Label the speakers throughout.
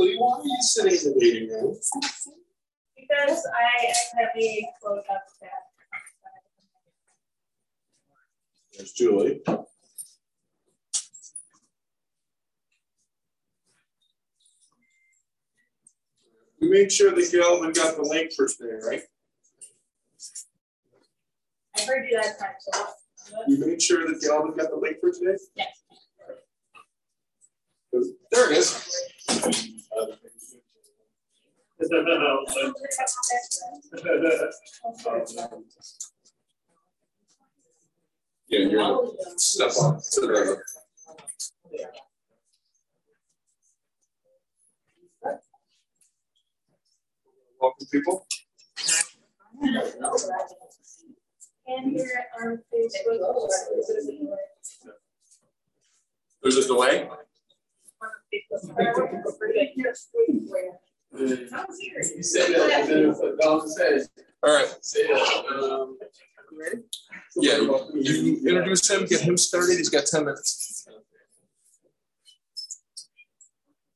Speaker 1: Lee, why are you sitting in the waiting room?
Speaker 2: Because I have a close up staff.
Speaker 1: There's Julie. We made sure that Gallivan got the link for today, right?
Speaker 2: I heard you that time, so.
Speaker 1: We made sure that Gallivan got the link for today?
Speaker 2: Yes.
Speaker 1: There it is. Yeah, you're step up to the. Welcome, people.
Speaker 2: And here on Facebook.
Speaker 1: There's a delay?
Speaker 3: You said that.
Speaker 1: All right. Yeah, you introduce him, get him started. He's got 10 minutes.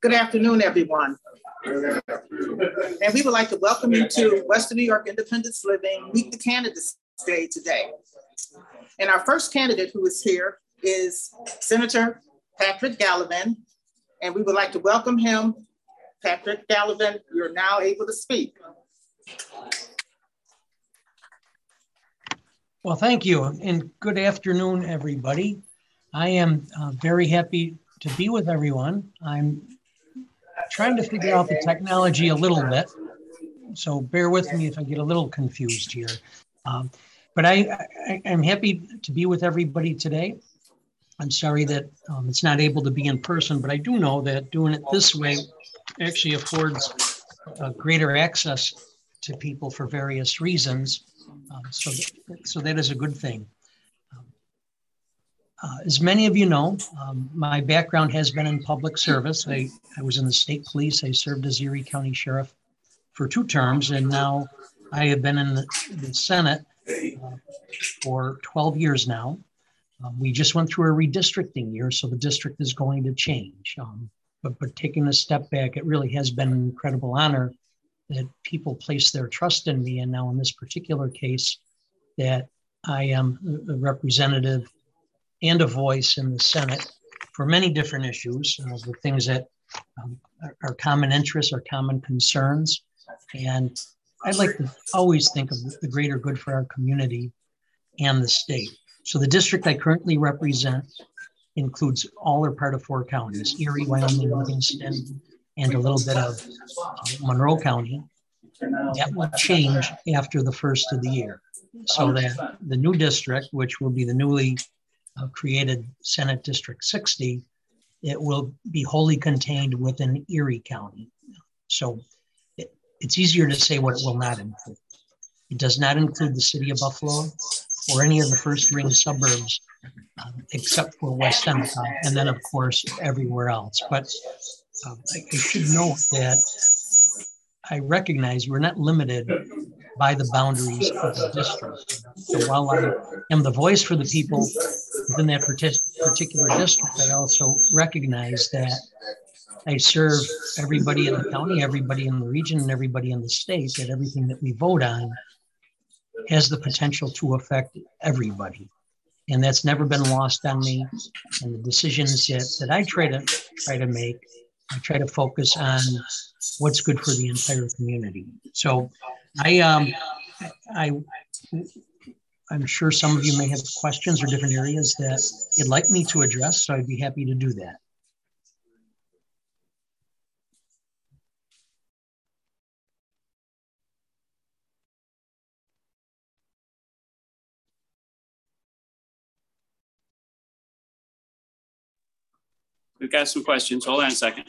Speaker 4: Good afternoon, everyone. And we would like to welcome you to Western New York Independence Living Meet the Candidates Day today. And our first candidate who is here is Senator Patrick Gallivan. And we would like to welcome him. Patrick Gallivan, you're now able to speak.
Speaker 5: Well, thank you, and good afternoon, everybody. I am uh, very happy to be with everyone. I'm trying to figure out the technology a little bit, so bear with me if I get a little confused here. Um, but I, I, am happy to be with everybody today. I'm sorry that um, it's not able to be in person, but I do know that doing it this way actually affords uh, greater access to people for various reasons. Um, so, so that is a good thing. Um, uh, as many of you know, um, my background has been in public service. I, I was in the state police. I served as Erie County Sheriff for two terms, and now I have been in the, the Senate uh, for 12 years now. Um, we just went through a redistricting year, so the district is going to change. Um, but, but taking a step back, it really has been an incredible honor that people place their trust in me. And now, in this particular case, that I am a representative and a voice in the Senate for many different issues, uh, the things that um, are, are, common interests are common concerns. And I'd like to always think of the greater good for our community and the state. So the district I currently represent includes all or part of four counties, Erie, Wyoming, Livingston, and a little bit of uh, Monroe County. That will change after the first of the year. So that the new district, which will be the newly uh, created Senate District 60, it will be wholly contained within Erie County. So it, it's easier to say what it will not include. It does not include the city of Buffalo or any of the first ring suburbs um, except for West Endicott, and then of course everywhere else. But um, I, I should note that I recognize we're not limited by the boundaries of the district. So while I am the voice for the people within that particular district, I also recognize that I serve everybody in the county, everybody in the region, and everybody in the state, that everything that we vote on has the potential to affect everybody. And that's never been lost on me. And the decisions that, that I try to try to make, I try to focus on what's good for the entire community. So I um I I'm sure some of you may have questions or different areas that you'd like me to address, so I'd be happy to do that.
Speaker 6: We've got some questions. Hold on a second.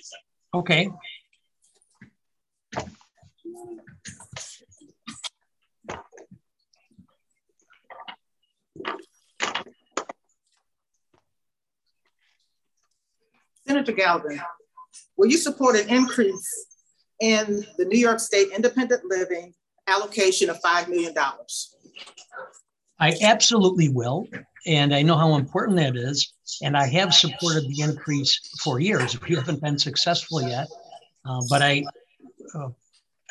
Speaker 5: Okay.
Speaker 4: Senator Gallivan, will you support an increase in the New York State Independent Living allocation of $5 million?
Speaker 5: I absolutely will. And I know how important that is. And I have supported the increase for years. We haven't been successful yet. Uh, but I, uh,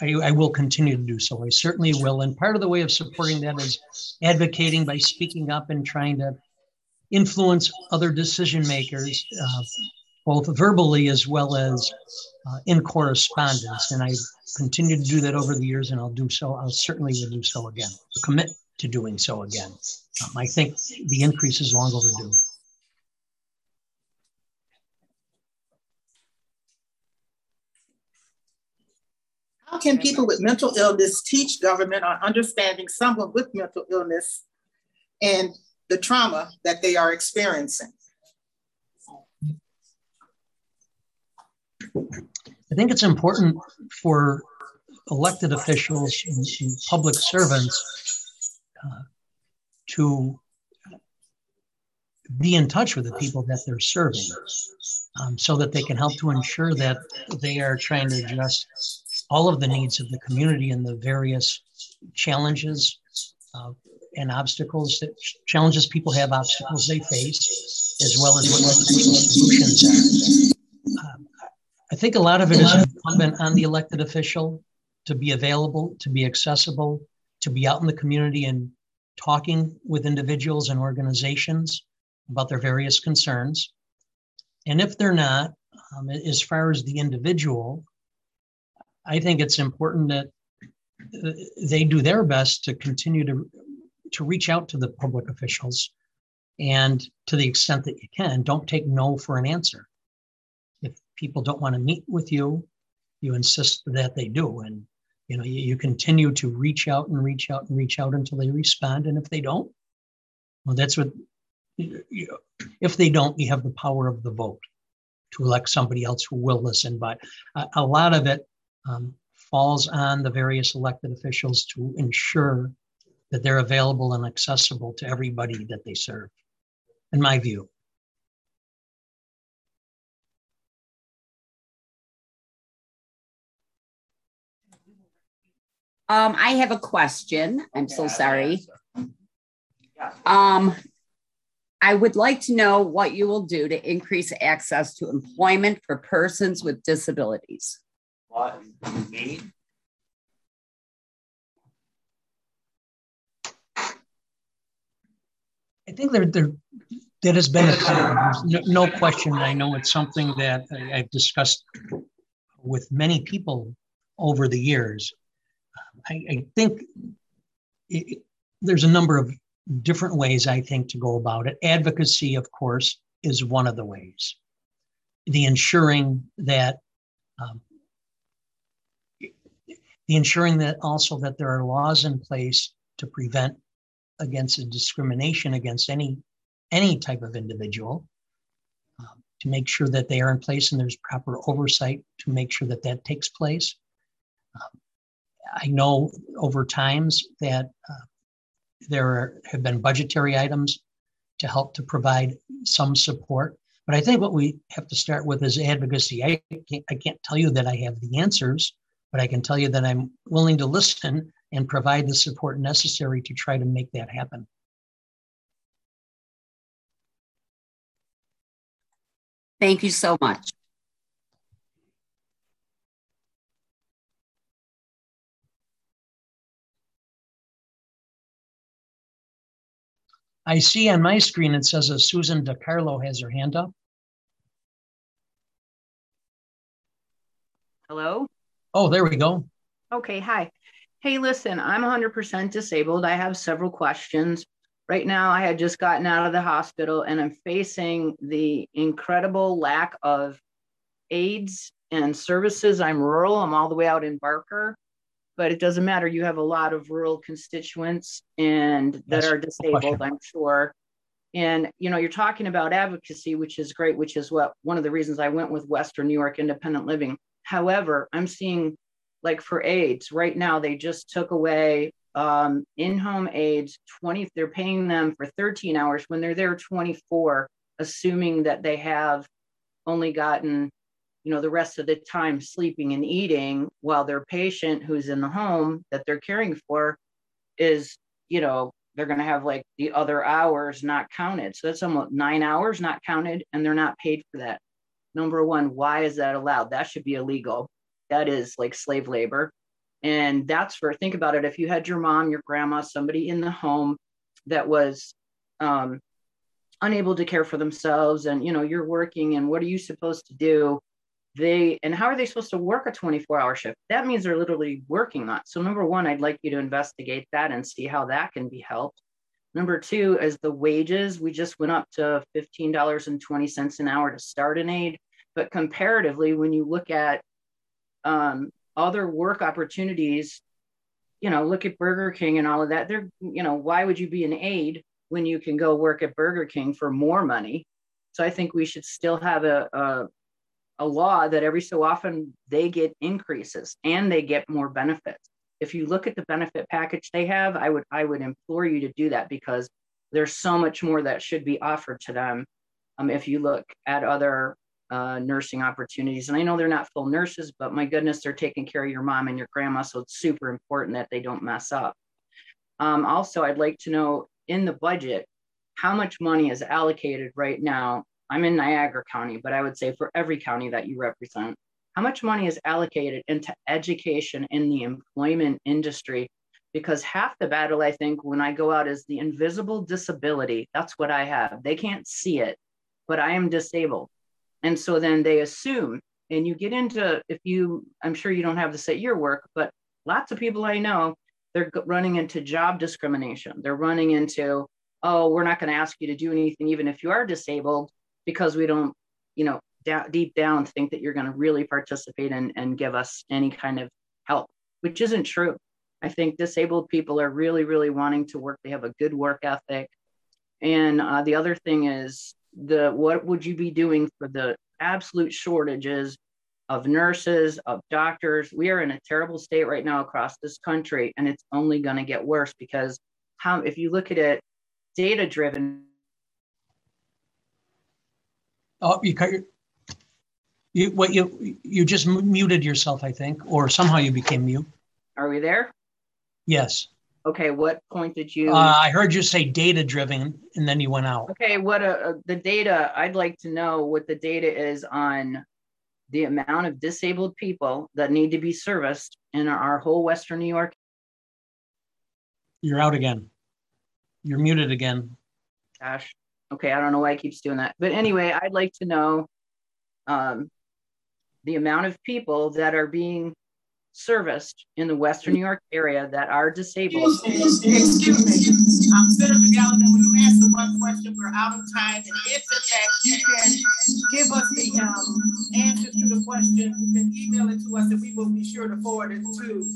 Speaker 5: I, I will continue to do so. I certainly will. And part of the way of supporting that is advocating by speaking up and trying to influence other decision makers, uh, both verbally as well as uh, in correspondence. And I continue to do that over the years, and I'll do so. I'll certainly will do so again. Commit to doing so again. Um, I think the increase is long overdue.
Speaker 4: How can people with mental illness teach government on understanding someone with mental illness and the trauma that they are experiencing?
Speaker 5: I think it's important for elected officials and, and public servants uh, to be in touch with the people that they're serving um, so that they can help to ensure that they are trying to address all of the needs of the community and the various challenges uh, and obstacles that challenges people have, obstacles they face, as well as what the solutions are. Um, I think a lot of it is incumbent on the elected official to be available, to be accessible, to be out in the community and talking with individuals and organizations about their various concerns. And if they're not, um, as far as the individual, I think it's important that uh, they do their best to continue to to reach out to the public officials and to the extent that you can don't take no for an answer if people don't want to meet with you you insist that they do and you know you, you continue to reach out and reach out and reach out until they respond and if they don't well that's what you, you, if they don't you have the power of the vote to elect somebody else who will listen but a, a lot of it um, falls on the various elected officials to ensure that they're available and accessible to everybody that they serve, in my view.
Speaker 7: Um, I have a question. I'm so sorry. Um, I would like to know what you will do to increase access to employment for persons with disabilities
Speaker 8: what you mean?
Speaker 5: I think there, there, that has been a no, no question. I know it's something that I've discussed with many people over the years. I, I think it, there's a number of different ways I think to go about it. Advocacy, of course, is one of the ways. The ensuring that um, the ensuring that also that there are laws in place to prevent against discrimination against any any type of individual um, to make sure that they are in place and there's proper oversight to make sure that that takes place i know over times that uh, there have been budgetary items to help to provide some support but i think what we have to start with is advocacy i can't, I can't tell you that i have the answers but I can tell you that I'm willing to listen and provide the support necessary to try to make that happen.
Speaker 7: Thank you so much.
Speaker 5: I see on my screen it says that Susan DiCarlo has her hand up.
Speaker 9: Hello?
Speaker 5: Oh, there we go.
Speaker 9: Okay, hi. Hey, listen, I'm 100% disabled. I have several questions. Right now, I had just gotten out of the hospital and I'm facing the incredible lack of aids and services. I'm rural, I'm all the way out in Barker, but it doesn't matter. You have a lot of rural constituents and that That's are disabled, I'm sure. And you know, you're talking about advocacy, which is great, which is what one of the reasons I went with Western New York Independent Living However, I'm seeing like for aides right now, they just took away um, in-home aides 20, they're paying them for 13 hours when they're there 24, assuming that they have only gotten, you know, the rest of the time sleeping and eating while their patient who's in the home that they're caring for is, you know, they're going to have like the other hours not counted. So that's almost nine hours not counted and they're not paid for that. Number one, why is that allowed? That should be illegal. that is like slave labor. And that's for, think about it. If you had your mom, your grandma, somebody in the home that was um, unable to care for themselves and, you know, you're working and what are you supposed to do? They, and how are they supposed to work a 24 hour shift? That means they're literally working that. So number one, I'd like you to investigate that and see how that can be helped. Number two is the wages. We just went up to $15.20 an hour to start an aid. But comparatively, when you look at um, other work opportunities, you know, look at Burger King and all of that. They're, you know, why would you be an aide when you can go work at Burger King for more money? So I think we should still have a, a, a law that every so often they get increases and they get more benefits. If you look at the benefit package they have, I would I would implore you to do that because there's so much more that should be offered to them. Um, if you look at other uh, nursing opportunities. And I know they're not full nurses, but my goodness, they're taking care of your mom and your grandma. So it's super important that they don't mess up. Um, also, I'd like to know in the budget, how much money is allocated right now? I'm in Niagara County, but I would say for every county that you represent, how much money is allocated into education in the employment industry? Because half the battle, I think, when I go out is the invisible disability. That's what I have. They can't see it, but I am disabled. And so then they assume, and you get into, if you, I'm sure you don't have this at your work, but lots of people I know, they're running into job discrimination. They're running into, oh, we're not going to ask you to do anything, even if you are disabled, because we don't, you know, da- deep down think that you're going to really participate and, and give us any kind of help, which isn't true. I think disabled people are really, really wanting to work. They have a good work ethic. And uh, the other thing is the what would you be doing for the absolute shortages of nurses, of doctors? We are in a terrible state right now across this country, and it's only going to get worse because how if you look at it data driven.
Speaker 5: Oh, you cut your. You what you you just muted yourself, I think, or somehow you became mute.
Speaker 9: Are we there?
Speaker 5: Yes.
Speaker 9: Okay, what point did you?
Speaker 5: Uh, I heard you say data driven, and then you went out.
Speaker 9: Okay, what uh, uh, the data? I'd like to know what the data is on the amount of disabled people that need to be serviced in our whole Western New York.
Speaker 5: You're out again. You're muted again.
Speaker 9: Gosh. Okay, I don't know why it keeps doing that, but anyway, I'd like to know um, the amount of people that are being serviced in the Western New York area that are disabled.
Speaker 4: Excuse me, excuse me. Um, Senator Gallagher, when you answer one question, we're out of time. And if in fact you can give us the um, answers to the question, you can email it to us and we will be sure to forward it to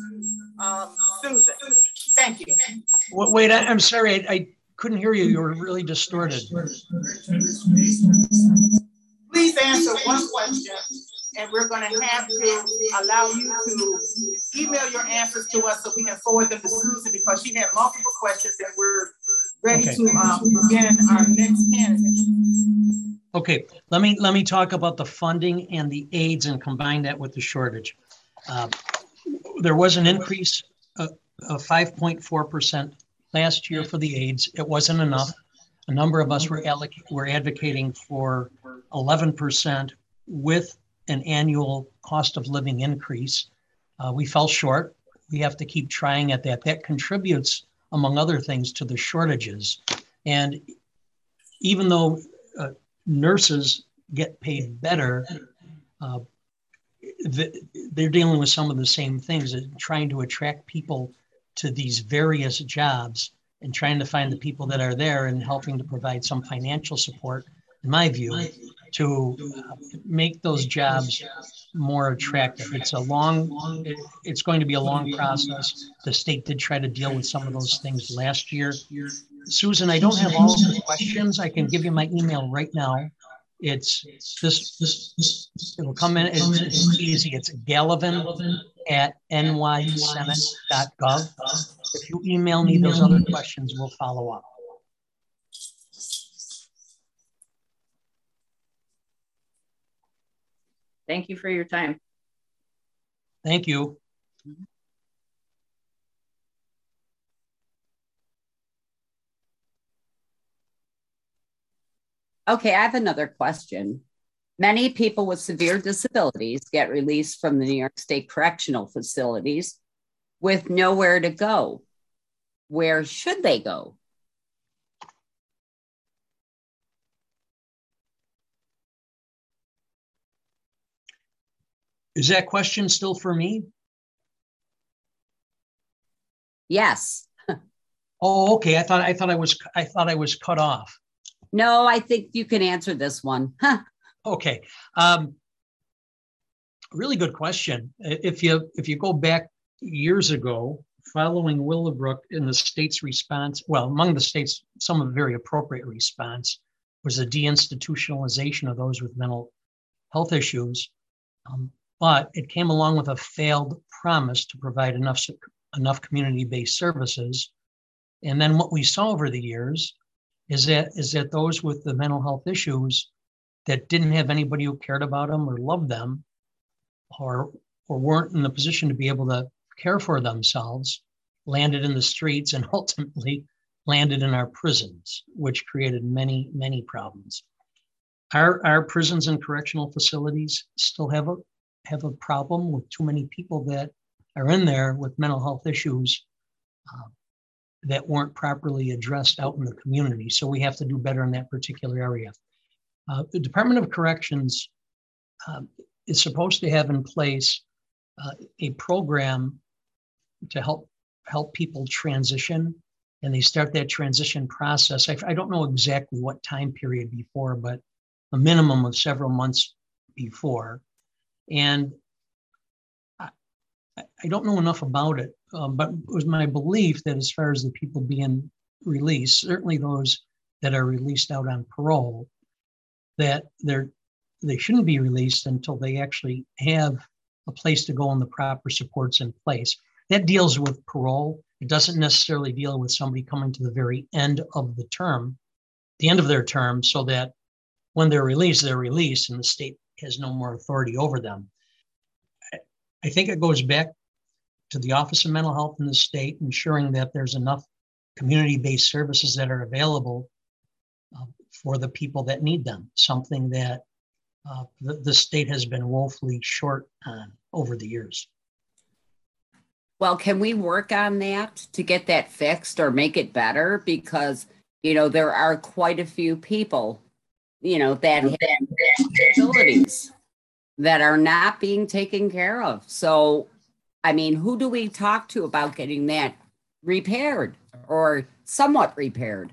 Speaker 4: um, Susan. Thank you.
Speaker 5: Wait, I, am sorry, I, I couldn't hear you. You were really distorted.
Speaker 4: Please answer one question and we're going to have to allow you to email your answers to us so we can forward them to Susan because she had multiple questions and we're ready okay. to um, begin our next candidate.
Speaker 5: Okay, let me let me talk about the funding and the aids and combine that with the shortage. Uh, there was an increase of, of 5.4% last year for the aids. It wasn't enough. A number of us were, alloc- were advocating for 11% with an annual cost of living increase. Uh, we fell short. We have to keep trying at that. That contributes, among other things, to the shortages. And even though uh, nurses get paid better, uh, they're dealing with some of the same things, uh, trying to attract people to these various jobs and trying to find the people that are there and helping to provide some financial support, in my view, to uh, make those jobs more attractive. It's a long, it, it's going to be a long process. The state did try to deal with some of those things last year. Susan, I don't have all the questions. I can give you my email right now. It's this, this, it'll come in, it's, it's easy. It's Gallivan at nysenate.gov. If you email me those other questions, we'll follow up.
Speaker 9: Thank you for your time.
Speaker 5: Thank you.
Speaker 7: Okay, I have another question. Many people with severe disabilities get released from the New York State correctional facilities with nowhere to go. Where should they go?
Speaker 5: Is that question still for me?
Speaker 7: Yes.
Speaker 5: Oh, okay. I thought I thought I was I thought I was cut off.
Speaker 7: No, I think you can answer this one.
Speaker 5: okay. Um, really good question. If you if you go back years ago, following Willowbrook in the state's response, well, among the states, some of a very appropriate response was the deinstitutionalization of those with mental health issues. Um, but it came along with a failed promise to provide enough enough community-based services. And then what we saw over the years is that is that those with the mental health issues that didn't have anybody who cared about them or loved them or or weren't in the position to be able to care for themselves landed in the streets and ultimately landed in our prisons which created many many problems our our prisons and correctional facilities still have a have a problem with too many people that are in there with mental health issues uh, that weren't properly addressed out in the community. So we have to do better in that particular area. Uh, the Department of Corrections uh, is supposed to have in place uh, a program to help help people transition, and they start that transition process. I, I don't know exactly what time period before, but a minimum of several months before. And I, I don't know enough about it, um, but it was my belief that as far as the people being released, certainly those that are released out on parole, that they're they shouldn't be released until they actually have a place to go and the proper supports in place. That deals with parole. It doesn't necessarily deal with somebody coming to the very end of the term, the end of their term, so that when they're released, they're released and the state has no more authority over them. I think it goes back to the Office of Mental Health in the state, ensuring that there's enough community-based services that are available uh, for the people that need them. Something that uh, the, the state has been woefully short on over the years.
Speaker 7: Well, can we work on that to get that fixed or make it better? Because you know there are quite a few people you know, that have disabilities that are not being taken care of. So, I mean, who do we talk to about getting that repaired or somewhat repaired?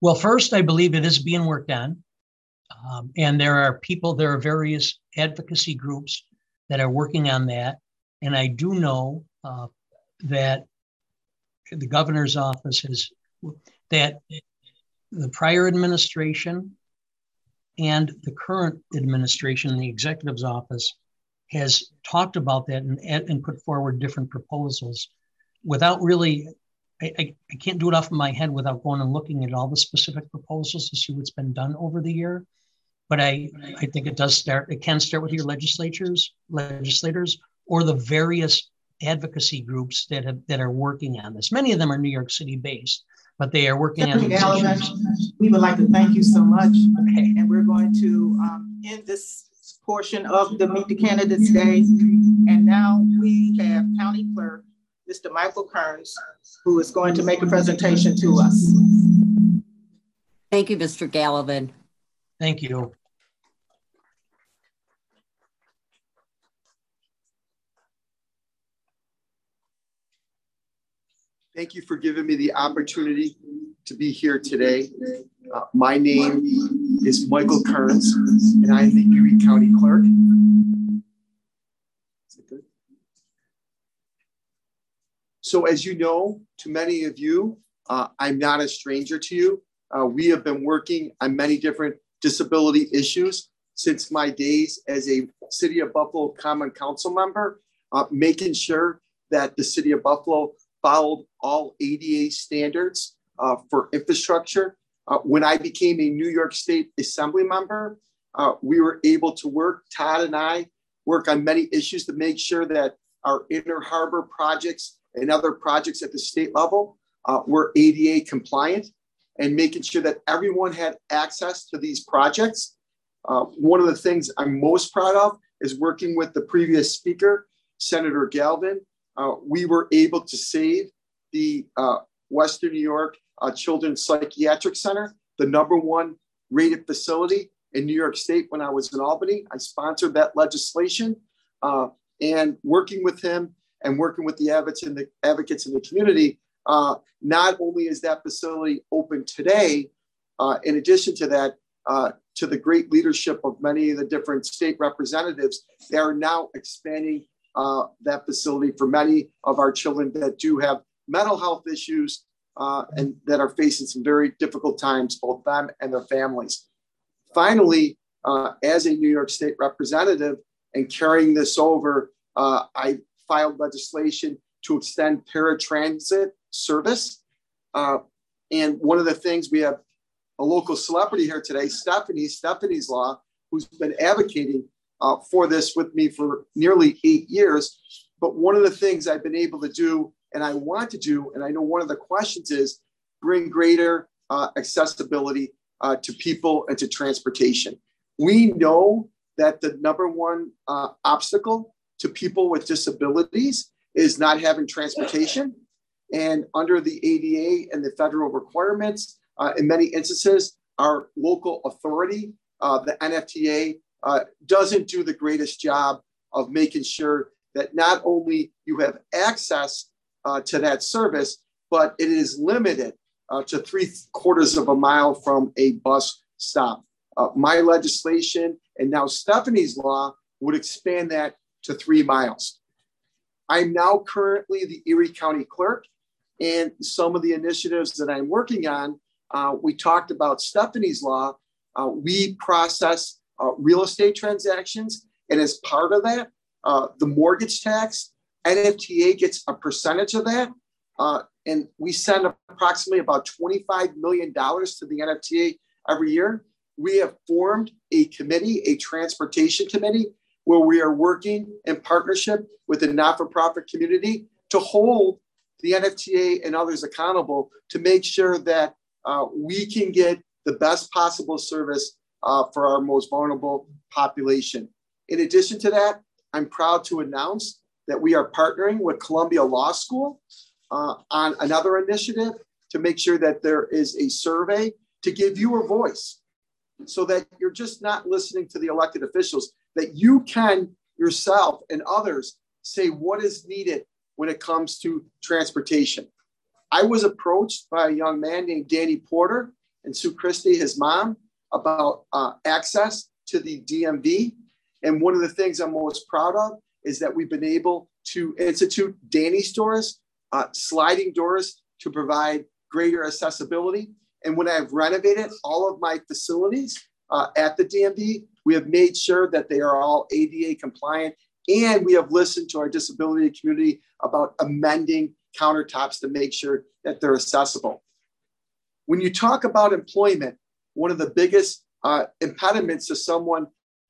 Speaker 5: Well, first, I believe it is being worked on. Um, and there are people, there are various advocacy groups that are working on that. And I do know uh, that the governor's office has, that the prior administration and the current administration, the executive's office, has talked about that and, and put forward different proposals without really, I, I, I can't do it off of my head without going and looking at all the specific proposals to see what's been done over the year. But I, I think it does start, it can start with your legislatures, legislators, or the various advocacy groups that have that are working on this. Many of them are New York City based, but they are working on these.
Speaker 4: We would like to thank you so much. Okay. And we're going to um, end this portion of the Meet the Candidates Day. And now we have County Clerk, Mr. Michael Kearns, who is going to make a presentation to us.
Speaker 7: Thank you, Mr. Gallivan.
Speaker 5: Thank you.
Speaker 10: Thank you for giving me the opportunity to be here today. Uh, my name is Michael Kearns, and I'm the Erie County Clerk. So, as you know, to many of you, uh, I'm not a stranger to you. Uh, we have been working on many different disability issues since my days as a City of Buffalo Common Council member, uh, making sure that the City of Buffalo followed all ADA standards uh, for infrastructure. Uh, when I became a New York State Assembly member, uh, we were able to work, Todd and I, work on many issues to make sure that our inner harbor projects and other projects at the state level uh, were ADA compliant and making sure that everyone had access to these projects. Uh, one of the things I'm most proud of is working with the previous speaker, Senator Gallivan. Uh, we were able to save the uh, Western New York uh, Children's Psychiatric Center, the number one rated facility in New York State when I was in Albany. I sponsored that legislation uh, and working with him and working with the advocates in the advocates in the community. Uh, not only is that facility open today, uh, in addition to that, uh, to the great leadership of many of the different state representatives, they are now expanding uh, that facility for many of our children that do have mental health issues uh, and that are facing some very difficult times, both them and their families. Finally, uh, as a New York State representative and carrying this over, I filed legislation to extend paratransit service. Uh, and one of the things we have a local celebrity here today, Stephanie, Stephanie's Law, who's been advocating uh, for this with me for nearly eight years. But one of the things I've been able to do and I want to do, and I know one of the questions is bring greater uh, accessibility uh, to people and to transportation. We know that the number one uh, obstacle to people with disabilities is not having transportation. And under the ADA and the federal requirements, uh, in many instances, our local authority, uh, the NFTA, uh, doesn't do the greatest job of making sure that not only you have access uh, to that service, but it is limited uh, to three quarters of a mile from a bus stop. Uh, my legislation and now Stephanie's law would expand that to three miles. I'm now currently the Erie County Clerk, and some of the initiatives that I'm working on, uh, we talked about Stephanie's law. Uh, we process uh, real estate transactions, and as part of that, uh, the mortgage tax NFTA gets a percentage of that. Uh, and we send approximately about $25 million to the NFTA every year. We have formed a committee, a transportation committee, where we are working in partnership with the not for profit community to hold the NFTA and others accountable to make sure that uh, we can get the best possible service uh, for our most vulnerable population. In addition to that, I'm proud to announce that we are partnering with Columbia Law School uh, on another initiative to make sure that there is a survey to give you a voice so that you're just not listening to the elected officials, that you can yourself and others say what is needed when it comes to transportation. I was approached by a young man named Danny Porter and Sue Christie, his mom, about uh, access to the DMV. And one of the things I'm most proud of is that we've been able to institute Danny's doors, uh, sliding doors to provide greater accessibility. And when I've renovated all of my facilities uh, at the DMV, we have made sure that they are all ADA compliant. And we have listened to our disability community about amending countertops to make sure that they're accessible. When you talk about employment, one of the biggest uh, impediments to someone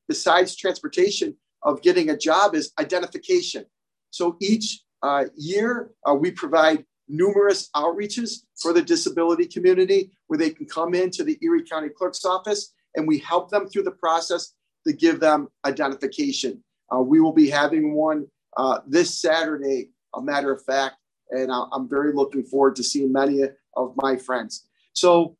Speaker 10: besides transportation of getting a job is identification. So each uh, year, uh, we provide numerous outreaches for the disability community where they can come into the Erie County Clerk's office and we help them through the process to give them identification. Uh, we will be having one uh, this Saturday, a matter of fact, and I'm very looking forward to seeing many of my friends. So,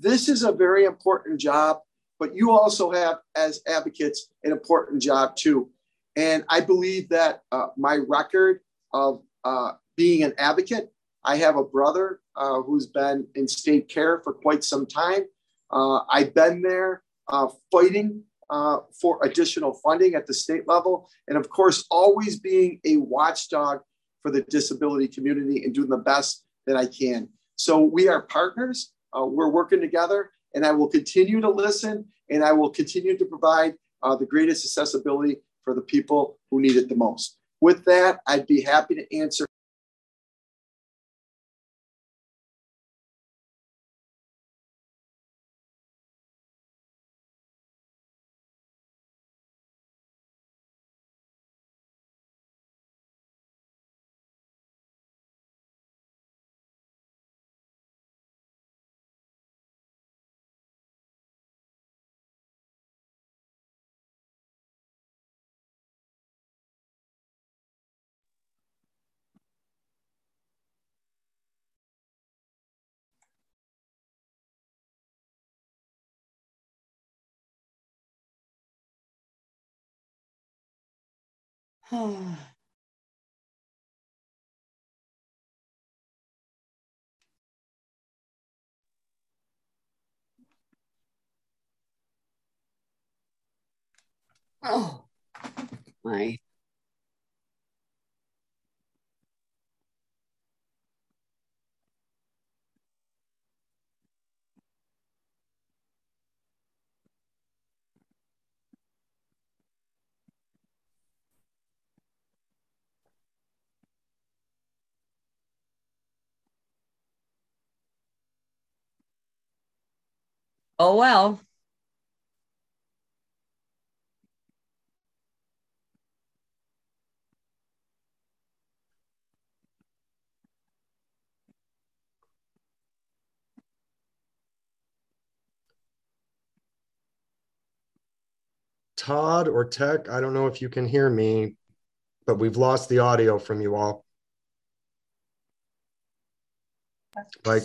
Speaker 10: this is a very important job but you also have, as advocates, an important job too. And I believe that uh, my record of uh, being an advocate, I have a brother uh, who's been in state care for quite some time. Uh, I've been there uh, fighting uh, for additional funding at the state level. And of course, always being a watchdog for the disability community and doing the best that I can. So we are partners. we're working together and I will continue to listen and I will continue to provide uh, the greatest accessibility for the people who need it the most. With that, I'd be happy to answer
Speaker 7: oh, my. Oh, well.
Speaker 11: Todd or Tech, I don't know if you can hear me, but we've lost the audio from you all. Like,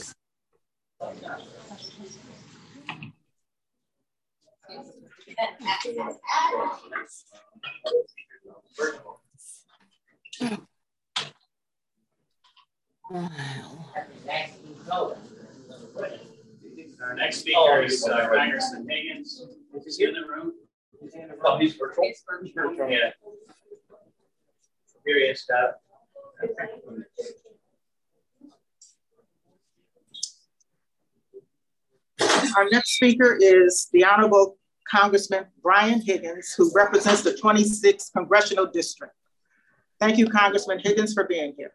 Speaker 6: Our next speaker is uh, Congressman Higgins. Is he in the room?
Speaker 3: Oh, he's virtual? Yeah. Here he is, Scott.
Speaker 4: Our next speaker is the Honorable Congressman Brian Higgins, who represents the 26th Congressional District. Thank you, Congressman Higgins, for being here.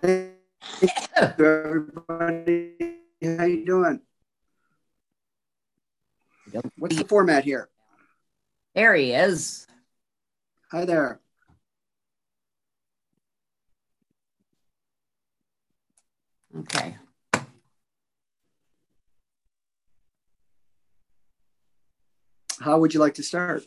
Speaker 12: Hey, everybody. How you doing? What's the format here?
Speaker 7: There he is.
Speaker 12: Hi there.
Speaker 7: Okay.
Speaker 12: How would you like to start?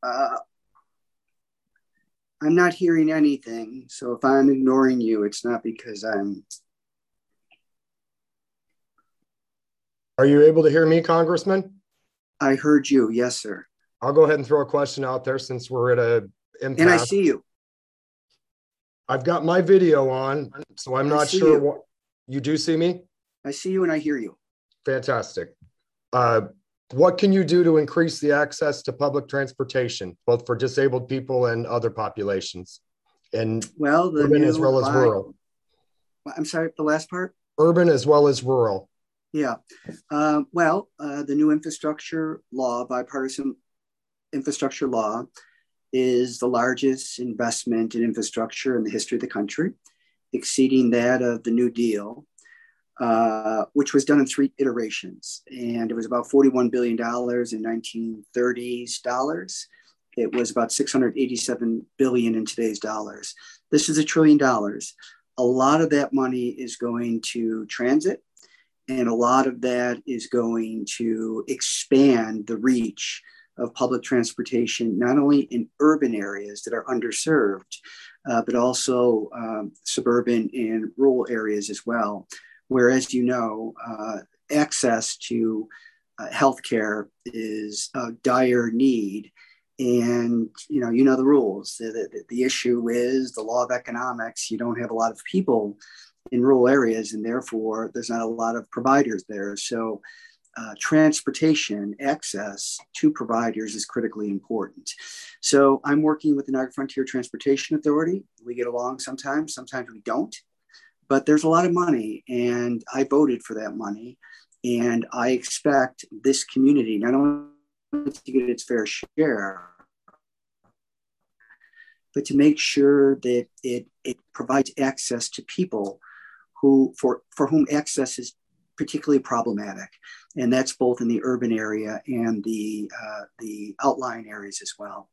Speaker 12: Uh, I'm not hearing anything. So if I'm ignoring you, it's not because I'm.
Speaker 11: are you able to hear me, Congressman?
Speaker 12: I heard you. Yes, sir.
Speaker 11: I'll go ahead and throw a question out there since we're at a impasse.
Speaker 12: And I see you.
Speaker 11: I've got my video on, so I'm
Speaker 12: I
Speaker 11: not sure
Speaker 12: you.
Speaker 11: what you do see me.
Speaker 12: I see you and I hear you.
Speaker 11: Fantastic. Uh, what can you do to increase the access to public transportation, both for disabled people and other populations, and
Speaker 12: Well, the
Speaker 11: urban as well as
Speaker 12: bi-
Speaker 11: rural?
Speaker 12: I'm sorry, the last part.
Speaker 11: Urban as well as rural.
Speaker 12: Yeah. Uh, well, uh, the new infrastructure law, bipartisan infrastructure law, is the largest investment in infrastructure in the history of the country, exceeding that of the New Deal, uh, which was done in three iterations. And it was about $41 billion in 1930s dollars. It was about 687 billion in today's dollars. This is a trillion dollars. A lot of that money is going to transit, and a lot of that is going to expand the reach of public transportation, not only in urban areas that are underserved, uh, but also um, suburban and rural areas as well. Where, as you know, uh, access to uh, healthcare is a dire need. And you know, you know the rules. The, the, the issue is the law of economics. You don't have a lot of people in rural areas, and therefore there's not a lot of providers there. So uh, transportation access to providers is critically important. So I'm working with the Niagara Frontier Transportation Authority. We get along sometimes, sometimes we don't, but there's a lot of money, and I voted for that money. And I expect this community not only to get its fair share, but to make sure that it, it provides access to people who for, for whom access is particularly problematic and that's both in the urban area and the uh, the outlying areas as well.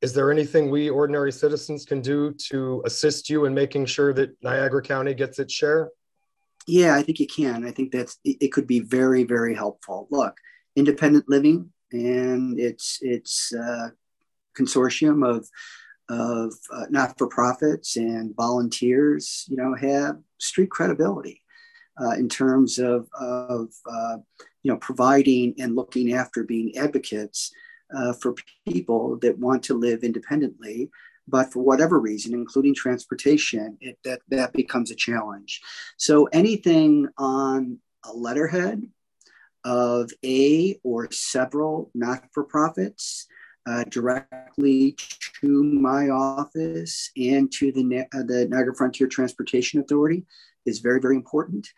Speaker 11: Is there anything we ordinary citizens can do to assist you in making sure that Niagara County gets its share?
Speaker 12: Yeah, I think you can. I think that's it, could be very very helpful. Look, independent living and its its uh, consortium of of uh, not-for-profits and volunteers, you know, have street credibility in terms of, of uh, you know, providing and looking after being advocates uh, for people that want to live independently, but for whatever reason, including transportation, it, that, that becomes a challenge. So anything on a letterhead of a or several not-for-profits uh, directly to my office and to the, uh, the Niagara Frontier Transportation Authority is very, very important.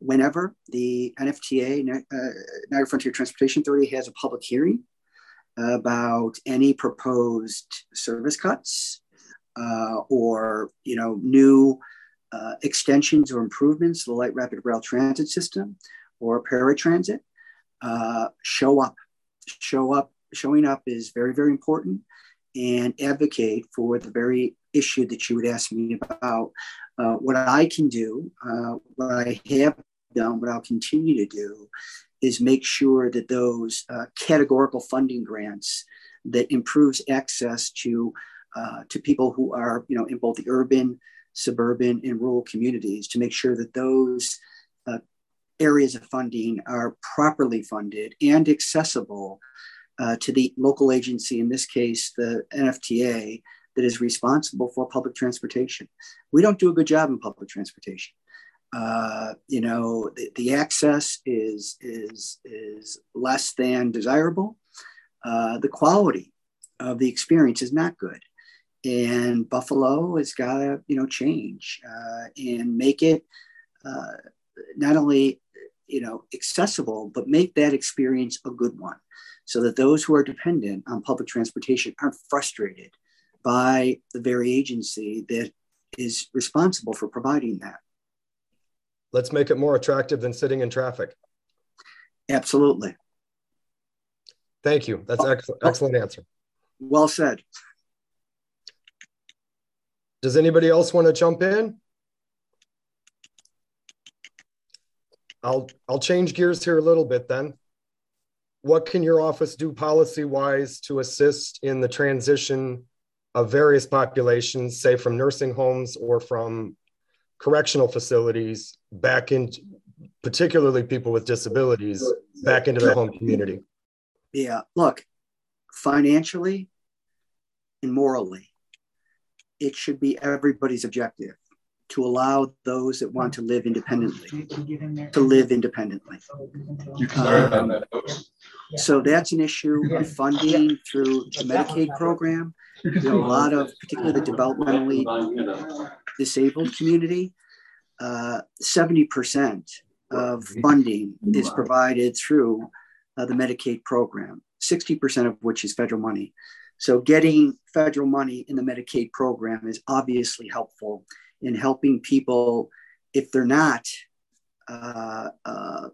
Speaker 12: Whenever the NFTA, uh, Niagara Frontier Transportation Authority, has a public hearing about any proposed service cuts uh, or you know new uh, extensions or improvements to the light rapid rail transit system or paratransit, uh, show up. Show up showing up is very, very important and advocate for the very issue that you would ask me about. Uh, what I can do, uh, what I have done, what I'll continue to do, is make sure that those uh, categorical funding grants that improves access to uh, to people who are, you know, in both the urban, suburban, and rural communities, to make sure that those uh, areas of funding are properly funded and accessible to the local agency, in this case, the NFTA, that is responsible for public transportation. We don't do a good job in public transportation. Uh, you know, the, the, access is, is, is less than desirable. Uh, the quality of the experience is not good. And Buffalo has got to, you know, change uh, and make it uh, not only, you know, accessible, but make that experience a good one so that those who are dependent on public transportation aren't frustrated by the very agency that is responsible for providing that.
Speaker 11: Let's make it more attractive than sitting in traffic.
Speaker 12: Absolutely.
Speaker 11: Thank you. That's excellent, excellent answer.
Speaker 12: Well said.
Speaker 11: Does anybody else want to jump in? I'll I'll change gears here a little bit then what can your office do policy wise to assist in the transition of various populations, say from nursing homes or from correctional facilities back into particularly people with disabilities back into their home community?
Speaker 12: Yeah, look, financially and morally, it should be everybody's objective to allow those that want to live independently to live independently. Um, so that's an issue of funding through the Medicaid program. A lot of, particularly the developmentally disabled community, uh, 70% of funding is provided through uh, the Medicaid program, 60% of which is federal money. So getting federal money in the Medicaid program is obviously helpful in helping people, if they're not uh, uh,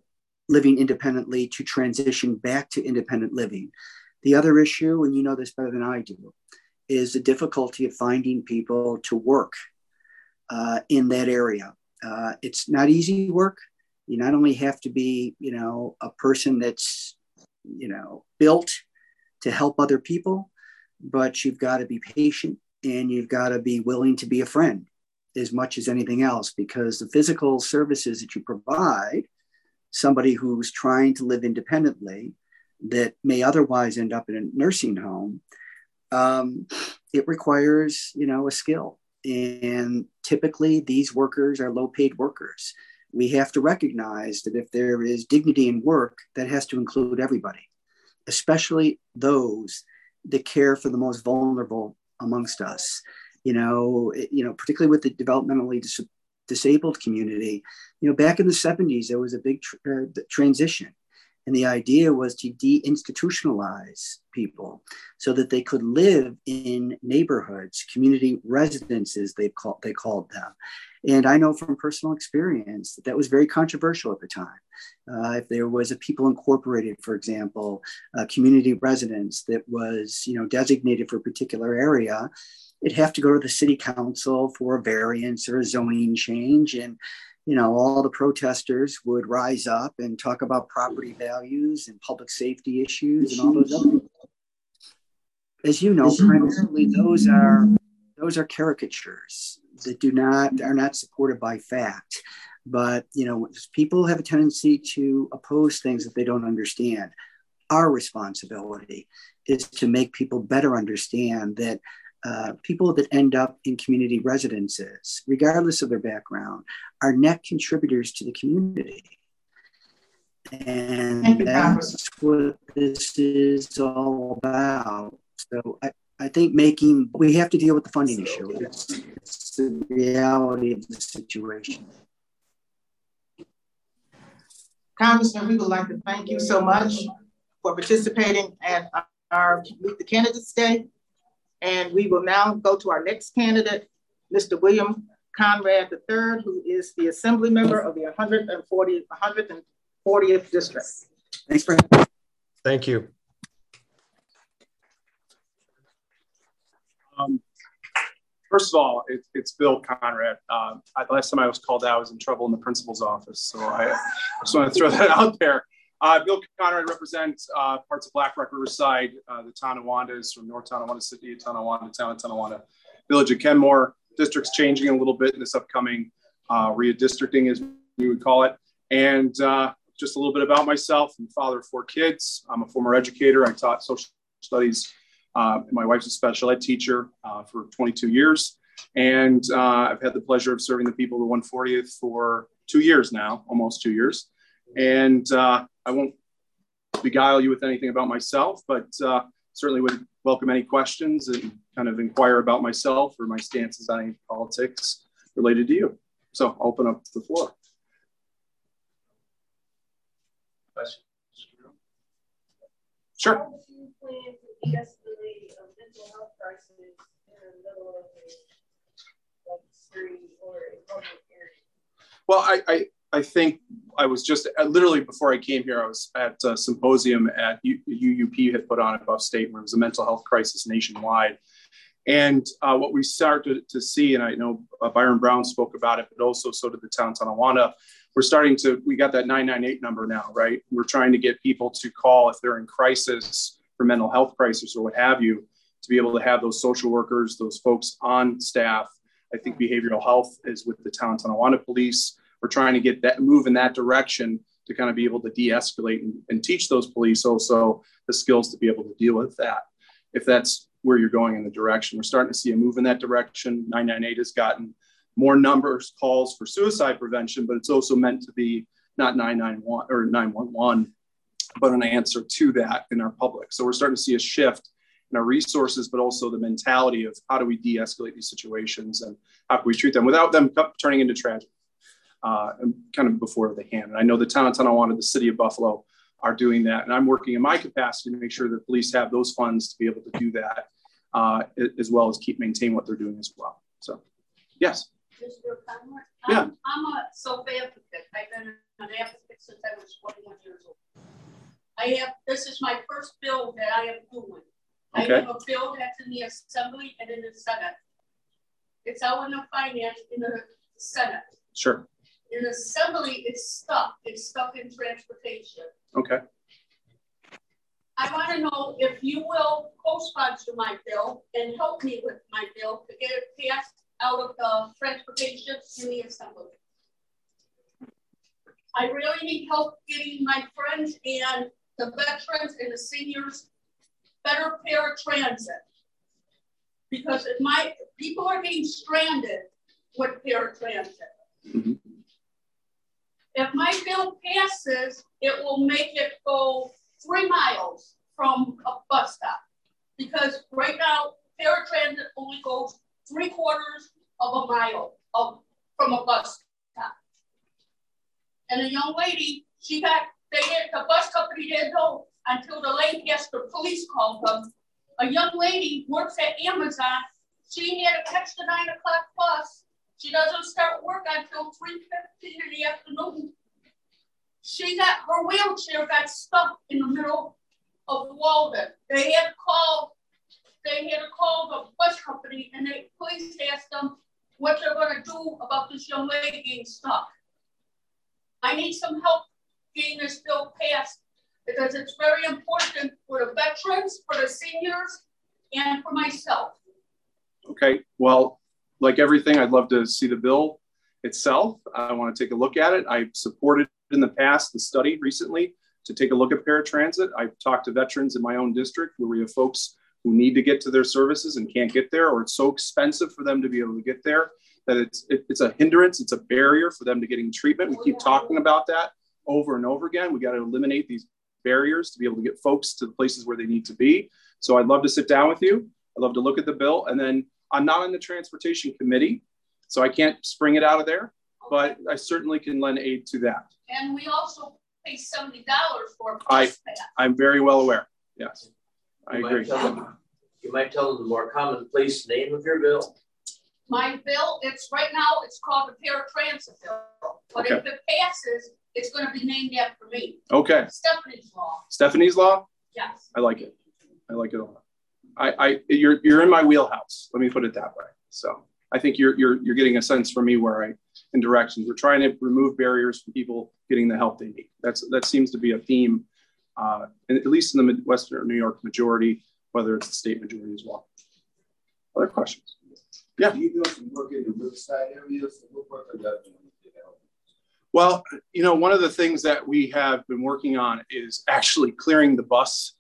Speaker 12: living independently, to transition back to independent living. The other issue, and you know this better than I do, is the difficulty of finding people to work uh, in that area. Uh, it's not easy work. You not only have to be, you know, a person that's, you know, built to help other people, but you've got to be patient and you've got to be willing to be a friend as much as anything else because the physical services that you provide somebody who's trying to live independently that may otherwise end up in a nursing home um, it requires you know a skill and typically these workers are low paid workers we have to recognize that if there is dignity in work that has to include everybody especially those that care for the most vulnerable amongst us you know, you know, particularly with the developmentally dis- disabled community. You know, back in the 70s, there was a big tr- uh, transition. And the idea was to deinstitutionalize people so that they could live in neighborhoods, community residences, they, call, they called them. And I know from personal experience that that was very controversial at the time. Uh, if there was a People Incorporated, for example, a community residence that was, you know, designated for a particular area, it'd have to go to the city council for a variance or a zoning change. And, you know, all the protesters would rise up and talk about property values and public safety issues and all those other As you know, primarily those are those are caricatures that do not are not supported by fact. But you know, people have a tendency to oppose things that they don't understand. Our responsibility is to make people better understand that uh, people that end up in community residences, regardless of their background, are net contributors to the community. And that's what this is all about. So I, I think making, we have to deal with the funding issue. It's, it's the reality of the situation.
Speaker 4: Congressman, we would like to thank you so much for participating at our Meet the Candidates Day. And we will now go to our next candidate, Mr. William Conrad III, who is the Assembly member of the 140, 140th District.
Speaker 12: Thanks for
Speaker 11: Thank you.
Speaker 1: Um, first of all, it, it's Bill Conrad. Uh, I, last time I was called out, I was in trouble in the principal's office. So I just want to throw that out there. Uh, Bill Conrad represents uh, parts of Black Rock Riverside, uh, the is from North Tonawanda City, Tonawanda, Town Tonawanda, Village of Kenmore. District's changing a little bit in this upcoming uh, redistricting, as we would call it. And uh, just a little bit about myself. I'm father of four kids. I'm a former educator. I taught social studies. Uh, my wife's a special ed teacher for 22 years. And I've had the pleasure of serving the people of the 140th for two years now, almost two years. And uh, I won't beguile you with anything about myself, but uh, certainly would welcome any questions and kind of inquire about myself or my stances on any politics related to you. So I'll open up the floor. Questions? Sure. Well, I, I, I think I was just uh, literally before I came here, I was at a symposium at UUP had put on above state where it was a mental health crisis nationwide. And uh, what we started to see, and I know uh, Byron Brown spoke about it, but also so did the town Tonawanda. We're starting to, we got that 998 number now, right? We're trying to get people to call if they're in crisis for mental health crisis or what have you, to be able to have those social workers, those folks on staff. I think behavioral health is with the town Tonawanda police we're trying to get that move in that direction to kind of be able to de-escalate and, and teach those police also the skills to be able to deal with that. If that's where you're going in the direction we're starting to see a move in that direction. 998 has gotten more numbers calls for suicide prevention but it's also meant to be not 991 or 911 but an answer to that in our public. So we're starting to see a shift in our resources, but also the mentality of how do we de-escalate these situations and how can we treat them without them turning into tragedy uh, kind of before the hand. And I know the town of Tonawanda, the city of Buffalo, are doing that. And I'm working in my capacity to make sure that police have those funds to be able to do that, uh, as well as keep maintain what they're doing as well. So, yes. Yeah.
Speaker 13: I'm, I'm a self advocate. I've been an advocate since I was 21 years old. I have, this is my first bill that I am doing. Okay. I have a bill that's in the Assembly and in the Senate. It's out in the finance in the Senate.
Speaker 1: Sure.
Speaker 13: In assembly, it's stuck. It's stuck in transportation.
Speaker 1: Okay.
Speaker 13: I want to know if you will co-sponsor my bill and help me with my bill to get it passed out of the transportation in the assembly. I really need help getting my friends and the veterans and the seniors better paratransit. Because if my people are being stranded with paratransit. Mm -hmm. If my bill passes, it will make it go three miles from a bus stop. Because right now, paratransit only goes three quarters of a mile of, from a bus stop. And a young lady, she got, they did, the bus company didn't know until the Lancaster police called them. A young lady works at Amazon. She had to catch the nine o'clock bus she doesn't start work until 3.15 in the afternoon. She got, her wheelchair got stuck in the middle of the Walden. They had called, they had to call the bus company and they police asked them what they're gonna do about this young lady getting stuck. I need some help getting this bill passed because it's very important for the veterans, for the seniors, and for myself.
Speaker 1: Okay, well, like everything, I'd love to see the bill itself. I want to take a look at it. I supported in the past the study recently to take a look at paratransit. I've talked to veterans in my own district where we have folks who need to get to their services and can't get there, or it's so expensive for them to be able to get there that it's it, it's a hindrance, it's a barrier for them to getting treatment. We keep talking about that over and over again. We got to eliminate these barriers to be able to get folks to the places where they need to be. So I'd love to sit down with you. I'd love to look at the bill, and then I'm not on the transportation committee, so I can't spring it out of there, but I certainly can lend aid to that.
Speaker 13: And we also pay seventy dollars for.
Speaker 1: I I'm very well aware. Yes, I agree.
Speaker 8: them- You might tell them the more commonplace name of your bill.
Speaker 13: My bill, it's right now, it's called the paratransit bill, but if it passes, it's gonna be named after me.
Speaker 1: Okay,
Speaker 13: Stephanie's Law,
Speaker 1: Stephanie's law.
Speaker 13: yes.
Speaker 1: I like it. I like it a lot. I, I you're you're in my wheelhouse. Let me put it that way. So I think you're you're you're getting a sense from me where I in directions. We're trying to remove barriers from people getting the help they need. That's that seems to be a theme, uh, in, at least in the Midwestern New York majority, whether it's the state majority as well. Other questions? Yeah.
Speaker 14: You doing some work in the Riverside area, so what work are you doing?
Speaker 1: Well, you know, one of the things that we have been working on is actually clearing the bus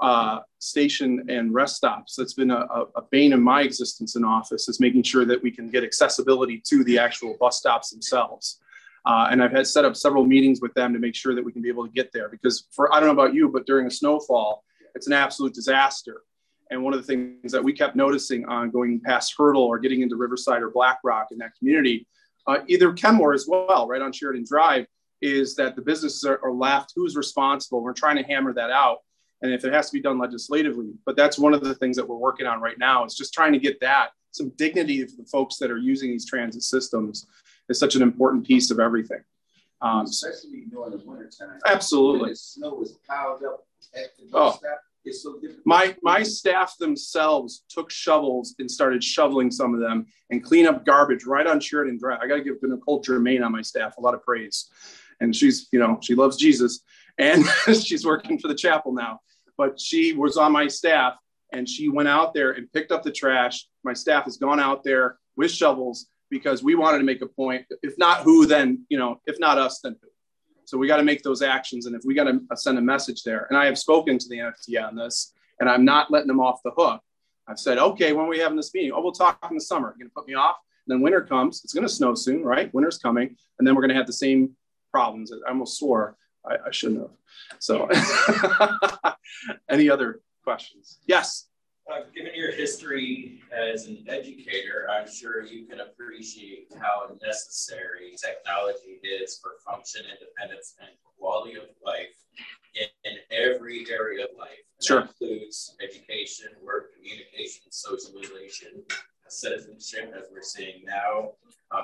Speaker 1: uh, station and rest stops. That's been a, a, bane in my existence in office is making sure that we can get accessibility to the actual bus stops themselves. Uh, and I've had set up several meetings with them to make sure that we can be able to get there because for, I don't know about you, but during a snowfall, it's an absolute disaster. And one of the things that we kept noticing on going past Hertel or getting into Riverside or Black Rock in that community, uh, either Kenmore as well, right on Sheridan Drive, is that the businesses are, are left. Who's responsible? We're trying to hammer that out. And if it has to be done legislatively, but that's one of the things that we're working on right now is just trying to get that some dignity for the folks that are using these transit systems is such an important piece of everything. Um,
Speaker 14: Especially during the winter time.
Speaker 1: Absolutely.
Speaker 14: The snow is piled up at the
Speaker 1: Oh.
Speaker 14: stop, it's so difficult.
Speaker 1: my my staff themselves took shovels and started shoveling some of them and clean up garbage right on Sheridan Drive. I got to give Nicole Germain on my staff a lot of praise, and she's you know she loves Jesus and she's working for the chapel now. But she was on my staff and she went out there and picked up the trash. My staff has gone out there with shovels because we wanted to make a point. If not who, then you know if not us, then who. So we got to make those actions. And if we got to send a message there, and I have spoken to the NFT on this, and I'm not letting them off the hook. I've said, okay, when are we having this meeting? Oh, we'll talk in the summer. You're going to put me off. And then winter comes. It's going to snow soon, right? Winter's coming. And then we're going to have the same problems. I almost swore. I, I shouldn't have. So, any other questions? Yes.
Speaker 3: Uh, given your history as an educator, I'm sure you can appreciate how necessary technology is for function, independence, and quality of life in, in every area of life. And
Speaker 1: Sure.
Speaker 3: Includes education, work, communication, socialization, citizenship, as we're seeing now,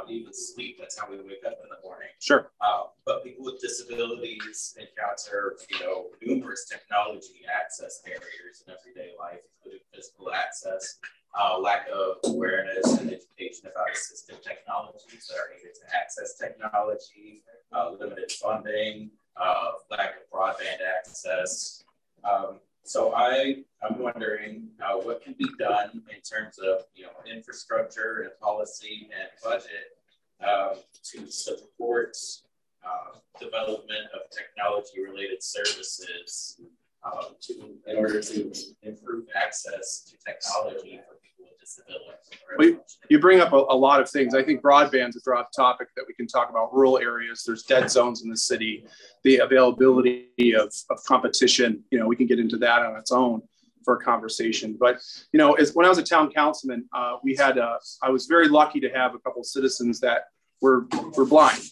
Speaker 3: even sleep. That's how we wake up in the morning.
Speaker 1: Sure.
Speaker 3: Uh, but people with disabilities encounter, you know, numerous technology access barriers in everyday life, including physical access, uh, lack of awareness and education about assistive technologies that are needed to access technology, uh, limited funding, uh, lack of broadband access. Um, so I, I'm wondering uh, what can be done in terms of, you know, infrastructure and policy and budget um, to support uh, development of technology related services um, to, in order to improve access to technology for people with disabilities.
Speaker 1: Well, you- bring up a, a lot of things. I think broadband's a broad topic that we can talk about. Rural areas, there's dead zones in the city, the availability of, of competition. You know, we can get into that on its own for a conversation. But you know, as when I was a town councilman, uh, we had uh, I was very lucky to have a couple citizens that were were blind,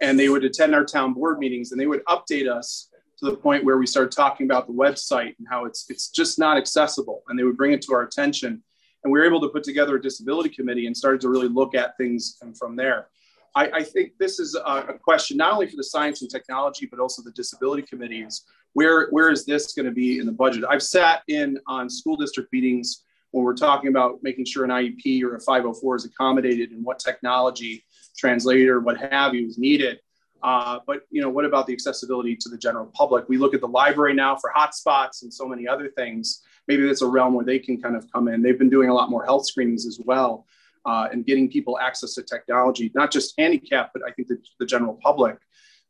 Speaker 1: and they would attend our town board meetings and they would update us to the point where we started talking about the website and how it's it's just not accessible, and they would bring it to our attention and we were able to put together a disability committee and started to really look at things from there. I, I think this is a, a, question not only for the science and technology, but also the disability committees. Where, where is this going to be in the budget? I've sat in on school district meetings when we're talking about making sure an IEP or a 504 is accommodated and what technology, translator, what have you, is needed. Uh, but you know, what about the accessibility to the general public? We look at the library now for hotspots and so many other things maybe that's a realm where they can kind of come in. They've been doing a lot more health screenings as well uh, and getting people access to technology, not just handicapped, but I think the, the general public,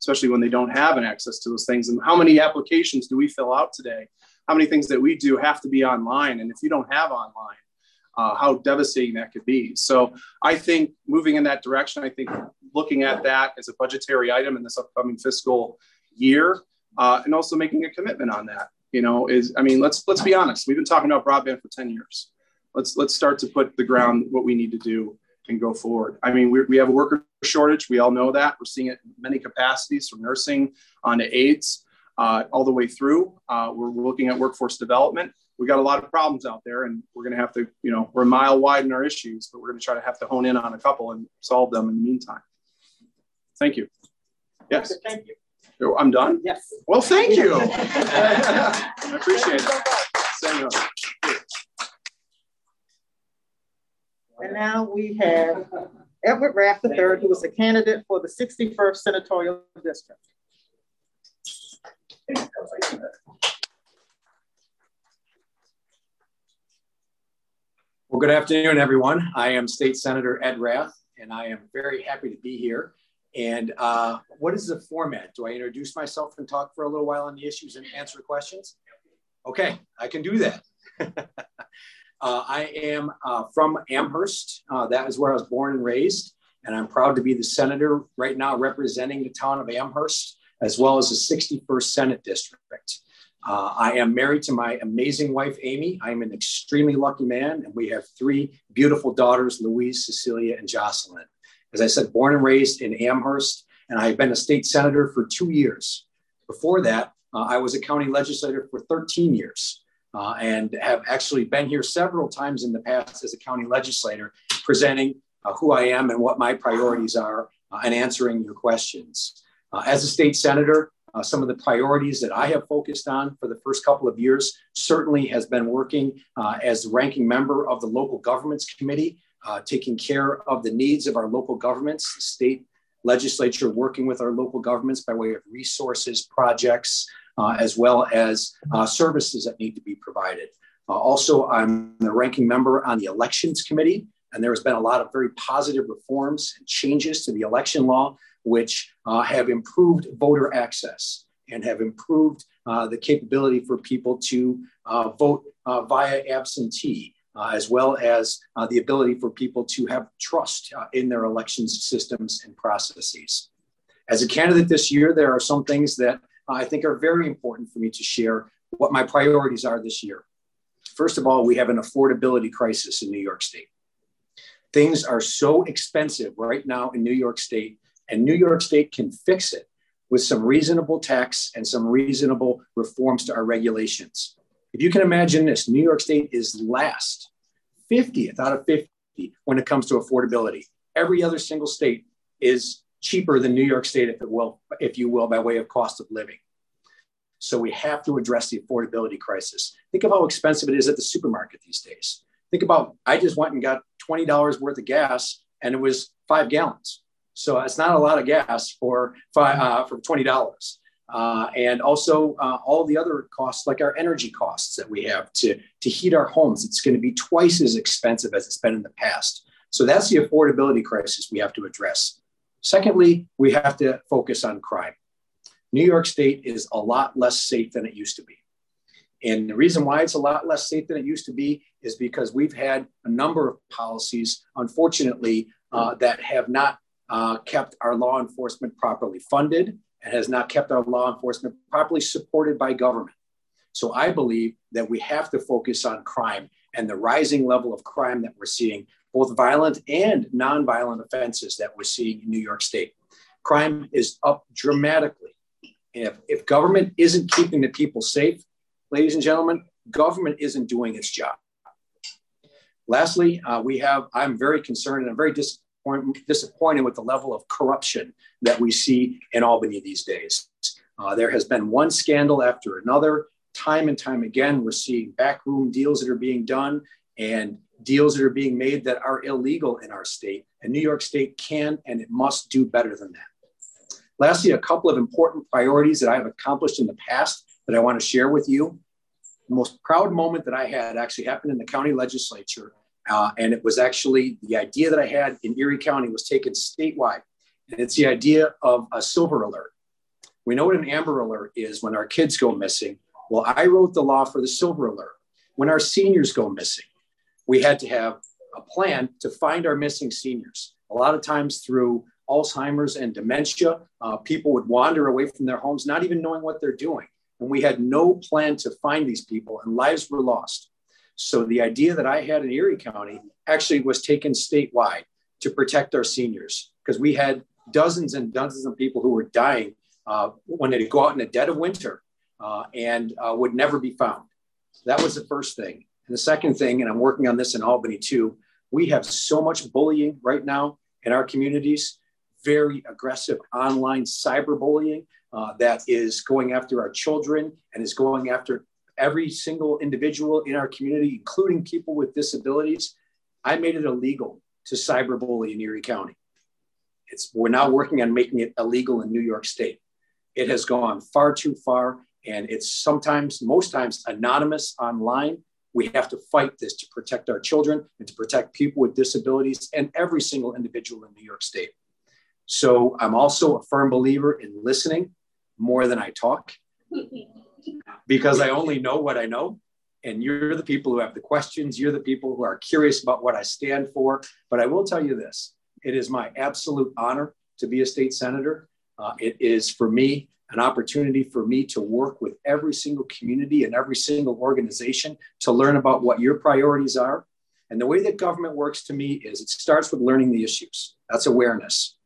Speaker 1: especially when they don't have an access to those things. And how many applications do we fill out today? How many things that we do have to be online? And if you don't have online, uh, how devastating that could be. So I think moving in that direction, I think looking at that as a budgetary item in this upcoming fiscal year, uh, and also making a commitment on that, you know, is I mean, let's let's be honest. We've been talking about broadband for 10 years. Let's let's start to put the ground what we need to do and go forward. I mean, we we have a worker shortage. We all know that. We're seeing it in many capacities from nursing on to aides uh, all the way through. Uh, we're looking at workforce development we got a lot of problems out there and we're going to have to you know we're a mile wide in our issues but we're going to try to have to hone in on a couple and solve them in the meantime thank you yes
Speaker 4: thank you
Speaker 1: i'm done?
Speaker 4: Yes.
Speaker 1: Well thank you. I appreciate it.
Speaker 4: And now we have edward Rath iii who is a candidate for the 61st senatorial district.
Speaker 15: Well, good afternoon, everyone. I am State Senator Ed Rath, and I am very happy to be here. And uh, what is the format? Do I introduce myself and talk for a little while on the issues and answer questions? Okay, I can do that. uh, I am uh, from Amherst. Uh, that is where I was born and raised. And I'm proud to be the senator right now representing the town of Amherst, as well as the 61st Senate District. Uh, I am married to my amazing wife, Amy. I am an extremely lucky man, and we have three beautiful daughters, Louise, Cecilia, and Jocelyn. As I said, born and raised in Amherst, and I've been a state senator for two years. Before that, uh, I was a county legislator for 13 years uh, and have actually been here several times in the past as a county legislator, presenting uh, who I am and what my priorities are uh, and answering your questions. Uh, as a state senator, uh, some of the priorities that I have focused on for the first couple of years certainly has been working as the ranking member of the local governments committee, uh, taking care of the needs of our local governments, the state legislature working with our local governments by way of resources, projects, uh, as well as uh, services that need to be provided. Uh, also, I'm the ranking member on the elections committee, and there has been a lot of very positive reforms and changes to the election law which uh, have improved voter access and have improved uh, the capability for people to vote via absentee, Uh, as well as uh, the ability for people to have trust uh, in their elections systems and processes. As a candidate this year, there are some things that uh, I think are very important for me to share what my priorities are this year. First of all, we have an affordability crisis in New York State. Things are so expensive right now in New York State and New York State can fix it with some reasonable tax and some reasonable reforms to our regulations. If you can imagine this, New York State is last, 50th out of 50 when it comes to affordability. Every other single state is cheaper than New York State, if it will, if you will, by way of cost of living. So we have to address the affordability crisis. Think of how expensive it is at the supermarket these days. Think about I just went and got $20 worth of gas and it was five gallons. So it's not a lot of gas for five, uh, for twenty dollars. Uh, and also uh, all the other costs, like our energy costs that we have to, to heat our homes. It's going to be twice as expensive as it's been in the past. So that's the affordability crisis we have to address. Secondly, we have to focus on crime. New York State is a lot less safe than it used to be. And the reason why it's a lot less safe than it used to be is because we've had a number of policies, unfortunately, uh, that have not uh, kept our law enforcement properly funded and has not kept our law enforcement properly supported by government. So I believe that we have to focus on crime and the rising level of crime that we're seeing, both violent and nonviolent offenses that we're seeing in New York State. Crime is up dramatically. If, if government isn't keeping the people safe, ladies and gentlemen, government isn't doing its job. Lastly, uh, we have, I'm very concerned and I'm very dis- disappointed with the level of corruption that we see in Albany these days. Uh, there has been one scandal after another. Time and time again, we're seeing backroom deals that are being done and deals that are being made that are illegal in our state. And New York State can and it must do better than that. Lastly, a couple of important priorities that I have accomplished in the past that I want to share with you. the most proud moment that I had actually happened in the county legislature. Uh, and it was actually the idea that I had in Erie County was taken statewide. And it's the idea of a silver alert. We know what an amber alert is when our kids go missing. Well, I wrote the law for the silver alert. When our seniors go missing, we had to have a plan to find our missing seniors. A lot of times through Alzheimer's and dementia, uh, people would wander away from their homes, not even knowing what they're doing. And we had no plan to find these people, and lives were lost. So the idea that I had in Erie County actually was taken statewide to protect our seniors because we had dozens and dozens of people who were dying uh, when they go out in the dead of winter uh, and uh, would never be found. That was the first thing. And the second thing, and I'm working on this in Albany too, we have so much bullying right now in our communities, very aggressive online cyberbullying uh, that is going after our children and is going after every single individual in our community, including people with disabilities. I made it illegal to cyberbully in Erie County. It's, we're now working on making it illegal in New York State. It has gone far too far, and it's sometimes, most times, anonymous online. We have to fight this to protect our children and to protect people with disabilities and every single individual in New York State. So I'm also a firm believer in listening more than I talk because I only know what I know. And you're the people who have the questions. You're the people who are curious about what I stand for. But I will tell you this it is my absolute honor to be a state senator. Uh, it is for me an opportunity for me to work with every single community and every single organization to learn about what your priorities are. And the way that government works to me is it starts with learning the issues. That's awareness.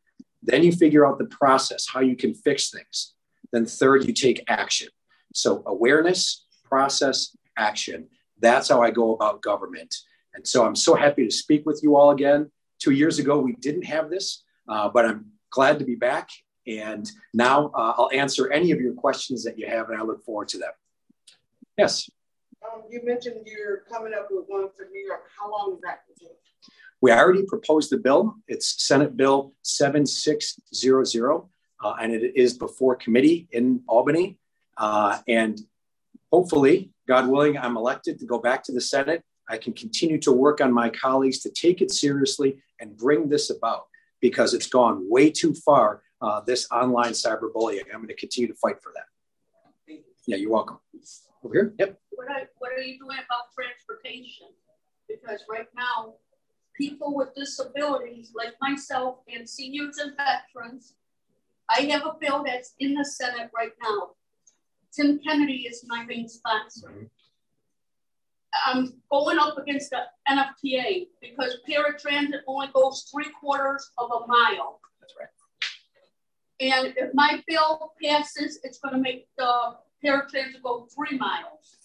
Speaker 15: Then you figure out the process, how you can fix things. Then, third, you take action. So, awareness, process, action. That's how I go about government. And so, I'm so happy to speak with you all again. Two years ago, we didn't have this, uh, but I'm glad to be back. And now uh, I'll answer any of your questions that you have, and I look forward to them. Yes.
Speaker 16: Um, you mentioned you're coming up with one for New York. How long is that going to take?
Speaker 15: We already proposed the bill. It's Senate Bill 7600, uh, and it is before committee in Albany. Uh, and hopefully, God willing, I'm elected to go back to the Senate. I can continue to work on my colleagues to take it seriously and bring this about because it's gone way too far, uh, this online cyberbullying. I'm going to continue to fight for that. Yeah, you're welcome. Over here. Yep.
Speaker 13: What are, what are you doing about transportation? Because right now, people with disabilities like myself and seniors and veterans, I have a bill that's in the Senate right now. Tim Kennedy is my main sponsor. I'm going up against the NFTA because paratransit only goes three quarters of a mile.
Speaker 15: That's right.
Speaker 13: And if my bill passes, it's going to make the paratransit go three miles.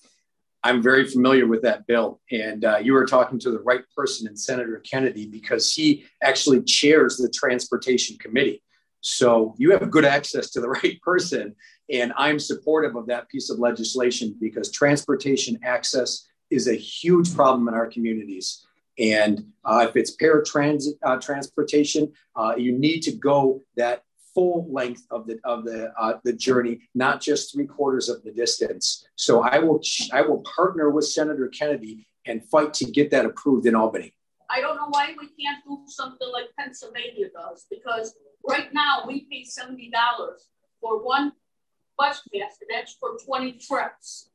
Speaker 15: I'm very familiar with that bill. And uh, you were talking to the right person in Senator Kennedy because he actually chairs the Transportation Committee. So you have good access to the right person. And I'm supportive of that piece of legislation because transportation access is a huge problem in our communities. And uh, if it's paratransit uh, transportation, uh, you need to go that full length of the of the uh, the journey, not just three quarters of the distance. So I will I will partner with Senator Kennedy and fight to get that approved in Albany.
Speaker 13: I don't know why we can't do something like Pennsylvania does, because right now we pay seventy dollars for one and that's for twenty trips.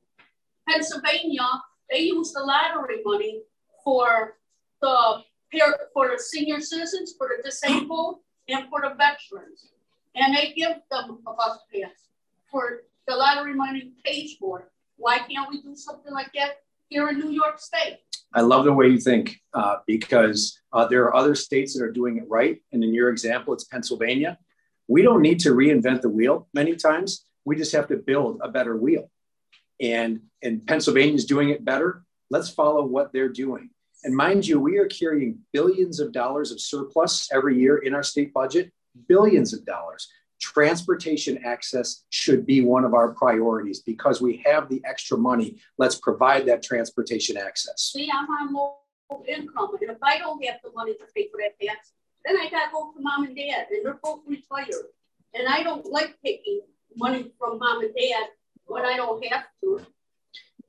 Speaker 13: Pennsylvania, they use the lottery money for the for the senior citizens, for the disabled, and for the veterans and they give them a bus pass for the lottery money pays for it. Why can't we do something like that here in New York State?
Speaker 15: I love the way you think uh, because uh, there are other states that are doing it right. And in your example, it's Pennsylvania. We don't need to reinvent the wheel many times. We just have to build a better wheel. And, and Pennsylvania is doing it better. Let's follow what they're doing. And mind you, we are carrying billions of dollars of surplus every year in our state budget billions of dollars. Transportation access should be one of our priorities because we have the extra money. Let's provide that transportation access.
Speaker 13: See, I'm on low income, and if I don't have the money to pay for that tax, then I got to go to mom and dad, and they're both retired. And I don't like taking money from mom and dad when I don't have to.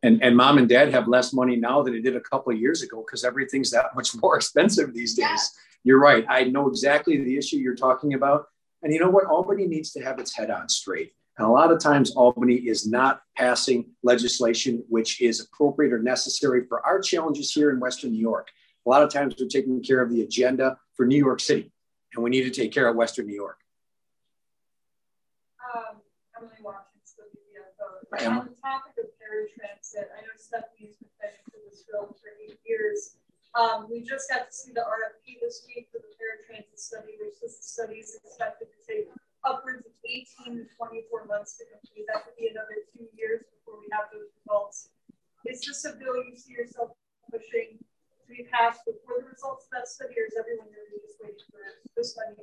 Speaker 15: And, and mom and dad have less money now than they did a couple of years ago because everything's that much more expensive these days. Yeah. You're right. I know exactly the issue you're talking about. And you know what? Albany needs to have its head on straight. And a lot of times, Albany is not passing legislation which is appropriate or necessary for our challenges here in Western New York. A lot of times, we're taking care of the agenda for New York City, and we need to take care of Western New York.
Speaker 2: Um, Emily Watkins, the On the topic of paratransit, I know Stephanie's been fighting for this bill for eight years. Um, we just got to see the RFP this week for the paratransit study, which this study is expected to take upwards of 18 to 24 months to complete. That could be another two years before we have those results. Is this a bill you see yourself pushing to be passed before the results of that study, or is everyone really just waiting for this money?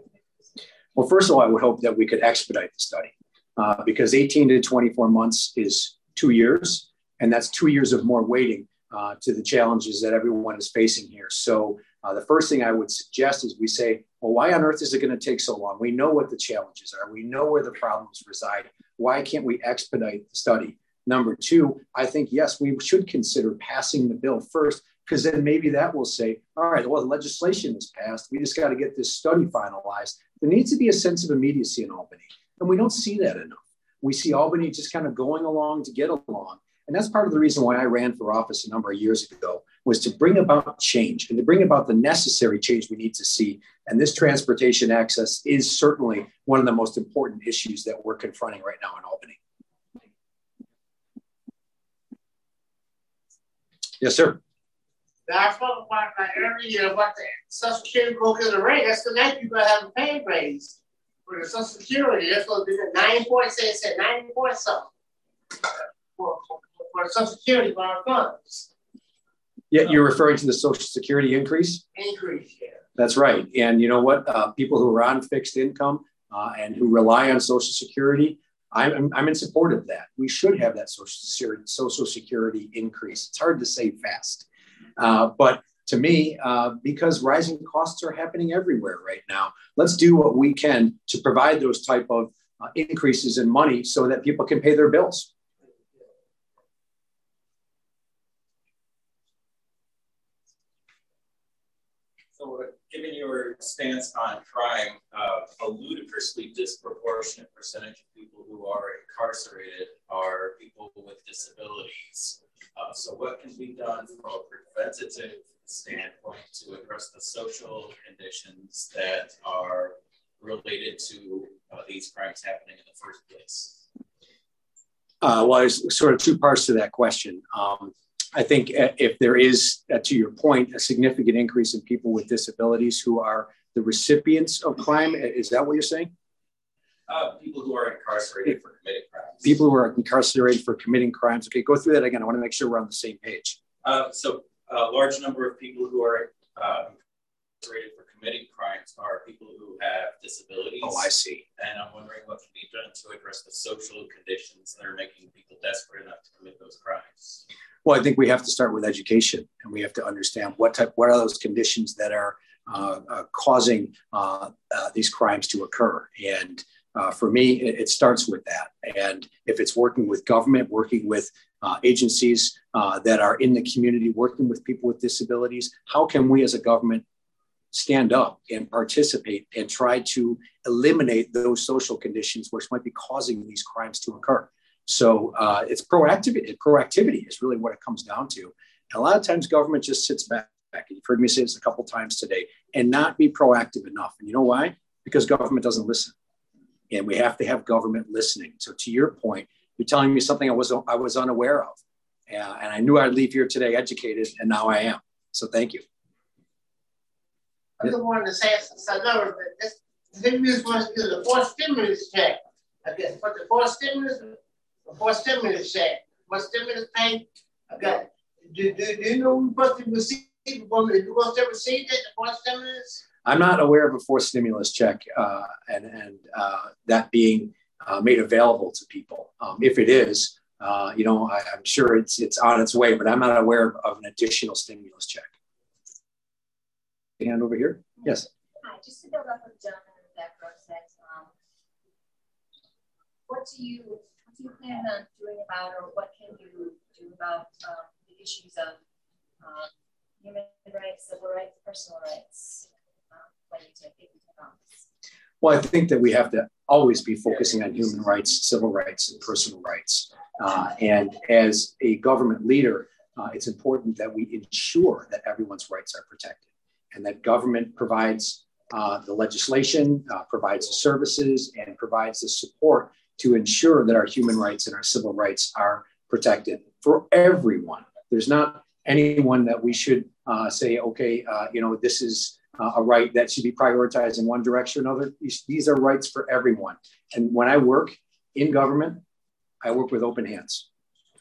Speaker 15: Well, first of all, I would hope that we could expedite the study uh, because 18 to 24 months is two years, and that's two years of more waiting uh, to the challenges that everyone is facing here. So uh, the first thing I would suggest is we say, well, why on earth is it going to take so long? We know what the challenges are. We know where the problems reside. Why can't we expedite the study? Number two, I think, yes, we should consider passing the bill first, because then maybe that will say, all right, well, the legislation is passed. We just got to get this study finalized. There needs to be a sense of immediacy in Albany. And we don't see that enough. We see Albany just kind of going along to get along. And that's part of the reason why I ran for office a number of years ago was to bring about change and to bring about the necessary change we need to see. And this transportation access is certainly one of the most important issues that we're confronting right now in Albany. Yes, sir.
Speaker 16: I spoke about that earlier about the Social Security in the rate. That's the next have a pay raise for the Social Security. That's gonna be the nine point say it said nine point something for, for, for Social Security for our funds.
Speaker 15: Yeah, you're referring to the Social Security increase?
Speaker 16: Increase, yeah.
Speaker 15: That's right. And you know what? Uh, people who are on fixed income uh, and who rely on Social Security, I'm, I'm in support of that. We should have that Social Security, Social Security increase. It's hard to say fast. Uh, but to me, uh, because rising costs are happening everywhere right now, let's do what we can to provide those type of uh, increases in money so that people can pay their bills.
Speaker 3: So, given your stance on crime, uh, a ludicrously disproportionate percentage of people who are incarcerated are people with disabilities. Uh, so, what can be done from a preventative standpoint to address the social conditions that are related to uh, these crimes happening in the first place?
Speaker 15: Uh, well, there's sort of two parts to that question. Um, I think uh, if there is, uh, to your point, a significant increase in people with disabilities who are the recipients of crime, is that what you're saying?
Speaker 3: Uh, people who are incarcerated for committing crimes.
Speaker 15: People who are incarcerated for committing crimes. Okay, go through that again. I want to make sure we're on the same page.
Speaker 3: Uh, so, a large number of people who are uh, incarcerated for committing crimes are people who have disabilities.
Speaker 15: Oh, I see.
Speaker 3: And I'm wondering what can be done to address the social conditions that are making people desperate enough to commit those crimes.
Speaker 15: Well, I think we have to start with education, and we have to understand what type, what are those conditions that are uh, uh, causing uh, uh these crimes to occur. And uh, for me, it, it, starts with that. And if it's working with government, working with uh, agencies that are in the community, working with people with disabilities, how can we as a government stand up and participate and try to eliminate those social conditions which might be causing these crimes to occur? So uh, it's proactivity. Proactivity is really what it comes down to. And a lot of times, government just sits back. And You've heard me say this a couple times today, and not be proactive enough. And you know why? Because government doesn't listen, and we have to have government listening. So to your point, you're telling me something I was I was unaware of, uh, and I knew I'd leave here today educated, and now I am. So thank you.
Speaker 16: I just wanted to say another. This, this was the fourth stimulus check. I guess, but the fourth stimulus for stimulus check. What stimulus pay? Okay. Do, do, do you know who's supposed to receive you supposed to receive it, the fourth stimulus?
Speaker 15: I'm not aware of a fourth stimulus check uh, and, and uh, that being uh, made available to people. Um, if it is, uh, you know, I, am sure it's it's on its way, but I'm not aware of, of an additional stimulus check. Hand over here. Yes.
Speaker 17: Hi, just to build up on John and background sex, um, what do you what do you plan on doing about, or what can you do about um, the issues of um, human rights, civil rights, personal rights
Speaker 15: Well, I think that we have to always be focusing on human rights, civil rights, and personal rights. Uh, and as a government leader, uh, it's important that we ensure that everyone's rights are protected and that government provides uh, the legislation, uh, provides the services, and provides the support to ensure that our human rights and our civil rights are protected for everyone. There's not anyone that we should uh, say, okay, uh, you know, this is uh, a right that should be prioritized in one direction or another. These, are rights for everyone. And when I work in government, I work with open hands.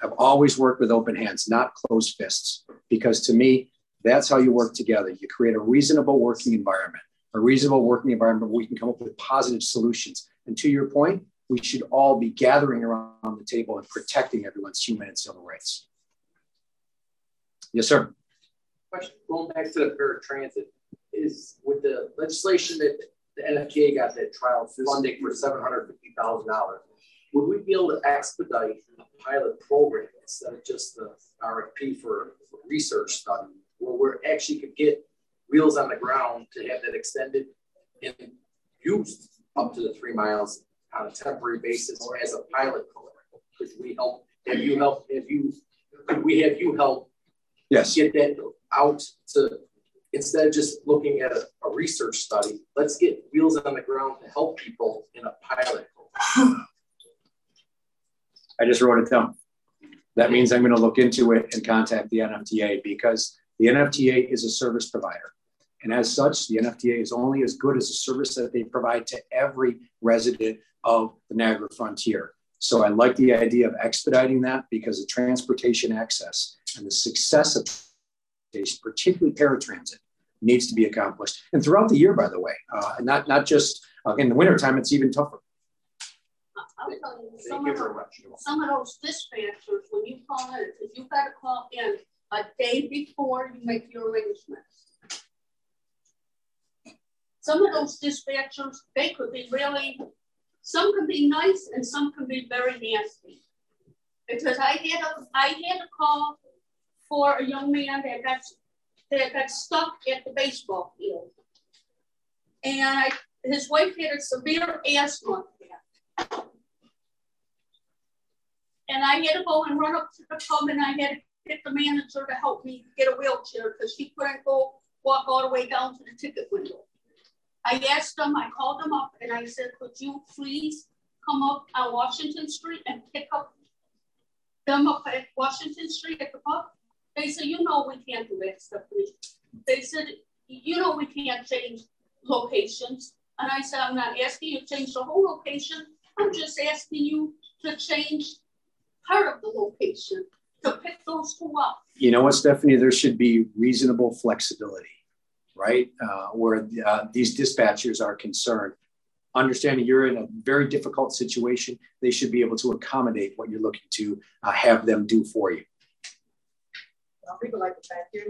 Speaker 15: I've always worked with open hands, not closed fists, because to me, that's how you work together. You create a reasonable working environment, a reasonable working environment where we can come up with positive solutions. And to your point, we should all be gathering around the table and protecting everyone's human and civil rights. Yes, sir.
Speaker 8: Question going back to the paratransit is with the legislation that the NFTA got that trial funding for seven hundred fifty thousand dollars. Would we be able to expedite a pilot program instead of just the RFP for, for research study, where we actually could get wheels on the ground to have that extended and used up to the three miles on a temporary basis as a pilot program? Could we help? Have you help? Have you? Could we have you help?
Speaker 15: Yes.
Speaker 8: Get that out to instead of just looking at a, a research study. Let's get wheels on the ground to help people in a pilot.
Speaker 15: I just wrote it down. That means I'm going to look into it and contact the NFTA because the NFTA is a service provider. And as such, the NFTA is only as good as the service that they provide to every resident of the Niagara frontier. So I like the idea of expediting that because of transportation access and the success of particularly paratransit, needs to be accomplished. And throughout the year, by the way, uh, not, not just uh, in the wintertime, it's even tougher.
Speaker 13: I'm telling you, some, of, some of those dispatchers, when you call in, because you've got to call in a day before you make your arrangements. Some of those dispatchers, they could be really, some can be nice and some can be very nasty. Because I had a, I had a call for a young man that got that got stuck at the baseball field, and his wife had a severe asthma attack. and I had to go and run up to the pub and I had to get the manager to help me get a wheelchair because she couldn't go walk all the way down to the ticket window. I asked them, I called them up and I said, could you please come up on Washington Street and pick up them up at Washington Street at the pub? They said, you know, we can't do that stuff. They said, you know, we can't change locations. And I said, I'm not asking you to change the whole location. I'm just asking you to change part of the location to pick those two up.
Speaker 15: You know what, Stephanie? There should be reasonable flexibility, right? Uh, where uh, these dispatchers are concerned. Understanding you're in a very difficult situation, they should be able to accommodate what you're looking to uh, have them do for you.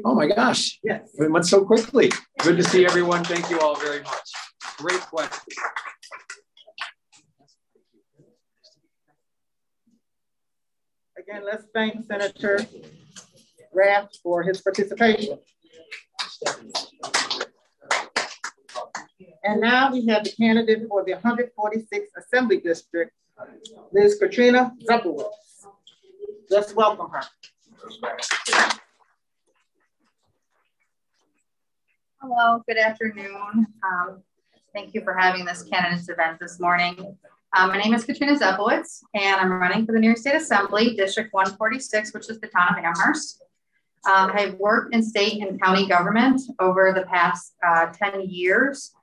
Speaker 15: Oh my gosh.
Speaker 4: Yes.
Speaker 15: It went so quickly. Good to see everyone. Thank you all very much. Great question.
Speaker 4: Again, let's thank Senator Rath for his participation. And now we have the candidate for the 146th Assembly District, Ms. Katrina Zupowitz. Let's welcome her.
Speaker 18: Hello, good afternoon. Um, thank you for having this candidates event this morning. Um, my name is Katrina Zepowitz, and I'm running for the New York State Assembly, District 146, which is the town of Amherst. Um, I've worked in state and county government over the past uh, 10 years.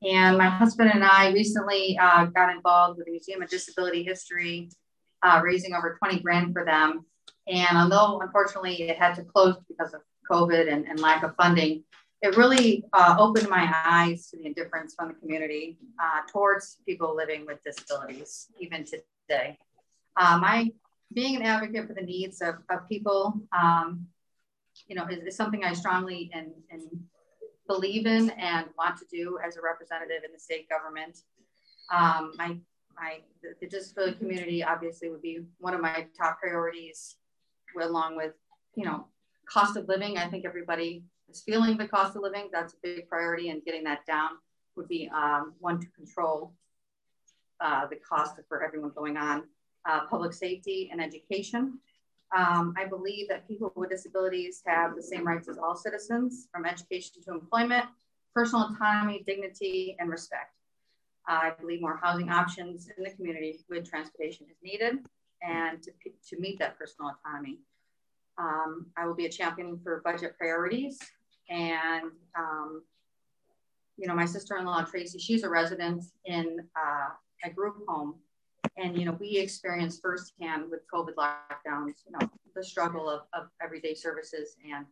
Speaker 18: And my husband and I recently uh, got involved with the Museum of Disability History, uh, raising over 20 grand for them. And although unfortunately it had to close because of COVID and, and lack of funding, it really uh, opened my eyes to the indifference from the community uh, towards people living with disabilities, even today. Um, my being an advocate for the needs of, of people, um, you know, is, is, something I strongly and, and believe in and want to do as a representative in the state government. Um, my I the, the, disability community obviously would be one of my top priorities, along with you know cost of living. I think everybody is feeling the cost of living. That's a big priority, and getting that down would be um, one to control uh, the cost for everyone going on. Uh, public safety and education. Um, I believe that people with disabilities have the same rights as all citizens, from education to employment, personal autonomy, dignity, and respect. I believe more housing options in the community with transportation is needed and to, to meet that personal autonomy. Um, I will be a champion for budget priorities and um, you know, my sister-in-law, Tracy, she's a resident in uh, a group home. And, you know, we experienced firsthand with COVID lockdowns, you know, the struggle of, of everyday services. And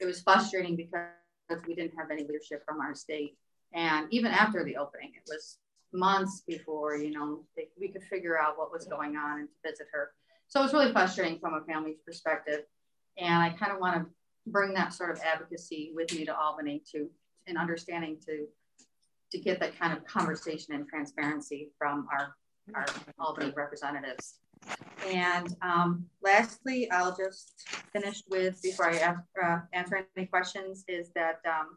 Speaker 18: it was frustrating because we didn't have any leadership from our state. And even after the opening, it was months before, you know, they, we could figure out what was going on and to visit her. So it was really frustrating from a family's perspective. And I kind of want to bring that sort of advocacy with me to Albany to and understanding to to get that kind of conversation and transparency from our, our Albany representatives. And um, lastly, I'll just finish with, before I ask, uh, answer any questions, is that um,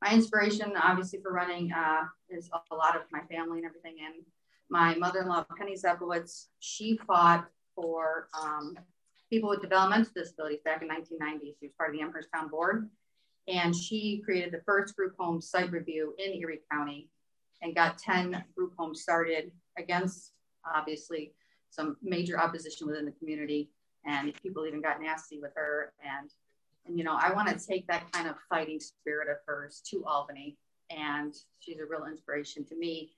Speaker 18: my inspiration, obviously, for running uh, is a lot of my family and everything. And my mother-in-law, Penny Zeblowitz, she fought for um, people with developmental disabilities back in 1990. She was part of the Amherst Town Board. And she created the first group home site review in Erie County and got 10 group homes started against, obviously, some major opposition within the community. And people even got nasty with her. And, and you know, I want to take that kind of fighting spirit of hers to Albany. And she's a real inspiration to me.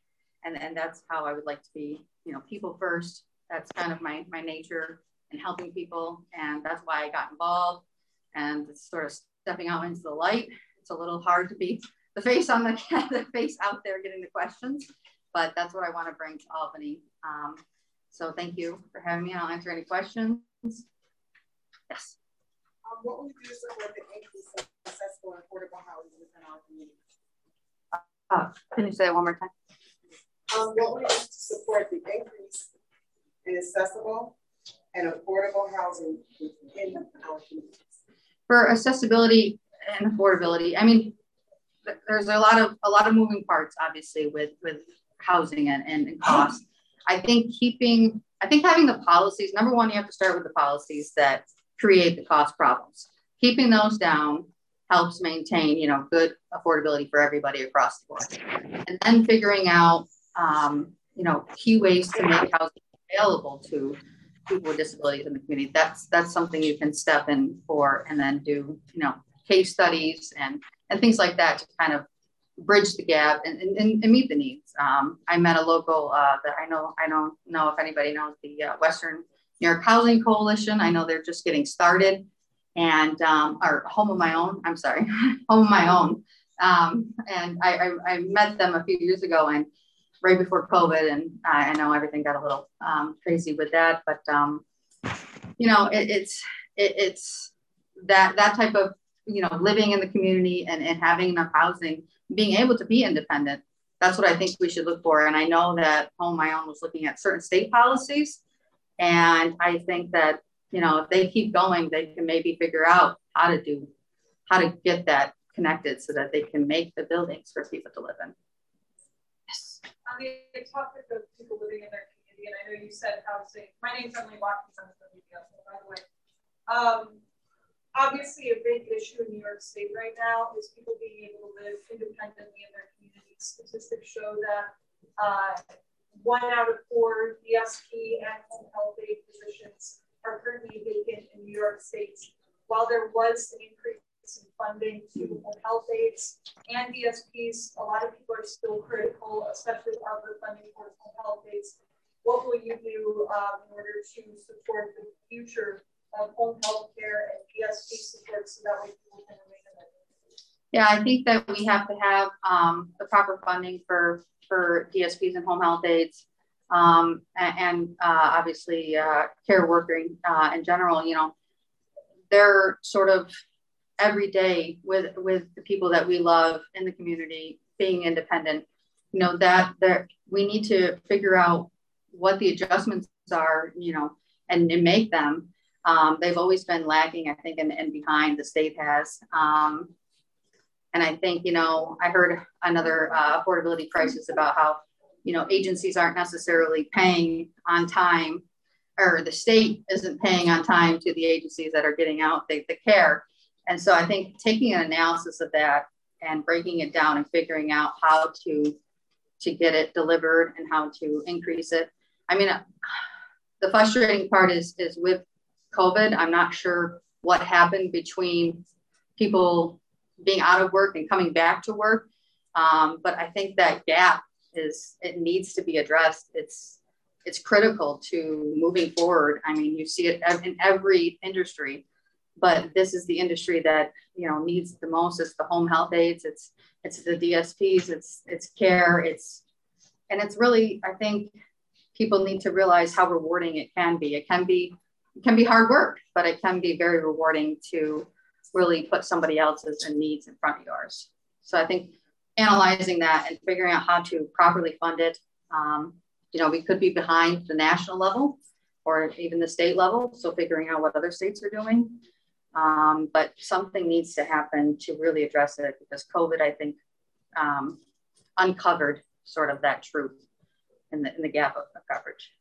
Speaker 18: And, and that's how I would like to be, you know, people first. That's kind of my, my nature and helping people. And that's why I got involved and sort of stepping out into the light. It's a little hard to be the face on the, the face out there getting the questions, but that's what I want to bring to Albany. Um, so thank you for having me. And I'll answer any questions. Yes.
Speaker 19: Um, what would you do to support the increase of accessible and affordable housing within our community?
Speaker 18: Uh, can you say that one more time?
Speaker 19: Um, what would you do to support the increase in accessible and affordable housing within our community?
Speaker 18: for accessibility and affordability, I mean, there's a lot of a lot of moving parts, obviously, with with housing and, and, and cost. I think keeping, I think having the policies, number one, you have to start with the policies that create the cost problems. Keeping those down helps maintain, you know, good affordability for everybody across the board. And then figuring out, um, you know, key ways to make housing available to people with disabilities in the community. That's that's something you can step in for and then do, you know, case studies and and things like that to kind of bridge the gap and, and, and meet the needs. Um, I met a local uh, that I know I don't know if anybody knows the uh, Western New York Housing Coalition. I know they're just getting started, and um, or Home of My Own. I'm sorry, Home of My Own. Um, and I, I, I met them a few years ago, and right before COVID, and I know everything got a little um, crazy with that. But um, you know, it, it's it, it's that that type of you know living in the community and, and having enough housing, being able to be independent. That's what I think we should look for. And I know that Home My Own was looking at certain state policies, and I think that you know if they keep going, they can maybe figure out how to do how to get that connected so that they can make the buildings for people to live in
Speaker 2: on the topic of people living in their community, and I know you said housing. My name's Emily Watkins. I'm from by the way. Um, obviously, a big issue in New York State right now is people being able to live independently in their communities. Statistics show that uh, one out of four DSP and home health aide positions are currently vacant in New York State. While there was an increase some funding to home health aides and DSPs. A lot of people are still critical, especially ARPA funding for home health aides. What will you do um, in order to support the future of home health care and DSP support so that way people can remain in it?
Speaker 18: Yeah, I think that we have to have um, the proper funding for for DSPs and home health aides, um, and, and uh, obviously uh, care working uh, in general. You know, they're sort of every day with with the people that we love in the community being independent you know that there we need to figure out what the adjustments are, you know, and, and make them. Um, they've always been lacking I think, and, and behind the state has. Um, and I think, you know, I heard another uh, affordability crisis about how, you know, agencies aren't necessarily paying on time or the state isn't paying on time to the agencies that are getting out the, the care. And so I think taking an analysis of that and breaking it down and figuring out how to to get it delivered and how to increase it. I mean, the frustrating part is is with COVID. I'm not sure what happened between people being out of work and coming back to work, um, but I think that gap is it needs to be addressed. It's it's critical to moving forward. I mean, you see it in every industry, but this is the industry that you know needs the most. It's the home health aides. It's it's the DSPs. It's it's care. It's and it's really I think people need to realize how rewarding it can be. It can be it can be hard work, but it can be very rewarding to really put somebody else's needs in front of yours. So I think analyzing that and figuring out how to properly fund it. Um, you know, we could be behind the national level or even the state level. So figuring out what other states are doing. Um, but something needs to happen to really address it because COVID, I think, um, uncovered sort of that truth in the, in the gap of, coverage.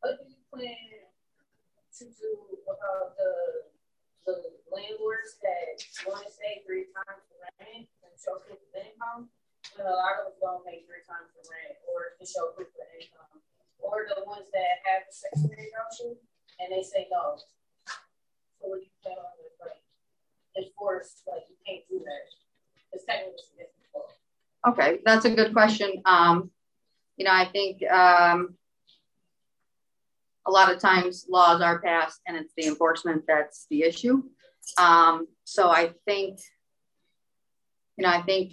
Speaker 13: What do you plan to do about the the landlords that want to stay three times the rent and show proof of income? And a lot of them don't pay three times the rent or to show proof of income. Or the ones that have a secondary option and they say no. So what you plan on like enforce like you can't do that? It's technically
Speaker 18: Okay, that's a good question. Um, you know, I think um, a lot of times laws are passed and it's the enforcement that's the issue. Um, so I think, you know, I think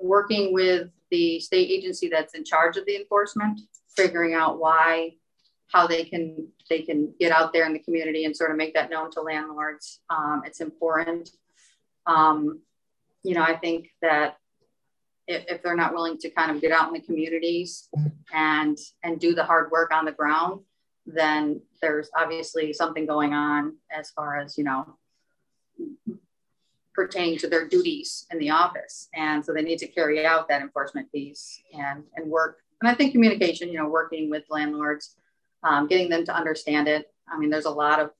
Speaker 18: working with the state agency that's in charge of the enforcement, figuring out why, how they can they can get out there in the community and sort of make that known to landlords. Um, it's important. Um, you know, I think that if, if they're not willing to kind of get out in the communities and and do the hard work on the ground, then there's obviously something going on as far as you know pertaining to their duties in the office and so they need to carry out that enforcement piece and and work and i think communication you know working with landlords um, getting them to understand it. I mean there's a lot of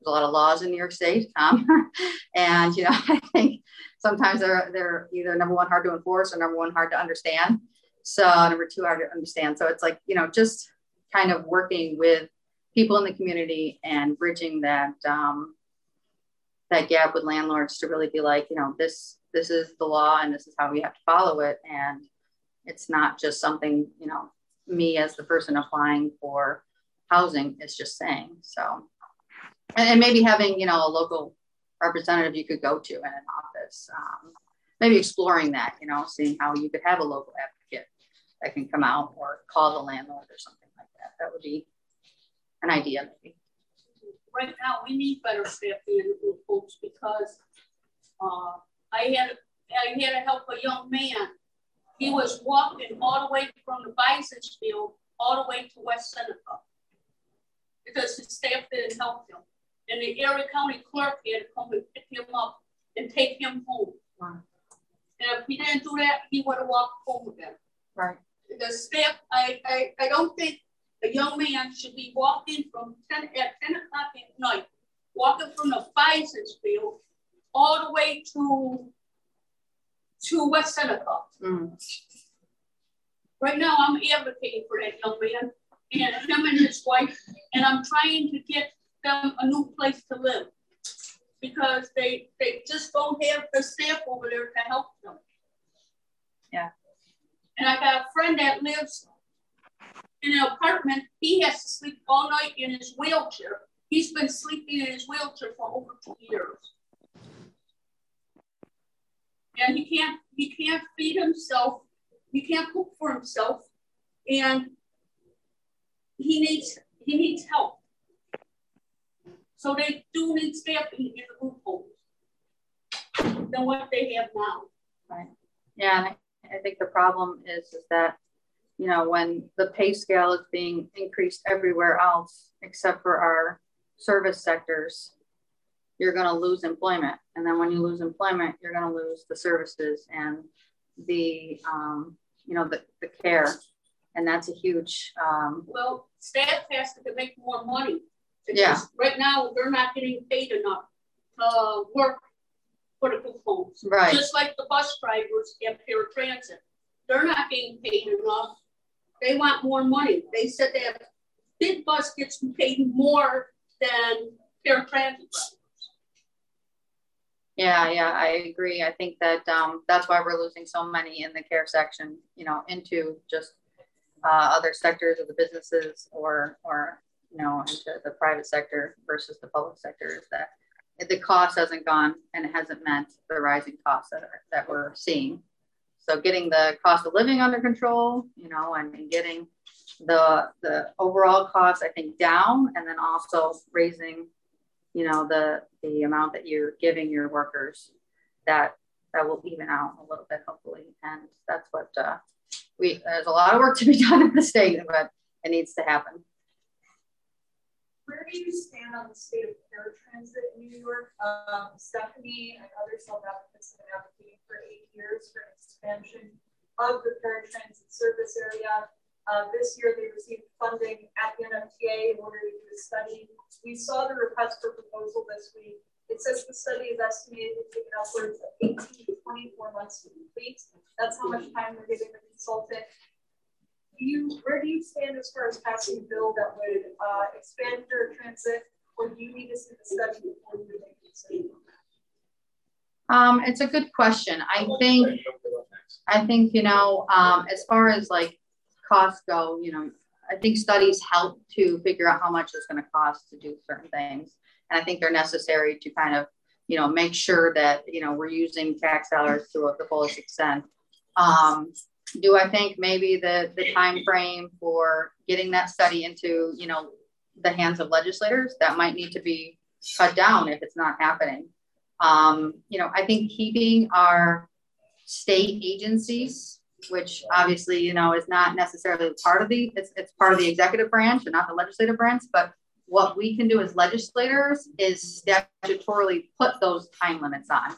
Speaker 18: there's a lot of laws in new york state um, and you know i think sometimes they're they're either number one hard to enforce or number one hard to understand. So number two hard to understand. So it's like you know just kind of working with people in the community and bridging that um, that gap with landlords to really be like, you know, this this is the law and this is how we have to follow it, and it's not just something you know me as the person applying for housing is just saying. So, and, and maybe having you know a local representative you could go to in an office. Um, maybe exploring that, you know, seeing how you could have a local advocate that can come out or call the landlord or something like that That would be an idea maybe.
Speaker 13: Right now, we need better staffing folks because uh, I had I had to help a young man. He was walking all the way from the bison field all the way to West Seneca because his staff didn't help him. And the Erie County clerk had to come and pick him up and take him home. Wow. And if he didn't do that, he would have walked home again.
Speaker 18: Right.
Speaker 13: The staff, I, I, I don't think a young man should be walking from 10 at 10 o'clock at night, walking from the Bison's field all the way to to West Seneca. Mm. Right now, I'm advocating for that young man and him and his wife, and I'm trying to get them a new place to live because they they just don't have the staff over there to help them.
Speaker 18: Yeah.
Speaker 13: And I got a friend that lives in an apartment, he has to sleep all night in his wheelchair. He's been sleeping in his wheelchair for over two years. And he can't he can't feed himself, he can't cook for himself, and he needs he needs help. So they do need staff in, in the group homes than what they have now.
Speaker 18: Right. Yeah, I think the problem is, is that, you know, when the pay scale is being increased everywhere else except for our service sectors, you're going to lose employment. And then when you lose employment, you're going to lose the services and the, um, you know, the, the care. And that's a huge. Um,
Speaker 13: well, staff has to make more money.
Speaker 18: Yeah.
Speaker 13: Right now, they're not getting paid enough to work for the group homes.
Speaker 18: Right.
Speaker 13: Just like the bus drivers at paratransit. They're not getting paid enough. They want more money. They said that big bus gets paid more than paratransit
Speaker 18: Yeah, yeah, I agree. I think that um, that's why we're losing so many in the care section, you know, into just uh, other sectors of the businesses or, or, you know, into the private sector versus the public sector is that the cost hasn't gone and it hasn't met the rising costs that, are, that we're seeing. So getting the cost of living under control, you know, and, and getting the the overall cost, I think, down, and then also raising, you know, the the amount that you're giving your workers, that that will even out a little bit, hopefully. And that's what uh, we. There's a lot of work to be done in the state, but it needs to happen.
Speaker 2: Where do you stand on the state of paratransit in New York? Um, Stephanie and other self advocates have been advocating for eight years for an expansion of the paratransit service area. Uh, this year, they received funding at the NFTA in order to do a study. We saw the request for proposal this week. It says the study is estimated to take upwards of 18 to 24 months to complete. That's how much time they're giving the consultant do you where do you stand as far as passing a bill that would uh, expand your transit, or do you need to see the study before you make a decision?
Speaker 18: Um, it's a good question. I think, I think you know, um, as far as like costs go, you know, I think studies help to figure out how much it's going to cost to do certain things, and I think they're necessary to kind of, you know, make sure that you know we're using tax dollars to the fullest extent. Um, do I think maybe the the time frame for getting that study into you know the hands of legislators that might need to be cut down if it's not happening. Um, you know, I think keeping our state agencies, which obviously you know is not necessarily part of the it's it's part of the executive branch and not the legislative branch, but what we can do as legislators is statutorily put those time limits on.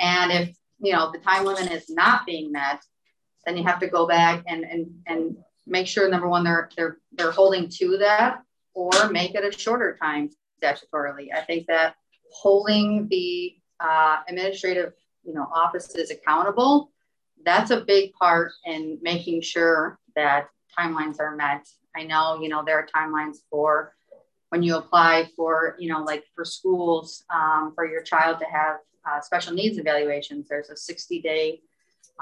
Speaker 18: And if you know the time limit is not being met, then you have to go back and and and make sure number one they're they're they're holding to that or make it a shorter time statutorily. I think that holding the uh, administrative you know offices accountable that's a big part in making sure that timelines are met. I know you know there are timelines for when you apply for you know like for schools um, for your child to have uh, special needs evaluations. There's a 60 day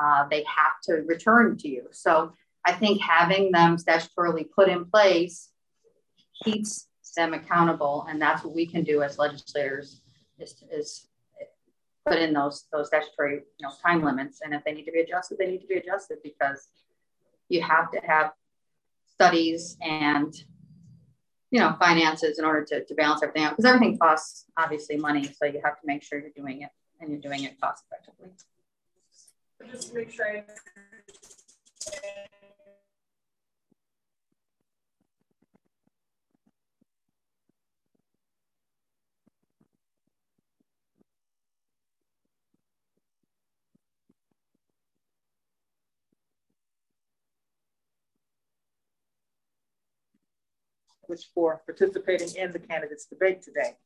Speaker 18: uh, they have to return to you. So I think having them statutorily put in place keeps them accountable, and that's what we can do as legislators is, is put in those those statutory you know time limits. And if they need to be adjusted, they need to be adjusted because you have to have studies and you know finances in order to, to balance everything out. Because everything costs obviously money. So you have to make sure you're doing it and you're doing it cost effectively.
Speaker 2: Just make sure
Speaker 4: which for participating in the candidates debate today.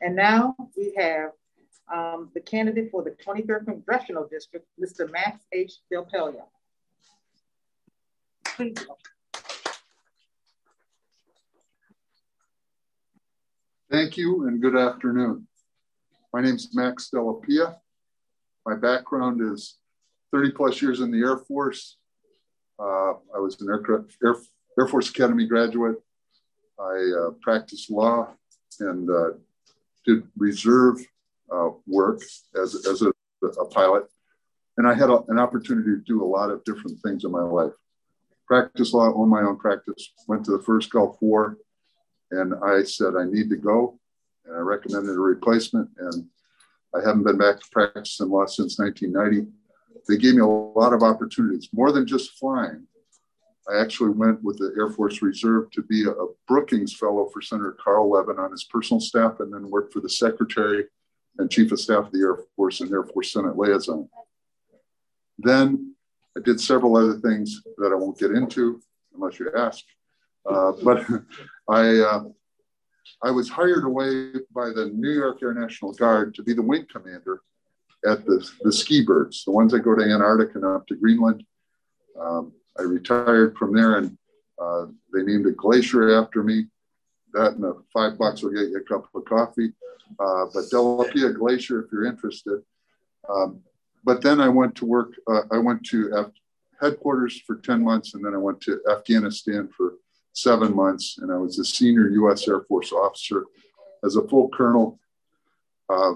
Speaker 4: And now we have um, the candidate for the 23rd Congressional District, Mr. Max Della Pia. Please.
Speaker 20: Thank you and good afternoon. My name is Max Della Pia. My background is 30 plus years in the Air Force. Uh, I was an Aircraft, Air, Air Force Academy graduate. I uh, practiced law and uh, did reserve uh, work as, as a, a, pilot. And I had a, an opportunity to do a lot of different things in my life. Practice law, own my own practice, went to the first Gulf War, and I said, I need to go. And I recommended a replacement. And I haven't been back to practice in law since 1990. they gave me a lot of opportunities, more than just flying. I actually went with the Air Force Reserve to be a, a Brookings Fellow for Senator Carl Levin on his personal staff, and then worked for the Secretary and Chief of Staff of the Air Force and Air Force Senate liaison. Then I did several other things that I won't get into unless you ask. Uh, but I, uh, I was hired away by the New York Air National Guard to be the wing commander at the, the ski birds, the ones that go to Antarctica and up to Greenland. Um, I retired from there and uh, they named a glacier after me. That and a five bucks will get you a cup of coffee. Uh, but Della Pia Glacier, if you're interested. Um, but then I went to work, uh, I went to F- headquarters for 10 months and then I went to Afghanistan for seven months. And I was a senior US Air Force officer as a full colonel. Uh,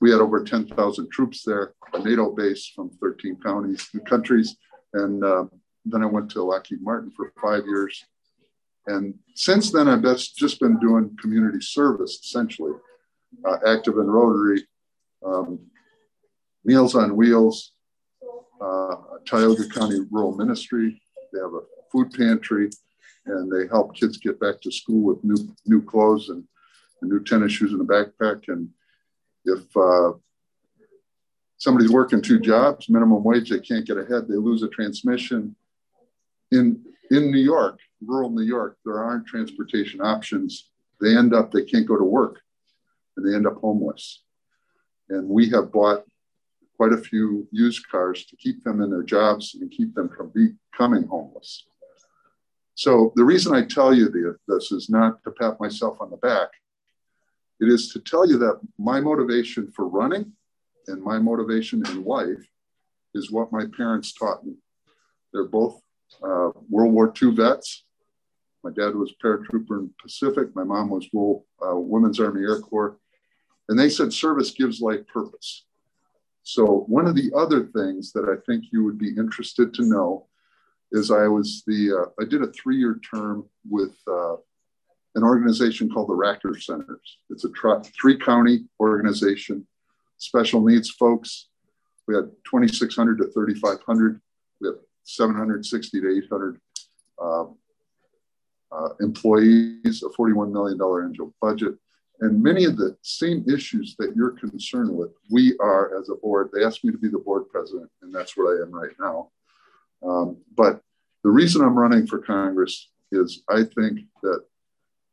Speaker 20: we had over 10,000 troops there, a NATO base from 13 counties and countries. And uh, then I went to Lockheed Martin for five years. And since then, I've just been doing community service essentially, uh, active in Rotary, um, Meals on Wheels, uh, Tioga County Rural Ministry. They have a food pantry and they help kids get back to school with new new clothes and, and new tennis shoes and a backpack. And if uh, somebody's working two jobs, minimum wage, they can't get ahead, they lose a transmission. In in New York, rural New York, there aren't transportation options. They end up, they can't go to work and they end up homeless. And we have bought quite a few used cars to keep them in their jobs and keep them from becoming homeless. So the reason I tell you this is not to pat myself on the back. It is to tell you that my motivation for running and my motivation in life is what my parents taught me. They're both uh, World War II vets. My dad was paratrooper in Pacific. My mom was World uh, Women's Army Air Corps. And they said service gives life purpose. So one of the other things that I think you would be interested to know is I was the uh, I did a three-year term with uh, an organization called the Racker Centers. It's a three-county organization, special needs folks. We had 2,600 to 3,500. We have 760 to 800 uh, uh, employees, a $41 million annual budget. And many of the same issues that you're concerned with, we are as a board. They asked me to be the board president, and that's what I am right now. Um, but the reason I'm running for Congress is I think that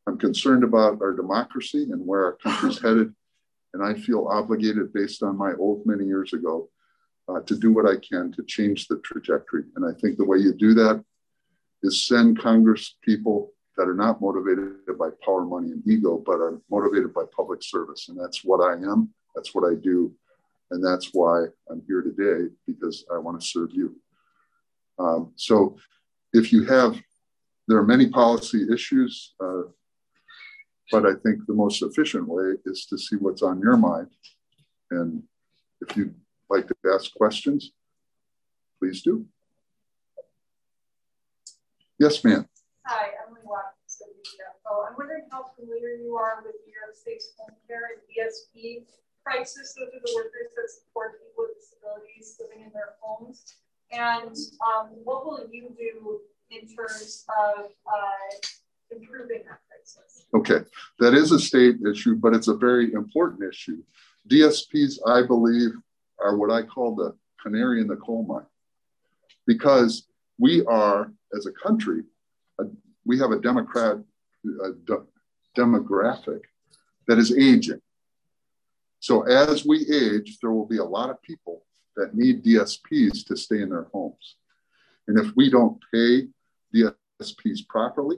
Speaker 20: I'm concerned about our democracy and where our country's headed. And I feel obligated, based on my oath many years ago, uh, to do what I can to change the trajectory. And I think the way you do that is send Congress people that are not motivated by power, money, and ego, but are motivated by public service. And that's what I am. That's what I do. And that's why I'm here today because I want to serve you. Um, so if you have, there are many policy issues, uh, but I think the most efficient way is to see what's on your mind. And if you'd like to ask questions, please do. Yes, ma'am.
Speaker 2: Hi, Emily Watkins, WDFO. I'm wondering how familiar you are with New York State's home care and DSP crisis. Those are the workers that support people with disabilities living in their homes. And um, what will you do in terms of uh, improving that crisis?
Speaker 20: Okay, that is a state issue, but it's a very important issue. DSPs, I believe, are what I call the canary in the coal mine because we are, as a country, a, we have a democrat a de- demographic that is aging. So as we age, there will be a lot of people that need DSPs to stay in their homes. And if we don't pay DSPs properly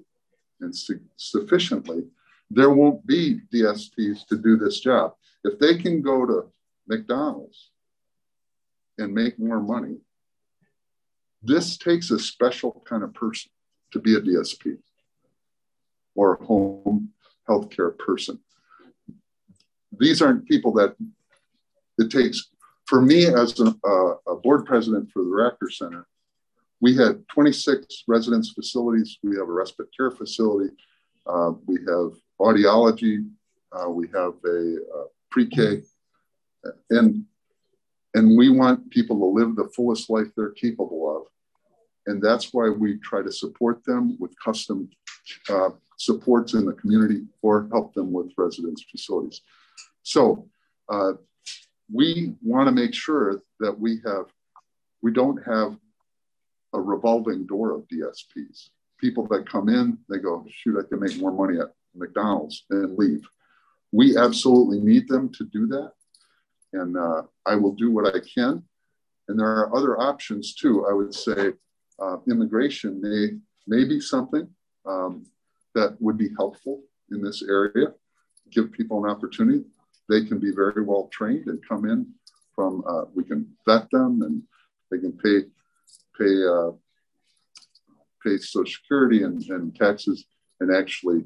Speaker 20: and su- sufficiently, there won't be DSPs to do this job. If they can go to McDonald's and make more money, this takes a special kind of person to be a DSP or a home healthcare person. These aren't people that it takes for me as a, a board president for the Racker Center, we had 26 residence facilities. We have a respite care facility. Uh, we have audiology. Uh, we have a uh, pre-K. And and we want people to live the fullest life they're capable of. And that's why we try to support them with custom uh, supports in the community or help them with residence facilities. So uh, we want to make sure that we have, we don't have a revolving door of DSPs. People that come in, they go, shoot, I can make more money at McDonald's and leave. We absolutely need them to do that. And uh, I will do what I can. And there are other options too. I would say uh, immigration may, may be something um, that would be helpful in this area, give people an opportunity. They can be very well trained and come in from, uh, we can vet them and they can pay, pay, uh, pay social security and, and taxes and actually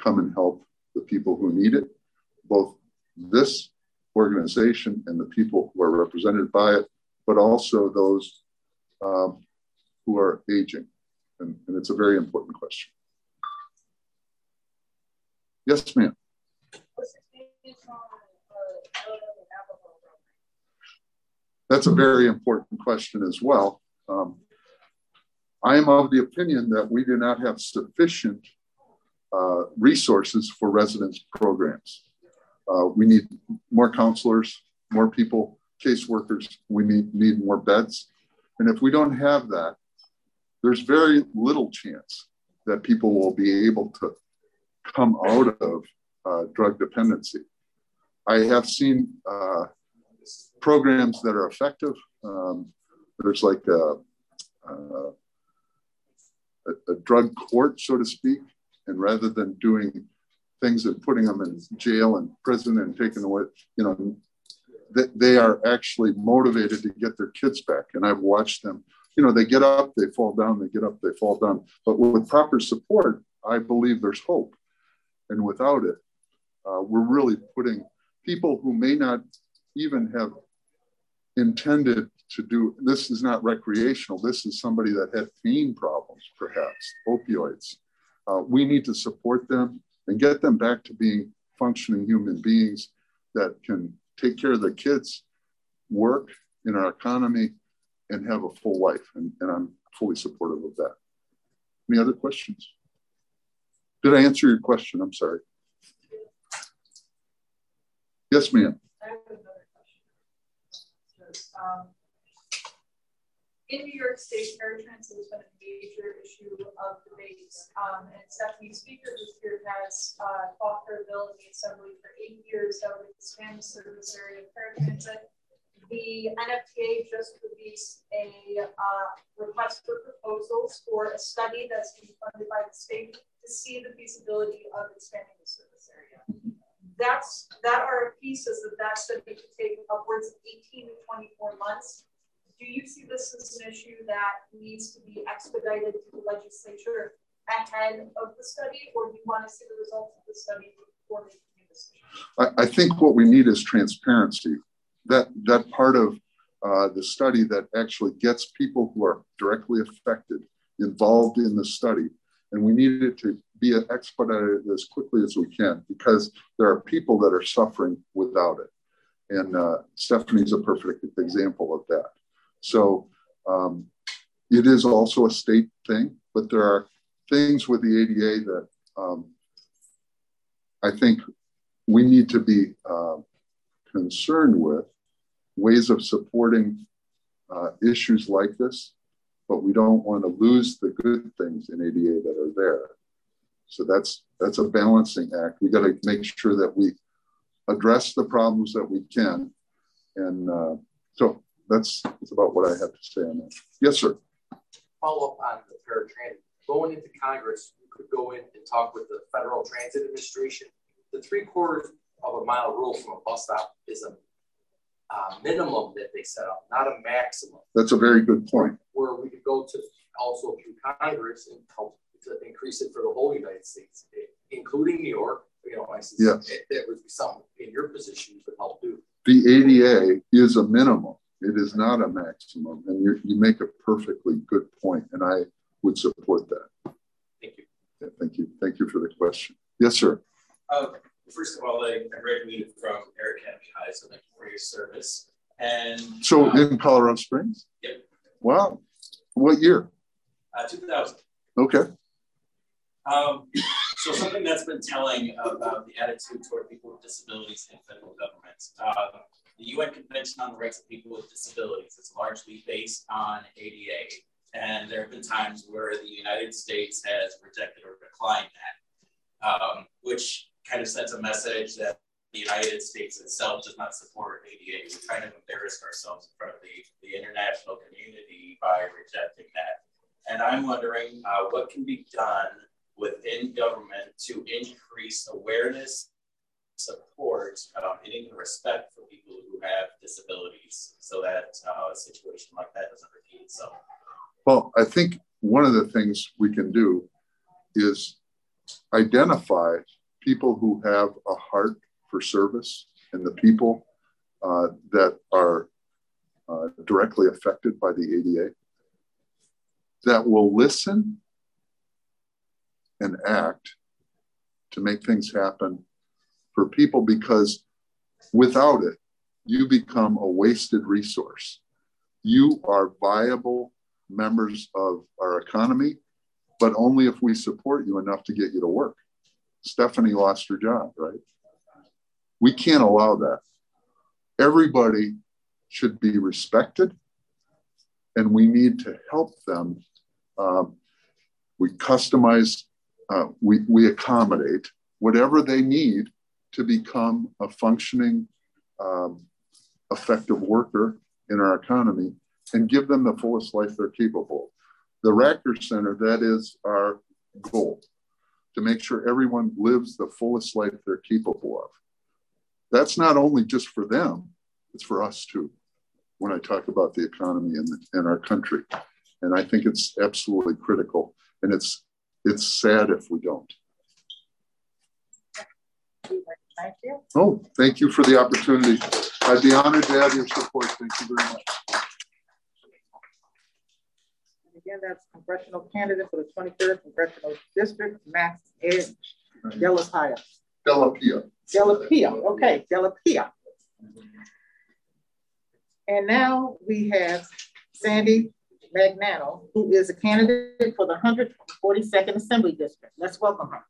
Speaker 20: come and help the people who need it, both this organization and the people who are represented by it, but also those um, who are aging. And, and it's a very important question. Yes, ma'am. That's a very important question as well. Um, I am of the opinion that we do not have sufficient uh, resources for residence programs. Uh, we need more counselors, more people, caseworkers. We need, need more beds. And if we don't have that, there's very little chance that people will be able to come out of uh, drug dependency. I have seen uh, programs that are effective. Um, there's like a, a, a, drug court, so to speak, and rather than doing things and putting them in jail and prison and taking away, you know, they, they are actually motivated to get their kids back. And I've watched them, you know, they get up, they fall down, they get up, they fall down. But with proper support, I believe there's hope. And without it, uh, we're really putting people who may not even have intended to do this is not recreational this is somebody that had pain problems perhaps opioids uh, we need to support them and get them back to being functioning human beings that can take care of their kids work in our economy and have a full life and, and i'm fully supportive of that any other questions did I answer your question? I'm sorry. Yes, ma'am.
Speaker 2: Um, in New York State, paratransit has been a major issue of debate. Um, and Stephanie Speaker this year has uh, fought for a bill in the Assembly for eight years that would expand the service area of paratransit the NFTA just released a uh, request for proposals for a study that's being funded by the state to see the feasibility of expanding the service area. That's that RFP says that that study could take upwards of 18 to 24 months. Do you see this as an issue that needs to be expedited to the legislature ahead of the study, or do you want to see the results of the study before making a decision?
Speaker 20: I, I think what we need is transparency that that part of uh, the study that actually gets people who are directly affected involved in the study. And we need it to be expedited as quickly as we can because there are people that are suffering without it. And uh, Stephanie's a perfect example of that. So um, it is also a state thing, but there are things with the ADA that um, I think we need to be uh, concerned with ways of supporting uh, issues like this, but we don't want to lose the good things in ADA that are there. So that's that's a balancing act. We got to make sure that we address the problems that we can, and uh, so that's, that's about what I have to say on that. Yes, sir.
Speaker 8: Follow up on the paratransit. Going into Congress, you could go in and talk with the Federal Transit Administration. The three quarters of a mile rule from a bus stop is a uh, minimum that they set up, not a maximum.
Speaker 20: That's a very good point.
Speaker 8: Where we could go to also through Congress and help to increase it for the whole United States, including New York. You know, I see
Speaker 20: yes.
Speaker 8: that would be something in your position you could help do.
Speaker 20: The ADA is a minimum. It is not a maximum, and you you make a perfectly good point, and I would support that.
Speaker 8: Thank you.
Speaker 20: Yeah, thank you. Thank you for the question. Yes, sir.
Speaker 3: Uh, First of all, I, I graduated from Air Academy High, so thank you for your service. And
Speaker 20: So
Speaker 3: uh,
Speaker 20: in Colorado Springs?
Speaker 3: Yep.
Speaker 20: Wow. What year?
Speaker 3: uh, 2000.
Speaker 20: Okay.
Speaker 3: Um, so something that's been telling about the attitude toward people with disabilities in federal government. Uh, the UN Convention on the Rights of People with Disabilities is largely based on ADA. And there have been times where the United States has rejected or declined that, um, which kind of sends a message that the United States itself does not support ADA. We kind of embarrassed ourselves in front of the, the international community by rejecting that. And I'm wondering uh, what can be done within government to increase awareness, support, um, and even respect for people who have disabilities so that uh, a situation like that doesn't repeat itself.
Speaker 20: Well, I think one of the things we can do is identify people who have a heart for service and the people uh, that are uh, directly affected by the ADA that will listen and act to make things happen for people because without it, you become a wasted resource. You are viable members of our economy, but only if we support you enough to get you to work. Stephanie lost her job, right? We can't allow that. Everybody should be respected, and we need to help them. Um, we customize, uh, we, we accommodate whatever they need to become a functioning, um, effective worker in our economy and give them the fullest life they're capable. The Racker Center, that is our goal to make sure everyone lives the fullest life they're capable of. That's not only just for them, it's for us too, when I talk about the economy and, and our country. And I think it's absolutely critical. And it's it's sad if we don't.
Speaker 4: Thank you.
Speaker 20: Oh, thank you for the opportunity. I'd be honored to have your support. Thank you very much.
Speaker 4: Again, that's congressional candidate for the 23rd Congressional District, Max Edge, Della
Speaker 20: Pia.
Speaker 4: Delapia. Della Pia, okay, Della Pia. And now we have Sandy Magnano, who is a candidate for the 142nd Assembly District. Let's welcome her.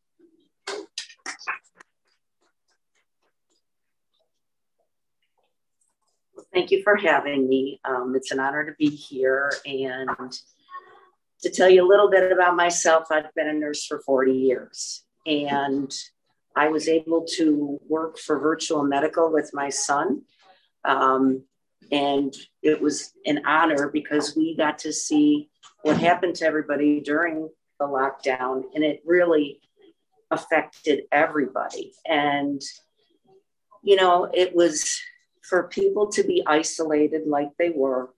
Speaker 21: Thank you for having me. Um, it's an honor to be here and to tell you a little bit about myself. I've been a nurse for 40 years and I was able to work for virtual medical with my son. Um, and it was an honor because we got to see what happened to everybody during the lockdown and it really affected everybody. And, you know, it was for people to be isolated like they were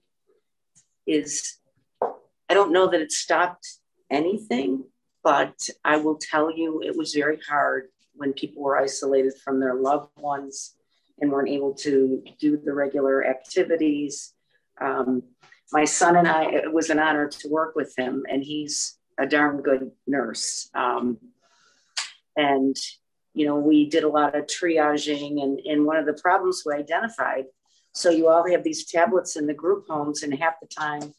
Speaker 21: is I don't know that it stopped anything, but I will tell you it was very hard when people were isolated from their loved ones and weren't able to do the regular activities. Um, my son and I, it was an honor to work with him, and he's a darn good nurse. Um, and you know, we did a lot of triaging, and, and one of the problems we identified. So you all have these tablets in the group homes, and half the time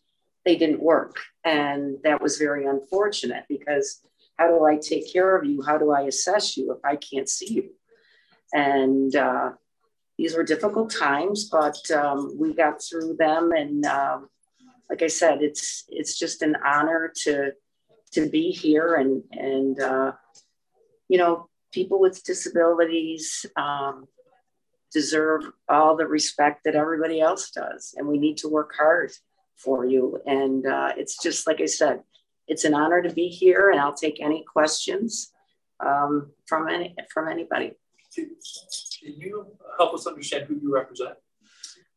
Speaker 21: they didn't work, and that was very unfortunate because how do I take care of you? How do I assess you if I can't see you? And uh, these were difficult times, but um, we got through them. And um, like I said, it's it's just an honor to to be here and and uh, you know people with disabilities um, deserve all the respect that everybody else does, and we need to work hard for you. And uh, it's just like I said, it's an honor to be here, and I'll take any questions um, from any from anybody.
Speaker 8: Can you help us understand who you represent?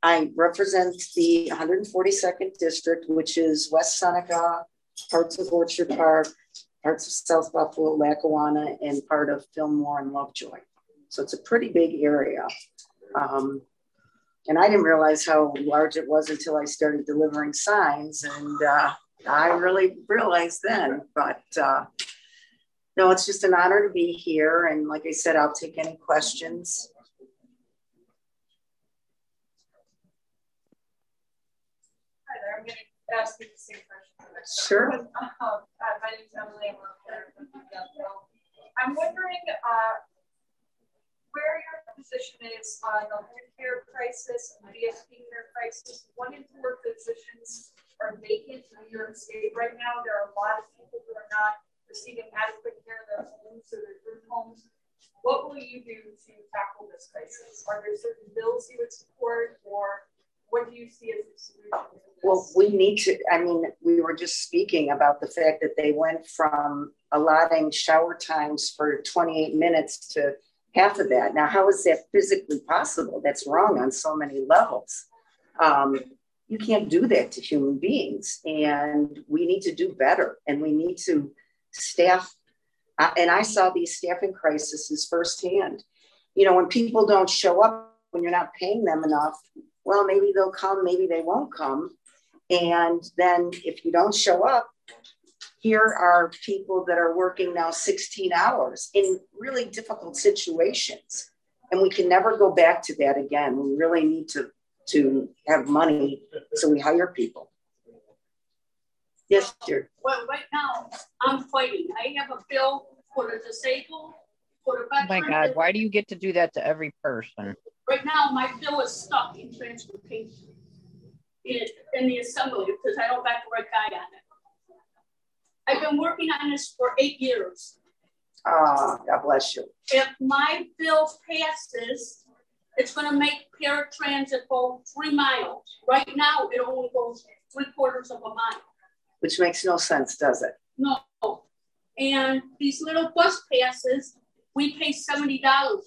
Speaker 21: I represent the 142nd district, which is West Seneca, parts of Orchard Park, parts of South Buffalo, Lackawanna, and part of Fillmore and Lovejoy. So it's a pretty big area. Um, and I didn't realize how large it was until I started delivering signs. And uh, I really realized then. But uh, no, it's just an honor to be here. And like I said, I'll take any questions.
Speaker 2: I'm going to ask you the same question.
Speaker 21: Sure.
Speaker 2: Um, uh, my name is Emily. I'm wondering uh, where your position is on the home care crisis and the DSP care crisis. One in four physicians are vacant in New York State right now. There are a lot of people who are not receiving adequate care in their homes or their group homes. What will you do to tackle this crisis? Are there certain bills you would support or what do you see as the solution?
Speaker 21: Well, we need to, I mean, we were just speaking about the fact that they went from allotting shower times for 28 minutes to half of that. Now, how is that physically possible? That's wrong on so many levels. Um, you can't do that to human beings, and we need to do better, and we need to staff. Uh, and I saw these staffing crises firsthand. You know, when people don't show up, when you're not paying them enough, well, maybe they'll come, maybe they won't come. And then if you don't show up, here are people that are working now 16 hours in really difficult situations. And we can never go back to that again. We really need to, to have money so we hire people. Yes, dear.
Speaker 13: Well, right now, I'm fighting. I have a bill for the disabled, for the
Speaker 22: Oh my God, why do you get to do that to every person?
Speaker 13: Right now, my bill is stuck in transportation in, in the assembly because I don't got the right guy on it. I've been working on this for eight years.
Speaker 21: Ah, God bless you.
Speaker 13: If my bill passes, it's going to make paratransit go three miles. Right now, it only goes three quarters of a mile.
Speaker 21: Which makes no sense, does it?
Speaker 13: No. And these little bus passes, we pay $70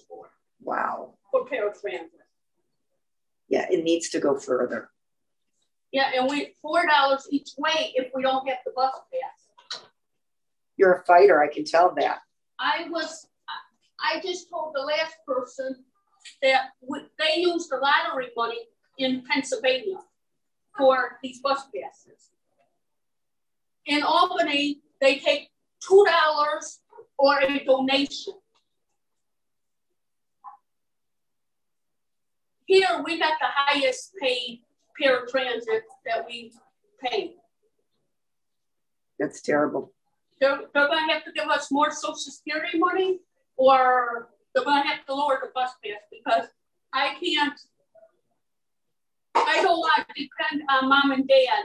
Speaker 13: for.
Speaker 21: Wow.
Speaker 13: For paratransit.
Speaker 21: Yeah, it needs to go further.
Speaker 13: Yeah, and we four dollars each way if we don't get the bus pass.
Speaker 21: You're a fighter, I can tell that.
Speaker 13: I was, I just told the last person that they used the lottery money in Pennsylvania for these bus passes. In Albany, they take two dollars or a donation. Here we got the highest paid paratransit that we pay.
Speaker 21: That's terrible.
Speaker 13: They're, they're going to have to give us more Social Security money, or they're going to have to lower the bus pass because I can't. I don't want to depend on mom and dad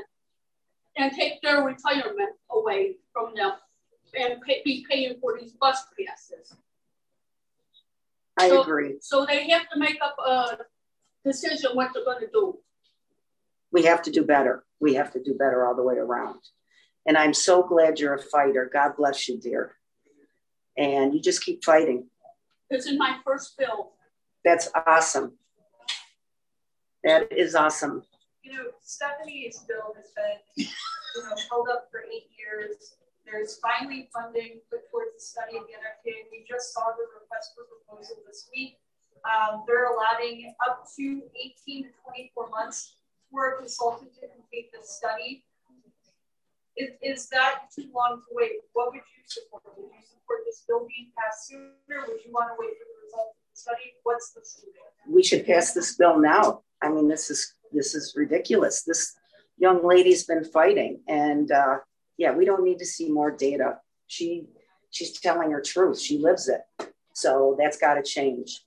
Speaker 13: and take their retirement away from them and pay, be paying for these bus passes.
Speaker 21: I
Speaker 13: so,
Speaker 21: agree.
Speaker 13: So they have to make up a decision what they're going to do.
Speaker 21: We have to do better. We have to do better all the way around. And I'm so glad you're a fighter. God bless you, dear. And you just keep fighting.
Speaker 13: This is my first bill.
Speaker 21: That's awesome. That is awesome.
Speaker 2: You know, Stephanie's bill has been, you know, held up for eight years. There's finally funding put towards the study of the NFTA. We just saw the request for proposal this week. Um, they're allowing up to 18 to 24 months for a consultant to complete the study. Is, is that too long to wait? What would you support? Would you support this bill being passed sooner? Would you want to wait for the results of the study? What's the solution?
Speaker 21: We should pass this bill now. I mean, this is this is ridiculous. This young lady's been fighting, and uh, yeah, we don't need to see more data. She she's telling her truth. She lives it. So that's got to change.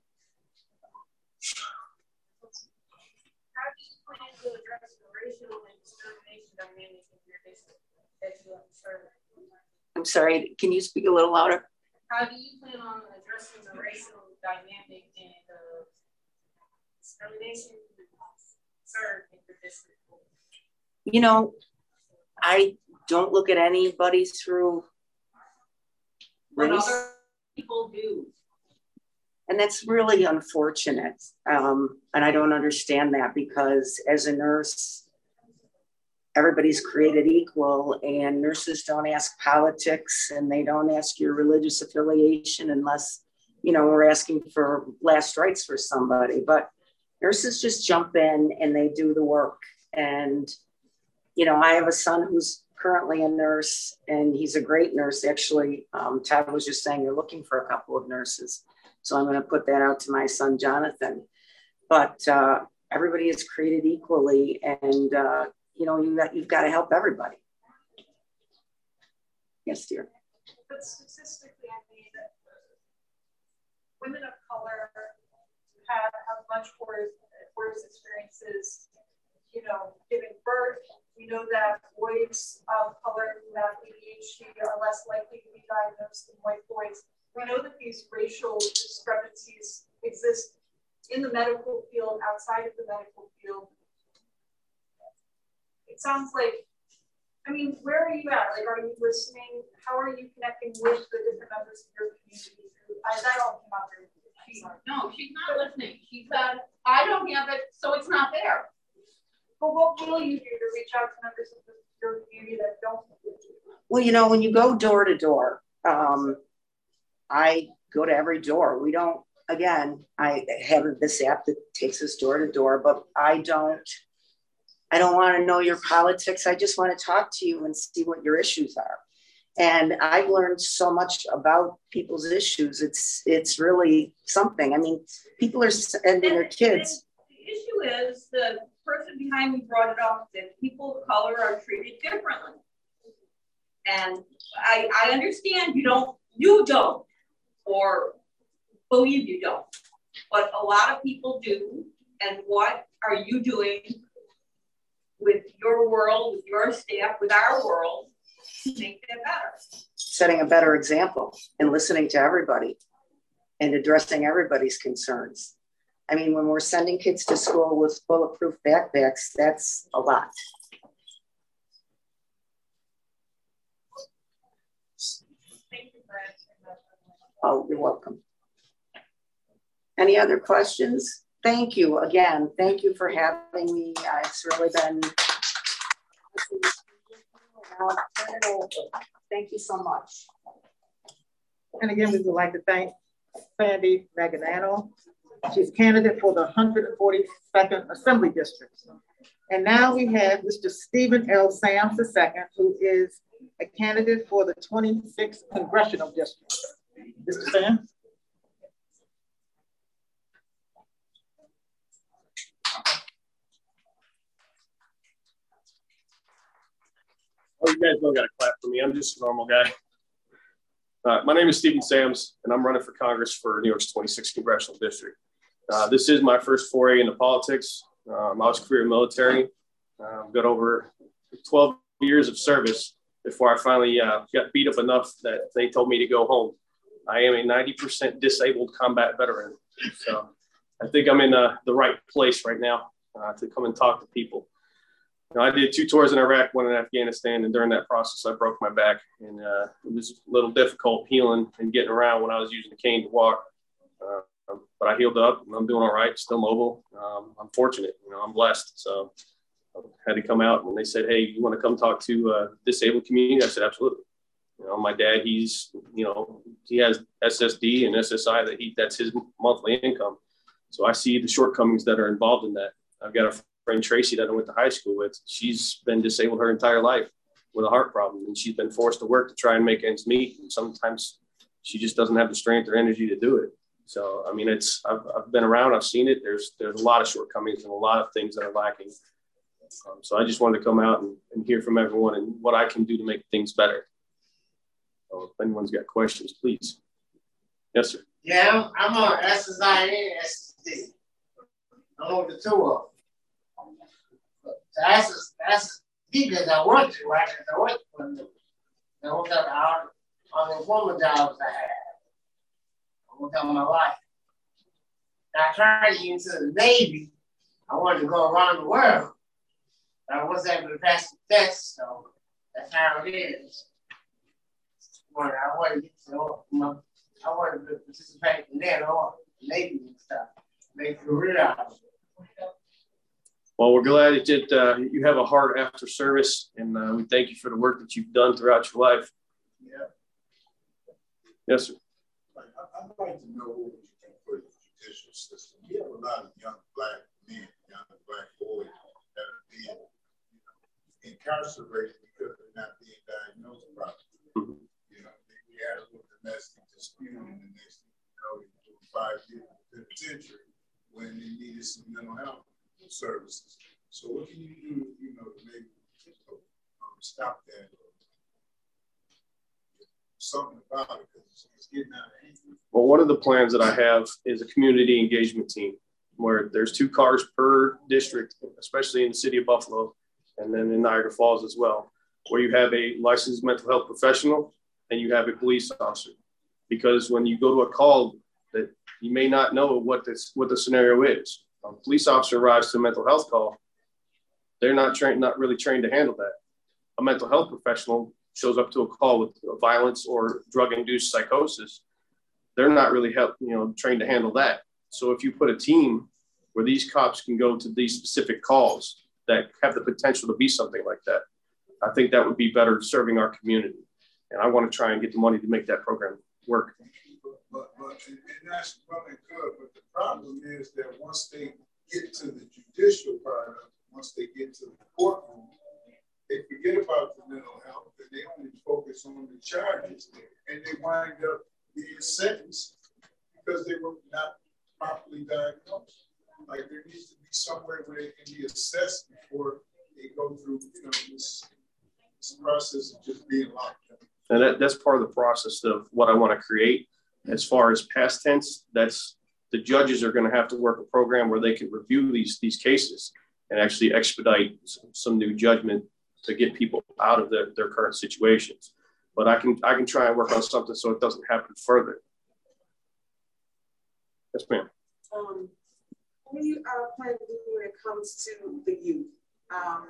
Speaker 21: I'm sorry, can you speak a little louder?
Speaker 2: How do you plan on addressing the racial dynamic and uh, discrimination concern in your district?
Speaker 21: You know, I don't look at anybody through
Speaker 2: What
Speaker 21: race.
Speaker 2: other people do?
Speaker 21: And that's really unfortunate. Um, and I don't understand that because as a nurse, everybody's created equal, and nurses don't ask politics and they don't ask your religious affiliation unless, you know, we're asking for last rites for somebody. But nurses just jump in and they do the work. And, you know, I have a son who's currently a nurse and he's a great nurse. Actually, um, Todd was just saying you're looking for a couple of nurses. So I'm going to put that out to my son, Jonathan. But uh, everybody is created equally. And, uh, you know, you got, you've got to help everybody. Yes, dear.
Speaker 2: But statistically, I mean, women of color have, have much worse, worse experiences, you know, giving birth. We know that boys of color who have ADHD are less likely to be diagnosed than white boys. We know that these racial discrepancies exist in the medical field, outside of the medical field. It sounds like, I mean, where are you at? Like, are you listening? How are you connecting with the different members of your community? I, that all came out very
Speaker 13: she, no, she's not listening. She said, I don't have it, so it's not there.
Speaker 2: But what will you do to reach out to members of your community that don't?
Speaker 21: Well, you know, when you go door to door, um, I go to every door. We don't, again, I have this app that takes us door to door, but I don't, I don't want to know your politics. I just want to talk to you and see what your issues are. And I've learned so much about people's issues. It's it's really something. I mean, people are sending their kids.
Speaker 13: The issue is the person behind me brought it up that people of color are treated differently. And I, I understand you don't, you don't, or believe you don't, but a lot of people do. And what are you doing with your world, with your staff, with our world to make that better?
Speaker 21: Setting a better example and listening to everybody and addressing everybody's concerns. I mean, when we're sending kids to school with bulletproof backpacks, that's a lot. Oh, you're welcome. Any other questions? Thank you again. Thank you for having me. Uh, it's really been. Thank you so much.
Speaker 4: And again, we would like to thank Sandy Magnano. She's candidate for the 142nd Assembly District. And now we have Mr. Stephen L. Sams II, who is a candidate for the 26th Congressional District. Mr. Sams?
Speaker 23: Oh, you guys don't got to clap for me. I'm just a normal guy. Uh, my name is Stephen Sams, and I'm running for Congress for New York's 26th Congressional District. Uh, this is my first foray into politics. Um, I was career military. Uh, got over 12 years of service before I finally uh, got beat up enough that they told me to go home. I am a 90% disabled combat veteran. So I think I'm in uh, the right place right now uh, to come and talk to people. You know, I did two tours in Iraq, one in Afghanistan, and during that process, I broke my back, and uh, it was a little difficult healing and getting around when I was using the cane to walk. Uh, but I healed up, and I'm doing all right, still mobile. Um, I'm fortunate, you know, I'm blessed. So I had to come out, and they said, "Hey, you want to come talk to uh, disabled community?" I said, "Absolutely." You know, my dad, he's, you know, he has SSD and SSI that he that's his monthly income. So I see the shortcomings that are involved in that. I've got a friend Tracy that I went to high school with. She's been disabled her entire life with a heart problem, and she's been forced to work to try and make ends meet. And sometimes she just doesn't have the strength or energy to do it. So I mean, it's I've, I've been around, I've seen it. There's there's a lot of shortcomings and a lot of things that are lacking. Um, so I just wanted to come out and, and hear from everyone and what I can do to make things better. If anyone's got questions, please. Yes, sir.
Speaker 16: Yeah, I'm on SSI and SSD. I'm on the two of them. That's that's because I want to, right? Because I want to. I want to on, on the woman jobs I had. I want to my life. I tried to get into the Navy. I wanted to go around the world. I wasn't able to pass the test, so that's how it is. When I wanted to get to, I wanted to participate in that or Navy and stuff, make a career out of it.
Speaker 23: Well, we're glad that uh, you have a heart after service, and uh, we thank you for the work that you've done throughout your life.
Speaker 20: Yeah.
Speaker 23: Yes, sir.
Speaker 20: I'd like to know what you think for the judicial system. We have a lot of young black men, young black boys that are being you know, incarcerated because they're not being diagnosed properly. Mm-hmm. Had a little domestic dispute, and the next thing you know, they do five years in the penitentiary when they needed some mental health services. So what can you do, you know,
Speaker 14: to maybe um, stop that something about it because it's getting out of hand.
Speaker 23: Well, one of the plans that I have is a community engagement team where there's two cars per district, especially in the city of Buffalo and then in Niagara Falls as well, where you have a licensed mental health professional and you have a police officer. Because when you go to a call that you may not know what this what the scenario is. A police officer arrives to a mental health call, they're not trained, not really trained to handle that. A mental health professional shows up to a call with violence or drug-induced psychosis, they're not really help, you know, trained to handle that. So if you put a team where these cops can go to these specific calls that have the potential to be something like that, I think that would be better serving our community. And I want to try and get the money to make that program work.
Speaker 14: But, but and, and that's well and good. But the problem is that once they get to the judicial part of once they get to the courtroom, they forget about the mental health and they only focus on the charges and they wind up being sentenced because they were not properly diagnosed. Like there needs to be somewhere where they can be assessed before they go through, you know, this, this process of just being locked up.
Speaker 23: And that, that's part of the process of what I want to create. As far as past tense, that's the judges are going to have to work a program where they can review these these cases and actually expedite some new judgment to get people out of their, their current situations. But I can I can try and work on something so it doesn't happen further. Yes, ma'am.
Speaker 19: Um, what do you uh, plan to do when it comes to the youth? Um,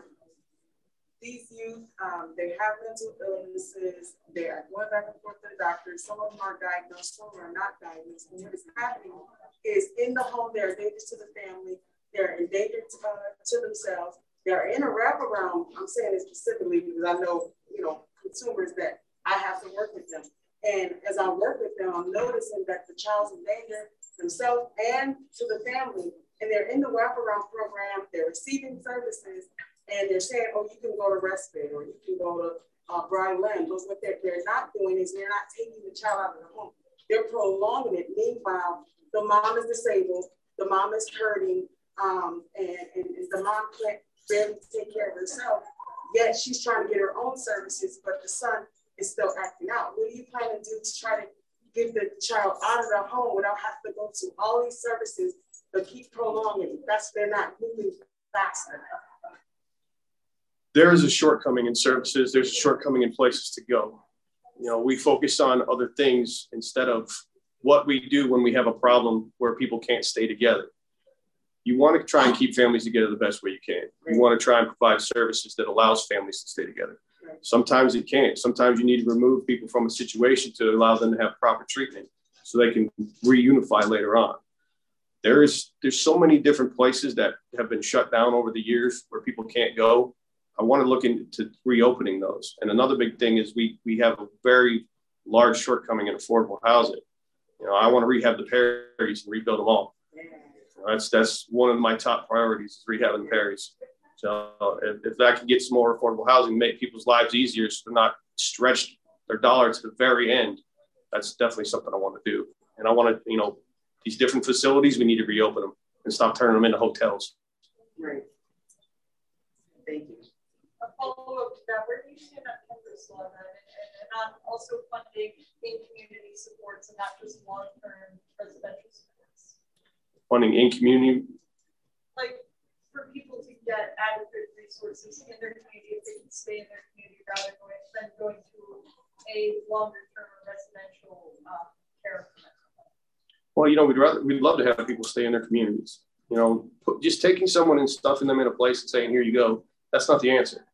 Speaker 19: these youth, um, they have mental illnesses. They are going back and forth to the doctor. Some of them are diagnosed, some are not diagnosed. And what is happening is in the home, they're dangerous to the family. They're endangered to, uh, to themselves they're in a wraparound. I'm saying this specifically because I know, you know, consumers that I have to work with them. And as I work with them, I'm noticing that the child's in danger themselves and to the family. And they're in the wraparound program, they're receiving services, and they're saying, oh, you can go to respite or you can go to uh, Brylin. But what they're, they're not doing is they're not taking the child out of the home. They're prolonging it. Meanwhile, the mom is disabled, the mom is hurting, um, and, and, and the mom can't barely take care of herself. Yet she's trying to get her own services, but the son is still acting out. What do you plan to do to try to get the child out of the home without having to go to all these services but keep prolonging? That's they're not moving fast enough.
Speaker 23: There is a shortcoming in services. There's a shortcoming in places to go. You know, we focus on other things instead of what we do when we have a problem where people can't stay together you want to try and keep families together the best way you can. You want to try and provide services that allows families to stay together. Sometimes it can't. Sometimes you need to remove people from a situation to allow them to have proper treatment so they can reunify later on. There is there's so many different places that have been shut down over the years where people can't go. I want to look into reopening those. And another big thing is we we have a very large shortcoming in affordable housing. You know, I want to rehab the Perrys and rebuild them all. That's that's one of my top priorities is rehabbing the Perrys. So if, if that can get some more affordable housing, make people's lives easier, so they're not stretched their dollar to the very end. That's definitely something I want to do. And I want to, you know, these different facilities, we need to reopen them and stop turning them into hotels.
Speaker 19: Right. Thank you.
Speaker 2: A follow up to that, where do you see that Congress law and, and also funding in community supports and not just long term residential supports.
Speaker 23: funding in community?
Speaker 2: Like for people to get adequate resources in their community, if they can stay in their community rather than going to a longer term residential uh, care.
Speaker 23: Well, you know, we'd rather we'd love to have people stay in their communities. You know, put, just taking someone and stuffing them in a place and saying, "Here you go," that's not the answer.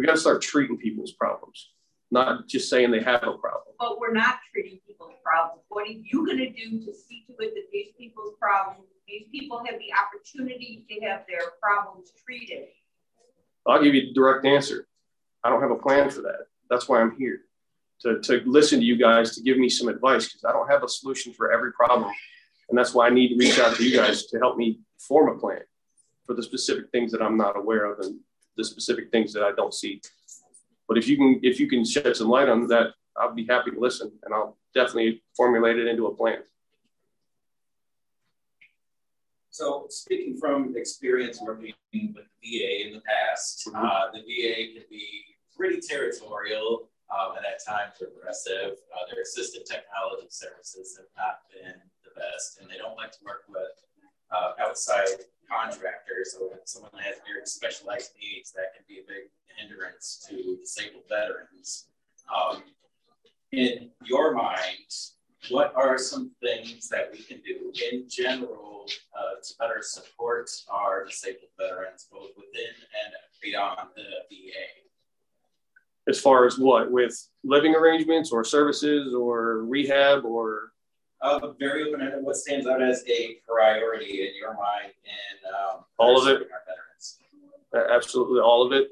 Speaker 23: We got to start treating people's problems, not just saying they have a problem.
Speaker 24: But we're not treating people's problems. What are you going to do to see to it that these people's problems, these people have the opportunity to have their problems treated?
Speaker 23: I'll give you a direct answer. I don't have a plan for that. That's why I'm here to, to listen to you guys to give me some advice because I don't have a solution for every problem. And that's why I need to reach out to you guys to help me form a plan for the specific things that I'm not aware of and the specific things that I don't see. But if you can if you can shed some light on that, I'll be happy to listen and I'll definitely formulate it into a plan.
Speaker 3: So speaking from experience working with the VA in the past, mm-hmm. uh, the VA can be pretty territorial um, and at times regressive. Uh, their assistive technology services have not been the best, and they don't like to work with uh, outside contractors. So when someone has very specialized needs, that can be a big hindrance to disabled veterans. Um, in your mind, what are some things that we can do in general uh, to better support our disabled veterans, both within and beyond the VA?
Speaker 23: As far as what, with living arrangements or services or rehab or?
Speaker 3: Uh, very open ended. What stands out as a priority in your mind in um,
Speaker 23: all of it? Absolutely, all of it.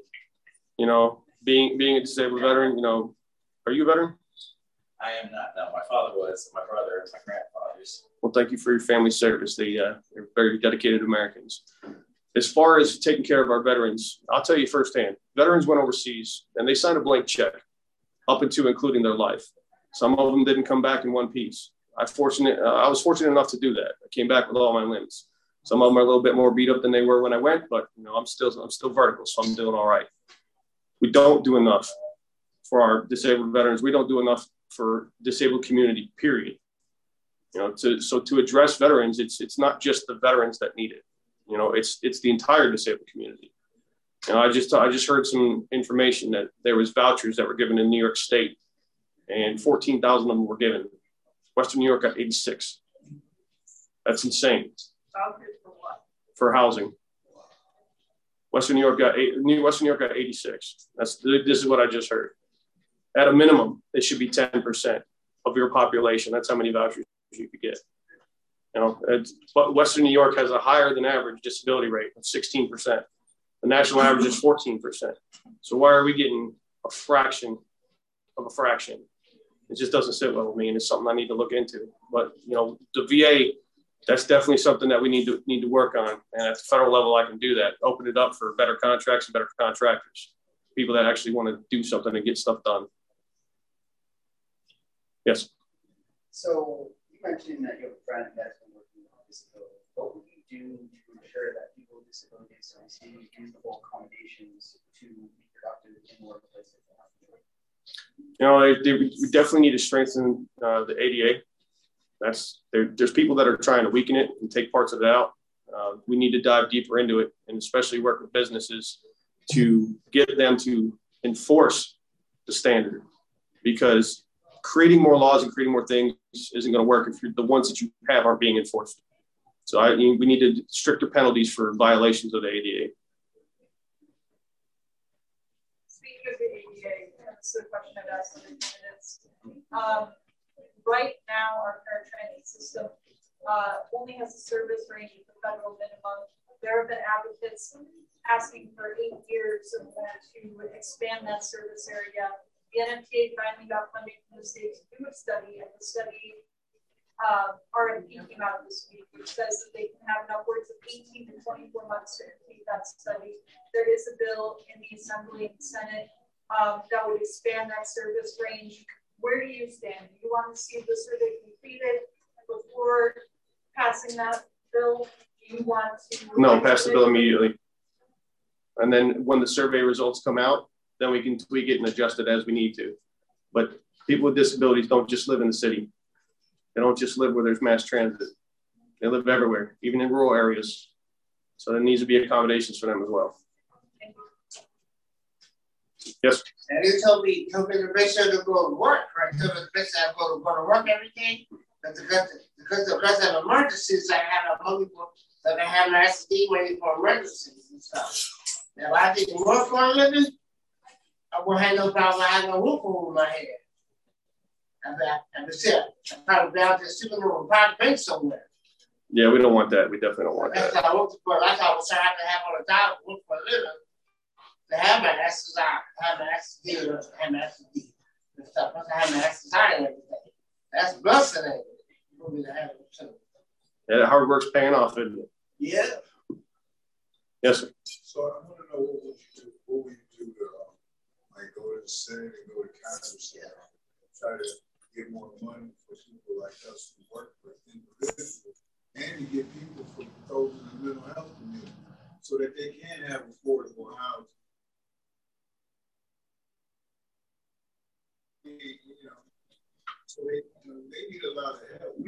Speaker 23: You know, being being a disabled veteran. You know, are you a veteran?
Speaker 3: I am not. No, my father was. My brother, and my grandfathers.
Speaker 23: Well, thank you for your family service. They uh, they're very dedicated Americans. As far as taking care of our veterans, I'll tell you firsthand. Veterans went overseas and they signed a blank check, up into including their life. Some of them didn't come back in one piece. I fortunate. Uh, I was fortunate enough to do that. I came back with all my limbs. Some of them are a little bit more beat up than they were when I went, but you know, I'm still I'm still vertical, so I'm doing all right. We don't do enough for our disabled veterans. We don't do enough for disabled community, period. You know, to, so to address veterans, it's it's not just the veterans that need it. You know, it's it's the entire disabled community. And I just I just heard some information that there was vouchers that were given in New York State, and fourteen thousand of them were given. Western New York got eighty six. That's insane.
Speaker 2: For what?
Speaker 23: For housing. Western New York got eight, New Western New York got 86. That's this is what I just heard at a minimum, it should be 10% of your population. That's how many vouchers you could get. You know, but Western New York has a higher than average disability rate of 16%. The national average is 14%. So why are we getting a fraction of a fraction? It just doesn't sit well with me, and it's something I need to look into. But you know, the VA, that's definitely something that we need to need to work on. And at the federal level, I can do that. Open it up for better contracts and better contractors, people that actually want to do something and get stuff done. Yes.
Speaker 25: So you mentioned that your friend that's been working on disability. What would you do to ensure that people with disabilities receive reasonable accommodations to be productive in workplaces?
Speaker 23: You know, we definitely need to strengthen uh, the ADA. That's there, there's people that are trying to weaken it and take parts of it out. Uh, we need to dive deeper into it and especially work with businesses to get them to enforce the standard because creating more laws and creating more things isn't going to work if the ones that you have aren't being enforced. So I, we need to stricter penalties for violations of the ADA.
Speaker 2: Speaking of the ADA, this question I've asked other candidates. Um, right now, our paratransit system uh, only has a service range at the federal minimum. There have been advocates asking for eight years or more to expand that service area the NFTA finally got funding from the state to do a study, and the study uh, RFP came out this week, which says that they can have an upwards of 18 to 24 months to complete that study. There is a bill in the Assembly and Senate um, that would expand that service range. Where do you stand? Do you want to see the survey completed before passing that bill? Do you want to?
Speaker 23: No, pass the bill immediately. And then when the survey results come out, then we can tweak it and adjust it as we need to. But people with disabilities don't just live in the city. They don't just live where there's mass transit. They live everywhere, even in rural areas. So there needs to be accommodations for them as well. Yes.
Speaker 16: And you told me, told me the best way to go to work, right? Me the best to go to, go to work every day. But because, because, because of emergencies, I have a money for, that I have an SD waiting for emergencies and stuff. Now, I didn't work for a living. I won't have no problem. I have no roof over my head. And that, and that's it. I'm probably down just sitting on a park bench somewhere.
Speaker 23: Yeah, we don't want that. We definitely don't want
Speaker 16: that's
Speaker 23: that.
Speaker 16: That's what I worked for. That's what I was trying to have on a job, work for a living. To have my SSI, have my SSD, have my SSD and stuff. I have my SSI and everything. That's blessing it for me to have it too.
Speaker 23: Yeah, hard work's paying off, isn't it?
Speaker 16: Yeah.
Speaker 23: Yes, sir.
Speaker 14: So I want to know what would you do, what would you do to uh, like go to the Senate and go to Congress and try to get more money for people like us who work for individuals and to get people from those in the mental health community so that they can have affordable housing. We need a lot of help. And?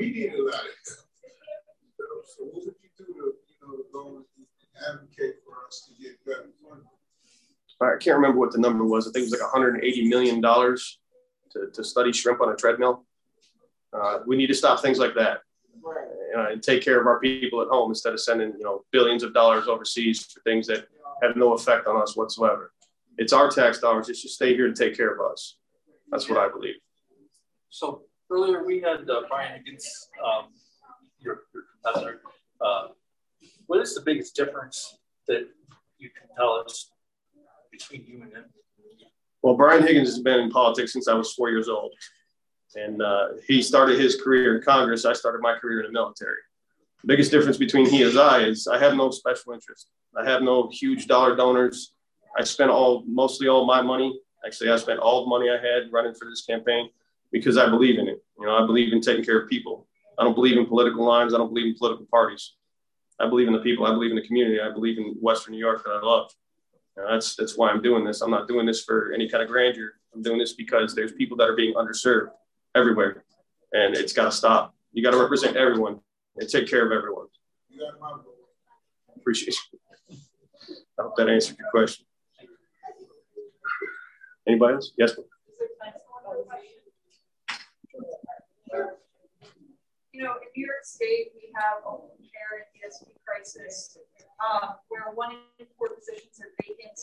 Speaker 23: I can't remember what the number was. I think it was like 180 million dollars to, to study shrimp on a treadmill. Uh, we need to stop things like that uh, and take care of our people at home instead of sending you know billions of dollars overseas for things that have no effect on us whatsoever. It's our tax dollars. It should stay here to take care of us. That's what I believe.
Speaker 26: So earlier we had uh, Brian Higgins, um, your, your competitor. Uh, what is the biggest difference that you can tell us between you and him?
Speaker 23: Well, Brian Higgins has been in politics since I was four years old. And uh, he started his career in Congress. I started my career in the military. The biggest difference between he and I is I have no special interest. I have no huge dollar donors. I spent all mostly all my money. Actually, I spent all the money I had running for this campaign because I believe in it. You know, I believe in taking care of people. I don't believe in political lines. I don't believe in political parties. I believe in the people. I believe in the community. I believe in Western New York that I love. You know, that's that's why I'm doing this. I'm not doing this for any kind of grandeur. I'm doing this because there's people that are being underserved everywhere, and it's got to stop. You got to represent everyone and take care of everyone. Appreciate you. I hope that answered your question. Anybody else? Yes.
Speaker 2: You know, in New York State, we have a care and DSP crisis um, where one in four positions are vacant.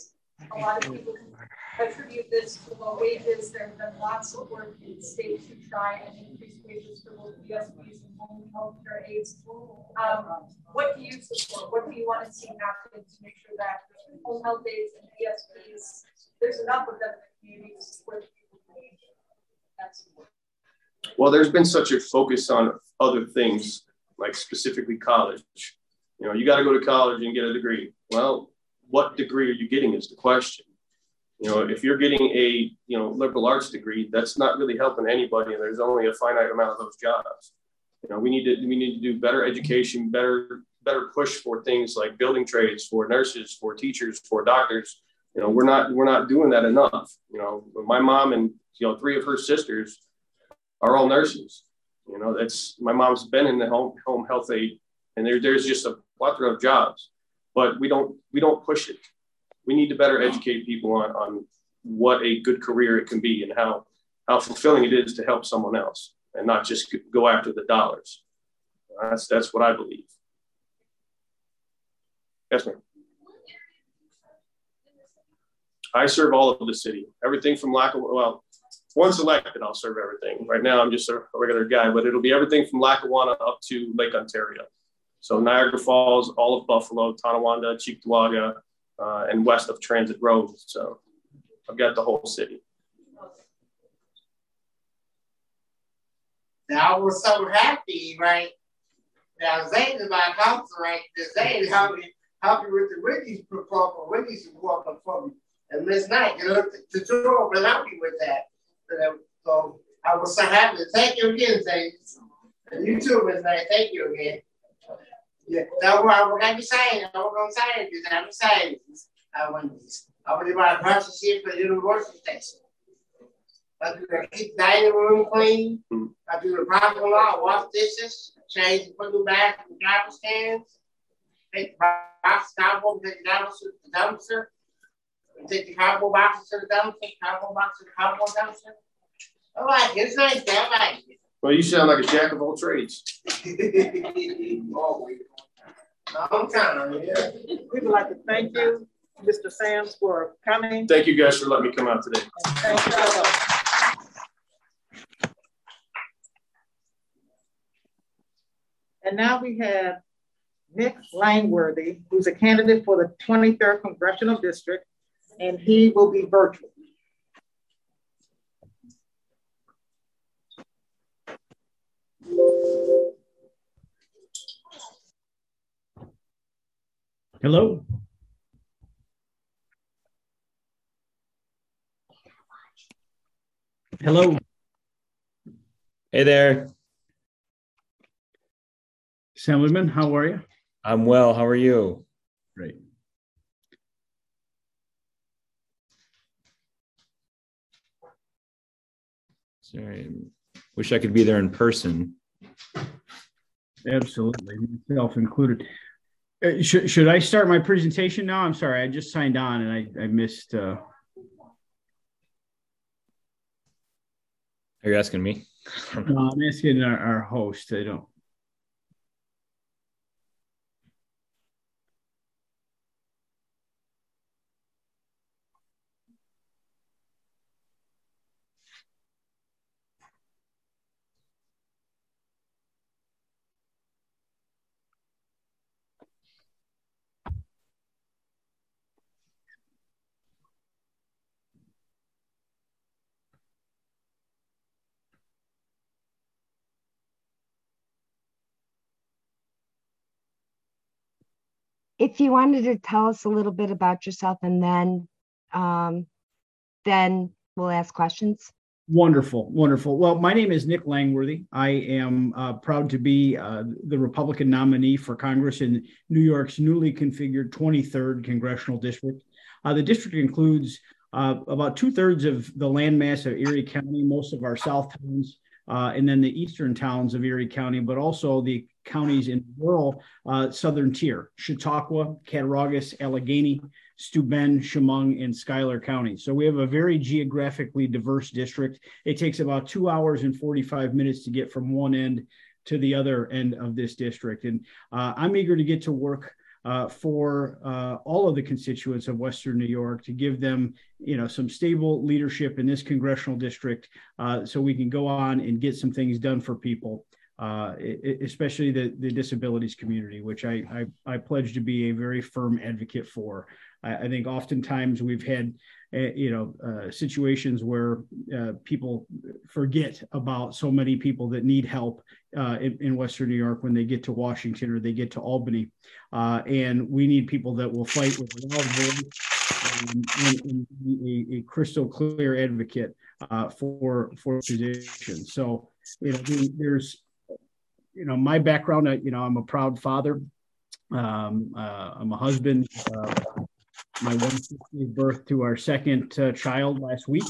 Speaker 2: A lot of people attribute this to low wages. There have been lots of work in the state to try and increase wages for both DSPs and home health care aides. Um, what do you support? What do you want to see happen to make sure that home health aides and DSPs, there's enough of them
Speaker 23: Well, there's been such a focus on other things, like specifically college. You know, you got to go to college and get a degree. Well, what degree are you getting is the question. You know, if you're getting a you know liberal arts degree, that's not really helping anybody, and there's only a finite amount of those jobs. You know, we need to we need to do better education, better better push for things like building trades, for nurses, for teachers, for doctors. You know, we're not we're not doing that enough. You know, my mom and you know three of her sisters are all nurses. You know, that's my mom's been in the home home health aid, and there, there's just a plethora of jobs, but we don't we don't push it we need to better educate people on, on what a good career it can be and how, how fulfilling it is to help someone else and not just go after the dollars. That's, that's what I believe. Yes, ma'am. I serve all of the city, everything from Lackawanna. Well, once elected, I'll serve everything. Right now, I'm just a regular guy, but it'll be everything from Lackawanna up to Lake Ontario. So Niagara Falls, all of Buffalo, Tonawanda, Cheektowaga, uh, and west of Transit Road. So I've got the whole city.
Speaker 16: Now I was so happy, right? Now Zane is my counsel, right? Zane helped me, helped with the Wendy's support for me. And Miss Knight, you know, to, to help me with that. So I was so happy. Thank you again, Zane. And you too, Miss Knight. Thank you again. Yeah, that's what I'm gonna be saying. I'm gonna say this. I'm saying this. I want this. I want to buy a partnership for the university station. I do the keep dining room clean. I do the parking lot, wash dishes, change, put new bags and garbage cans. Take the box, cardboard, take the dumpster, the dumpster. Take the cardboard boxes to the dumpster, cardboard boxes to the cardboard dumpster. I like it. It's nice. I like it.
Speaker 23: Well, you sound like a jack of all trades.
Speaker 16: Long time, yeah.
Speaker 4: We would like to thank you, Mr. Sams, for coming.
Speaker 23: Thank you guys for letting me come out today.
Speaker 4: Thank you. And now we have Nick Langworthy, who's a candidate for the 23rd Congressional District, and he will be virtual.
Speaker 27: Hello. Hello.
Speaker 28: Hey there.
Speaker 29: Assemblyman, how are you?
Speaker 27: I'm well. How are you?
Speaker 29: Great.
Speaker 27: Sorry. Wish I could be there in person.
Speaker 29: Absolutely, myself included. Uh, should, should I start my presentation now? I'm sorry, I just signed on and I, I missed. Uh...
Speaker 27: Are you asking me?
Speaker 29: no, I'm asking our, our host. I don't.
Speaker 28: If you wanted to tell us a little bit about yourself and then um, then we'll ask questions.
Speaker 29: Wonderful, wonderful. Well, my name is Nick Langworthy. I am uh, proud to be uh, the Republican nominee for Congress in New York's newly configured 23rd congressional district. Uh, the district includes uh, about two thirds of the landmass of Erie County, most of our south towns, uh, and then the eastern towns of Erie County, but also the counties in rural uh, southern tier, Chautauqua, Cattaraugus, Allegany, Steuben, Chemung, and Schuyler counties. So we have a very geographically diverse district. It takes about two hours and 45 minutes to get from one end to the other end of this district. And uh, I'm eager to get to work uh, for uh, all of the constituents of Western New York to give them, you know, some stable leadership in this congressional district, uh, so we can go on and get some things done for people uh, especially the, the disabilities community, which I, I, I, pledge to be a very firm advocate for. I, I think oftentimes we've had, uh, you know, uh, situations where uh, people forget about so many people that need help uh, in, in, Western New York when they get to Washington or they get to Albany. Uh, and we need people that will fight with loud voice and, and, a, a, crystal clear advocate for, for positions. So, you know, there's you know, my background, I, you know, I'm a proud father. Um, uh, I'm a husband. Uh, my wife gave birth to our second uh, child last week.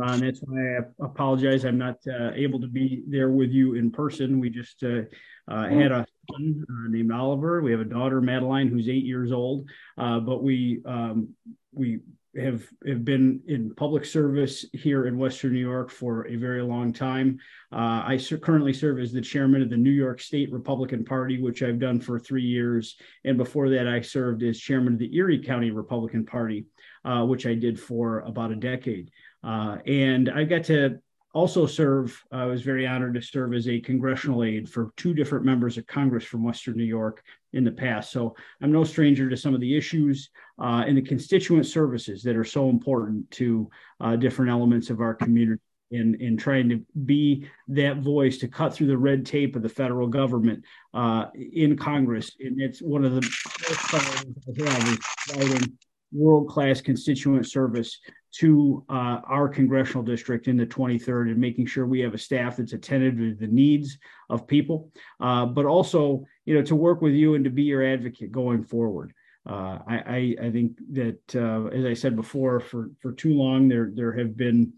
Speaker 29: Uh, and that's why I apologize. I'm not uh, able to be there with you in person. We just uh, had a son named Oliver. We have a daughter, Madeline, who's eight years old. but we um, we have, have been in public service here in Western New York for a very long time. Uh, I ser- currently serve as the chairman of the New York State Republican Party, which I've done for three years. And before that, I served as chairman of the Erie County Republican Party, uh, which I did for about a decade. Uh, and I got to also serve, I was very honored to serve as a congressional aide for two different members of Congress from Western New York in the past. So I'm no stranger to some of the issues uh, and the constituent services that are so important to uh, different elements of our community in, in trying to be that voice to cut through the red tape of the federal government uh, in Congress. And it's one of the most I have is providing world class constituent service to uh, our congressional district in the 23rd and making sure we have a staff that's attentive to the needs of people, uh, but also, you know, to work with you and to be your advocate going forward. Uh, I, I, I, think that, uh, as I said before, for, for too long, there, there have been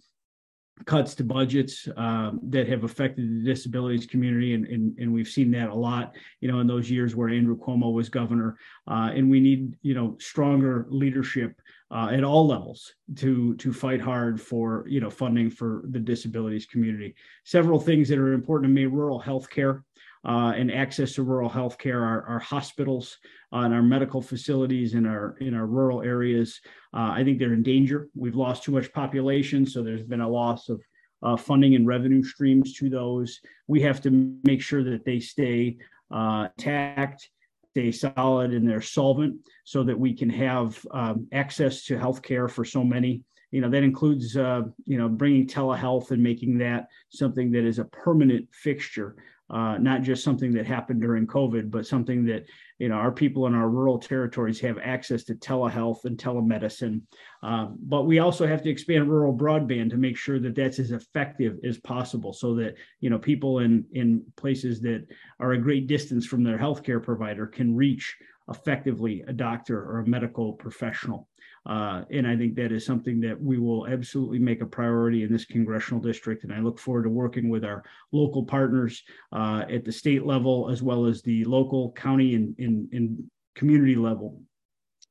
Speaker 29: cuts to budgets um, that have affected the disabilities community, and, and, and we've seen that a lot, you know, in those years where Andrew Cuomo was governor. Uh, and we need, you know, stronger leadership uh, at all levels to to fight hard for, you know, funding for the disabilities community. Several things that are important to me: rural health care. Uh, and access to rural health care, our, our hospitals uh, and our medical facilities in our in our rural areas. Uh, I think they're in danger. We've lost too much population, so there's been a loss of uh, funding and revenue streams to those. We have to make sure that they stay uh, tact, stay solid, and they're solvent, so that we can have um, access to health care for so many. You know that includes uh, you know bringing telehealth and making that something that is a permanent fixture uh, not just something that happened during COVID, but something that you know, our people in our rural territories have access to telehealth and telemedicine. Um, but we also have to expand rural broadband to make sure that that's as effective as possible so that, you know, people in, in places that are a great distance from their healthcare provider can reach effectively a doctor or a medical professional. Uh, and I think that is something that we will absolutely make a priority in this congressional district. And I look forward to working with our local partners uh, at the state level, as well as the local, county, and, and, and community level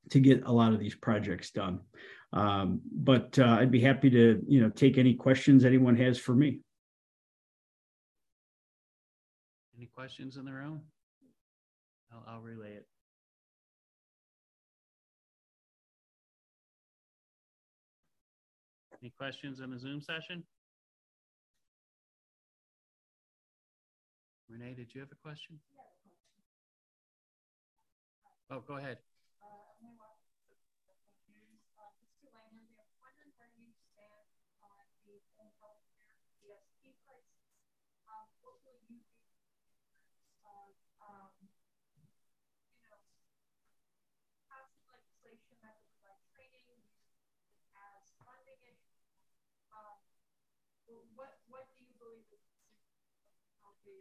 Speaker 29: to get a lot of these projects done. Um, but uh, I'd be happy to, you know, take any questions anyone has for me.
Speaker 30: Any questions in the room? I'll, I'll relay it. Any questions in the Zoom session? Renee, did you have a question? Oh, go ahead.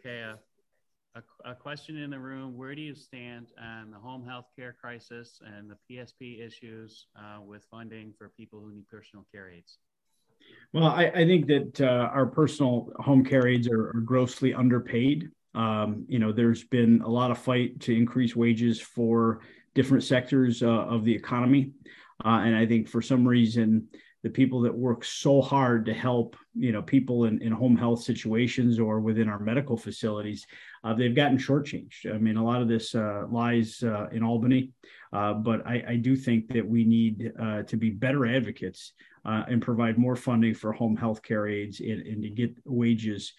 Speaker 30: Okay, a, a question in the room. Where do you stand on the home health care crisis and the DSP issues uh, with funding for people who need personal care aides?
Speaker 29: Well, I, I think that uh, our personal home care aides are, are grossly underpaid. Um, you know, there's been a lot of fight to increase wages for different sectors uh, of the economy. Uh, and I think for some reason, the people that work so hard to help you know people in, in home health situations or within our medical facilities uh, they've gotten shortchanged. I mean a lot of this uh, lies uh, in albany. Uh, but I, I, do think that we need uh, to be better advocates uh, and provide more funding for home health care aides and, and to get wages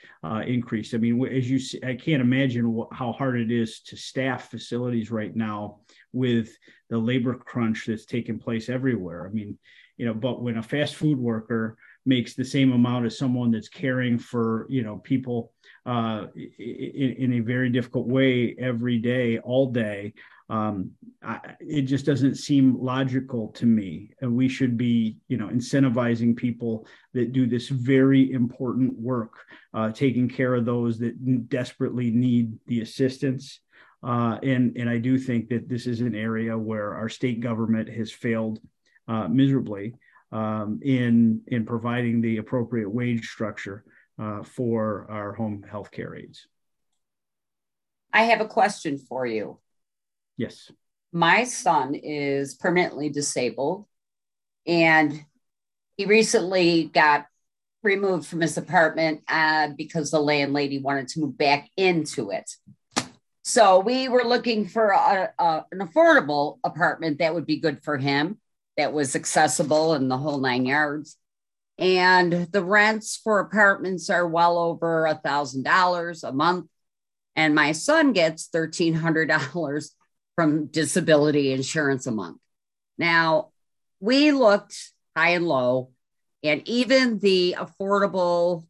Speaker 29: increased. I mean as you see, i can't imagine how hard it is to staff facilities right now with the labor crunch that's taking place everywhere. I mean you know but when a fast food worker makes the same amount as someone that's caring for you know people uh, in, in, a very difficult way every day all day um, I, it just doesn't seem logical to me. And we should be you know incentivizing people that do this very important work uh, taking care of those that desperately need the assistance. Uh, and and I do think that this is an area where our state government has failed uh, miserably um, in in providing the appropriate wage structure uh, for our home health care aides.
Speaker 31: I have a question for you.
Speaker 29: Yes.
Speaker 31: My son is permanently disabled, and he recently got removed from his apartment uh, because the landlady wanted to move back into it. So we were looking for a, a, an affordable apartment that would be good for him that was accessible in the whole nine yards. And the rents for apartments are well over a thousand dollars a month. And my son gets thirteen hundred dollars from disability insurance a month. Now, we looked high and low, and even the affordable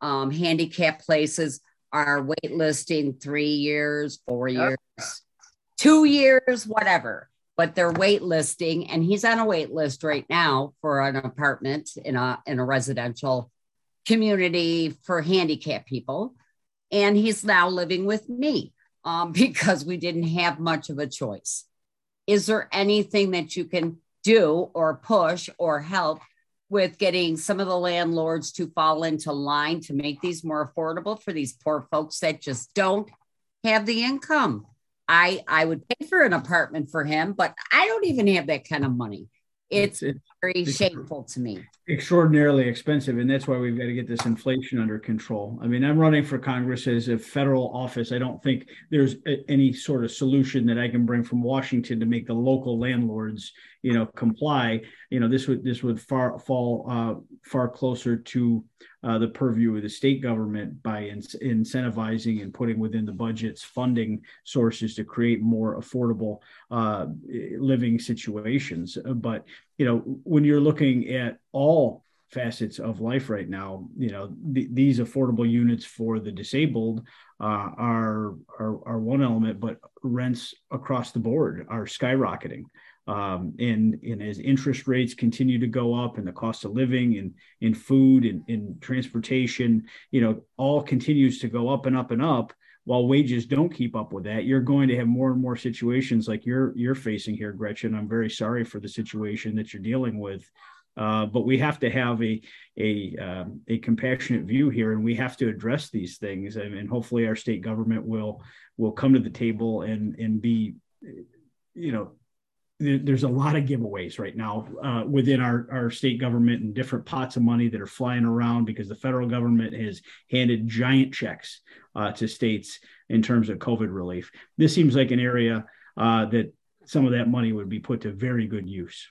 Speaker 31: um, handicap places are waitlisting three years, four years, two years, whatever but they're waitlisting and he's on a wait list right now for an apartment in a in a residential community for handicapped people. And he's now living with me um, because we didn't have much of a choice. Is there anything that you can do or push or help with getting some of the landlords to fall into line to make these more affordable for these poor folks that just don't have the income I I would pay for an apartment for him, but I don't even have that kind of money. It's, it's very it's shameful to me.
Speaker 29: Extraordinarily expensive, and that's why we've got to get this inflation under control. I mean, I'm running for Congress as a federal office. I don't think there's a, any sort of solution that I can bring from Washington to make the local landlords, you know, comply. You know, this would this would far fall uh, far closer to uh, the purview of the state government by in- incentivizing and putting within the budgets funding sources to create more affordable uh, living situations. But you know, when you're looking at all facets of life right now. You know, th- these affordable units for the disabled uh, are, are are one element, but rents across the board are skyrocketing. Um, and, and as interest rates continue to go up and the cost of living and in food and in transportation, you know, all continues to go up and up and up while wages don't keep up with that, you're going to have more and more situations like you're you're facing here, Gretchen. I'm very sorry for the situation that you're dealing with. Uh, but we have to have a a um, a compassionate view here, and we have to address these things. And, and hopefully, our state government will will come to the table and and be, you know, there's a lot of giveaways right now uh, within our, our state government and different pots of money that are flying around because the federal government has handed giant checks uh, to states in terms of COVID relief. This seems like an area uh, that some of that money would be put to very good use.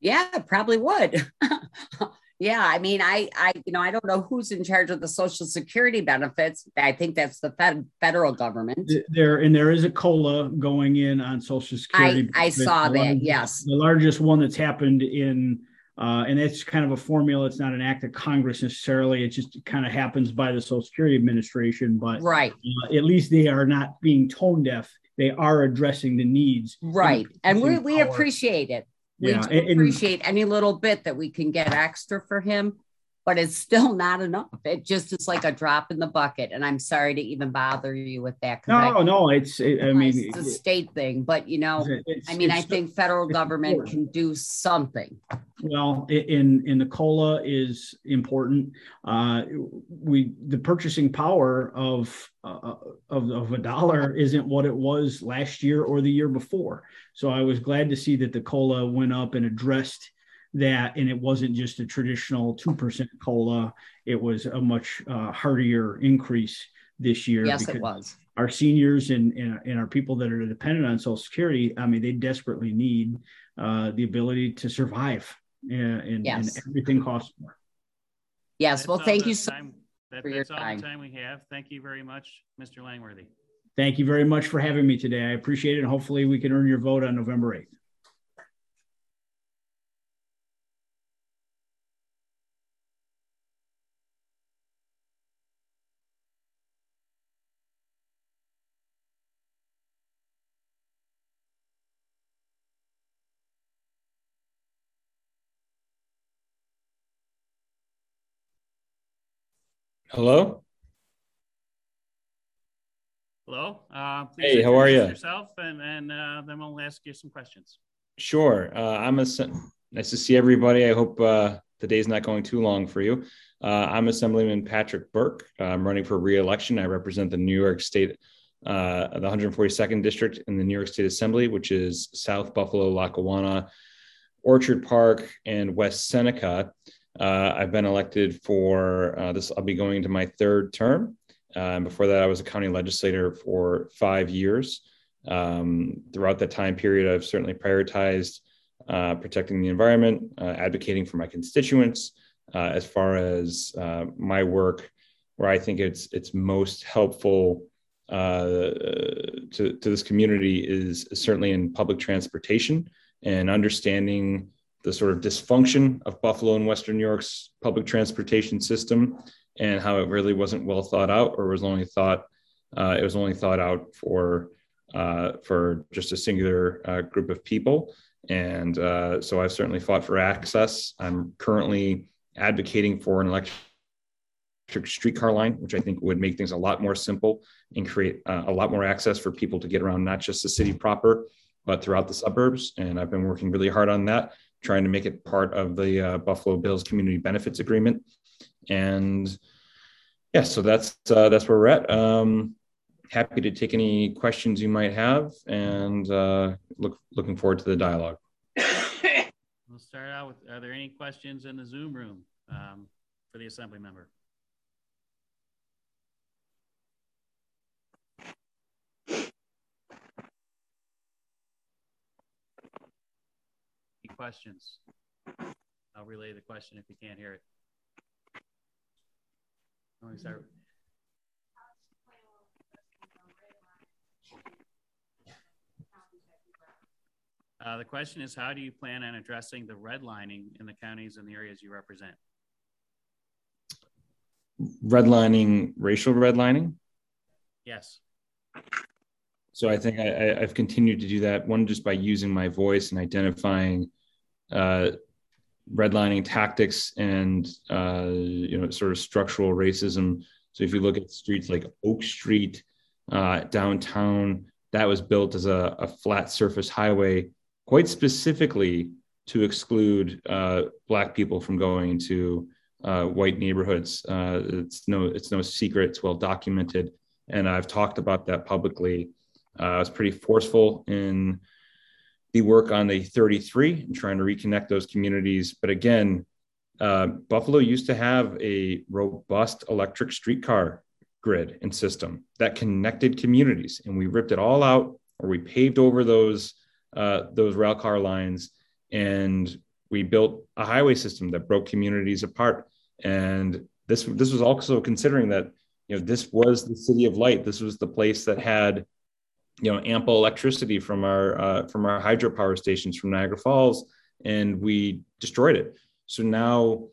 Speaker 31: Yeah, probably would. Yeah, I mean, I, I, you know, I don't know who's in charge of the Social Security benefits. I think that's the fed, federal government.
Speaker 29: There and there is a COLA going in on Social Security.
Speaker 31: I, I saw that.
Speaker 29: Largest,
Speaker 31: yes,
Speaker 29: the largest one that's happened in, uh, and it's kind of a formula. It's not an act of Congress necessarily. It just kind of happens by the Social Security Administration. But
Speaker 31: right,
Speaker 29: uh, at least they are not being tone deaf. They are addressing the needs.
Speaker 31: Right, and we we appreciate it we
Speaker 29: Yeah,
Speaker 31: do
Speaker 29: and- and-
Speaker 31: appreciate any little bit that we can get extra for him, but it's still not enough. It just is like a drop in the bucket. And I'm sorry to even bother you with that. 'cause I-
Speaker 29: No, no, it's. It, I mean,
Speaker 31: it's a state thing, but you know, I mean, I think federal government
Speaker 29: important.
Speaker 31: can do something.
Speaker 29: Well, in in the COLA is important. Uh, we the purchasing power of uh, of of a dollar isn't what it was last year or the year before. So I was glad to see that the COLA went up and addressed that, and it wasn't just a traditional two percent COLA. It was a much uh, heartier increase this year.
Speaker 31: Yes, it
Speaker 29: because
Speaker 31: was.
Speaker 29: Our seniors and, and and our people that are dependent on Social Security. I mean, they desperately need uh, the ability to survive and, and,
Speaker 31: Yes.
Speaker 29: and everything costs more.
Speaker 31: Yes. Well, thank you so
Speaker 30: time- that-
Speaker 31: for your
Speaker 30: That's all
Speaker 31: time.
Speaker 30: the time we have. Thank you very much, Mr. Langworthy.
Speaker 29: Thank you very much for having me today. I appreciate it. And hopefully we can earn your vote on November 8th.
Speaker 27: Hello.
Speaker 30: Hello. Uh, please
Speaker 27: Hey, how are you?
Speaker 30: Yourself, and and uh, then we'll ask you some questions.
Speaker 27: Sure. Uh, I'm a nice to see everybody. I hope uh, the day's not going too long for you. Uh, I'm Assemblyman Patrick Burke. I'm running for re-election. I represent the New York State, uh, the 142nd district in the New York State Assembly, which is South Buffalo, Lackawanna, Orchard Park, and West Seneca. Uh, I've been elected for uh, this. I'll be going into my third term. Um, before that, I was a county legislator for five years. Um, throughout that time period, I've certainly prioritized uh, protecting the environment, uh, advocating for my constituents, uh, as far as uh, my work, where I think it's it's most helpful to to this community is certainly in public transportation and understanding the sort of dysfunction of Buffalo and Western New York's public transportation system and how it really wasn't well thought out or was only thought uh, it was only thought out for uh, for just a singular uh, group of people. And uh, so I've certainly fought for access. I'm currently advocating for an electric streetcar line, which I think would make things a lot more simple and create uh, a lot more access for people to get around not just the city proper, but throughout the suburbs. And I've been working really hard on that, trying to make it part of the uh, Buffalo Bills Community Benefits Agreement. And yeah, so that's uh, that's where we're at. Um, happy to take any questions you might have, and uh, look looking forward to the dialogue.
Speaker 30: We'll start out with, are there any questions in the Zoom room um, for the assembly member? Questions? I'll relay the question if you can't hear it. Let me start. Uh, the question is, how do you plan on addressing the redlining in the counties and the areas you represent?
Speaker 27: redlining, racial redlining.
Speaker 30: Yes.
Speaker 27: So I think I, have continued to do that. One just by using my voice and identifying uh, redlining tactics and uh, you know sort of structural racism. So if you look at streets like Oak Street uh, downtown, that was built as a, a, flat surface highway, quite specifically to exclude uh, black people from going to uh, white neighborhoods. Uh, it's no it's no secret. It's well documented, and I've talked about that publicly. Uh, I was pretty forceful in the work on the 33 and trying to reconnect those communities. But again, uh, Buffalo used to have a robust electric streetcar grid and system that connected communities, and we ripped it all out, or we paved over those uh, those rail car lines, and we built a highway system that broke communities apart. And this this was also considering that you know this was the city of light. This was the place that had you know ample electricity from our uh, from our hydropower stations from Niagara Falls, and we destroyed it. So now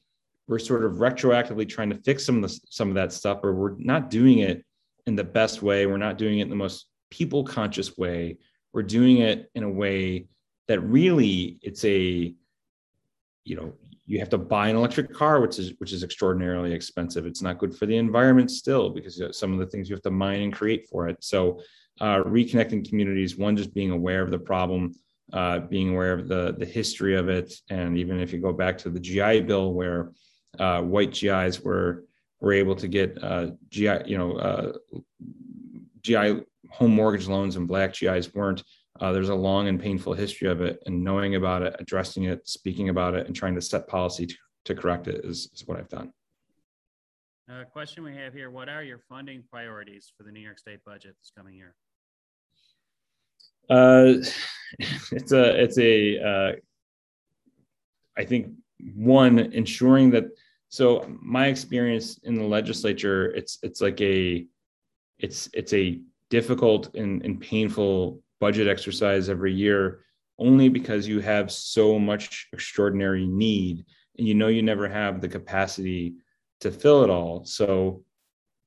Speaker 27: we're sort of retroactively trying to fix some of the, some of that stuff, or we're not doing it in the best way. We're not doing it in the most people conscious way. We're doing it in a way that really it's a you know you have to buy an electric car which is which is extraordinarily expensive it's not good for the environment still because some of the things you have to mine and create for it so uh, reconnecting communities, one, just being aware of the problem, uh, being aware of the, the history of it. And even if you go back to the GI Bill, where uh, white GIs were, were able to get uh, GI, you know, uh, GI home mortgage loans and black GIs weren't. Uh, there's a long and painful history of it, and knowing about it, addressing it, speaking about it, and trying to set policy to, to correct it is, is what I've done.
Speaker 30: Question we have here What are your funding priorities for the New York State budget this coming year?
Speaker 27: Uh, it's a it's a uh, I think one ensuring that so my experience in the legislature it's it's like a it's it's a difficult and, and painful budget exercise every year only because you have so much extraordinary need and you know you never have the capacity to fill it all. So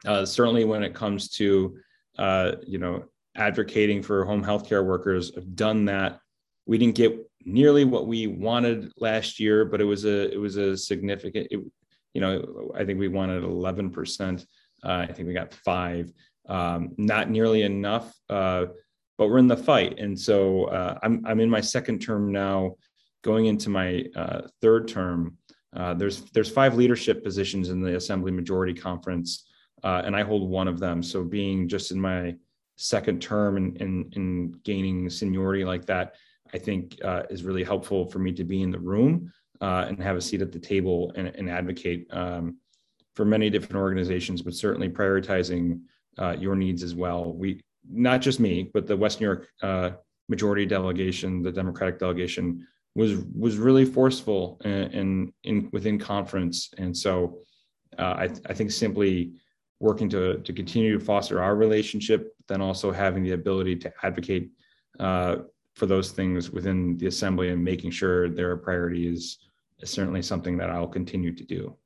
Speaker 27: uh, certainly when it comes to uh, you know advocating for home healthcare workers have done that. We didn't get nearly what we wanted last year, but it was a it was a significant. It, you know, I think we wanted eleven percent. Uh, I think we got five. Um, not nearly enough, uh, but we're in the fight, and so uh, I'm I'm in my second term now, going into my uh, third term. Uh, there's there's five leadership positions in the Assembly Majority Conference, uh, and I hold one of them. So being just in my second term and, and, and gaining seniority like that, I think uh, is really helpful for me to be in the room uh, and have a seat at the table and, and advocate um, for many different organizations, but certainly prioritizing uh, your needs as well. We, not just me, but the West New York uh, majority delegation, the Democratic delegation was, was really forceful and in, within conference. And so uh, I, I think simply working to, to continue to foster our relationship, then also having the ability to advocate uh, for those things within the assembly and making sure they're a priority is, is certainly something that I'll continue to do.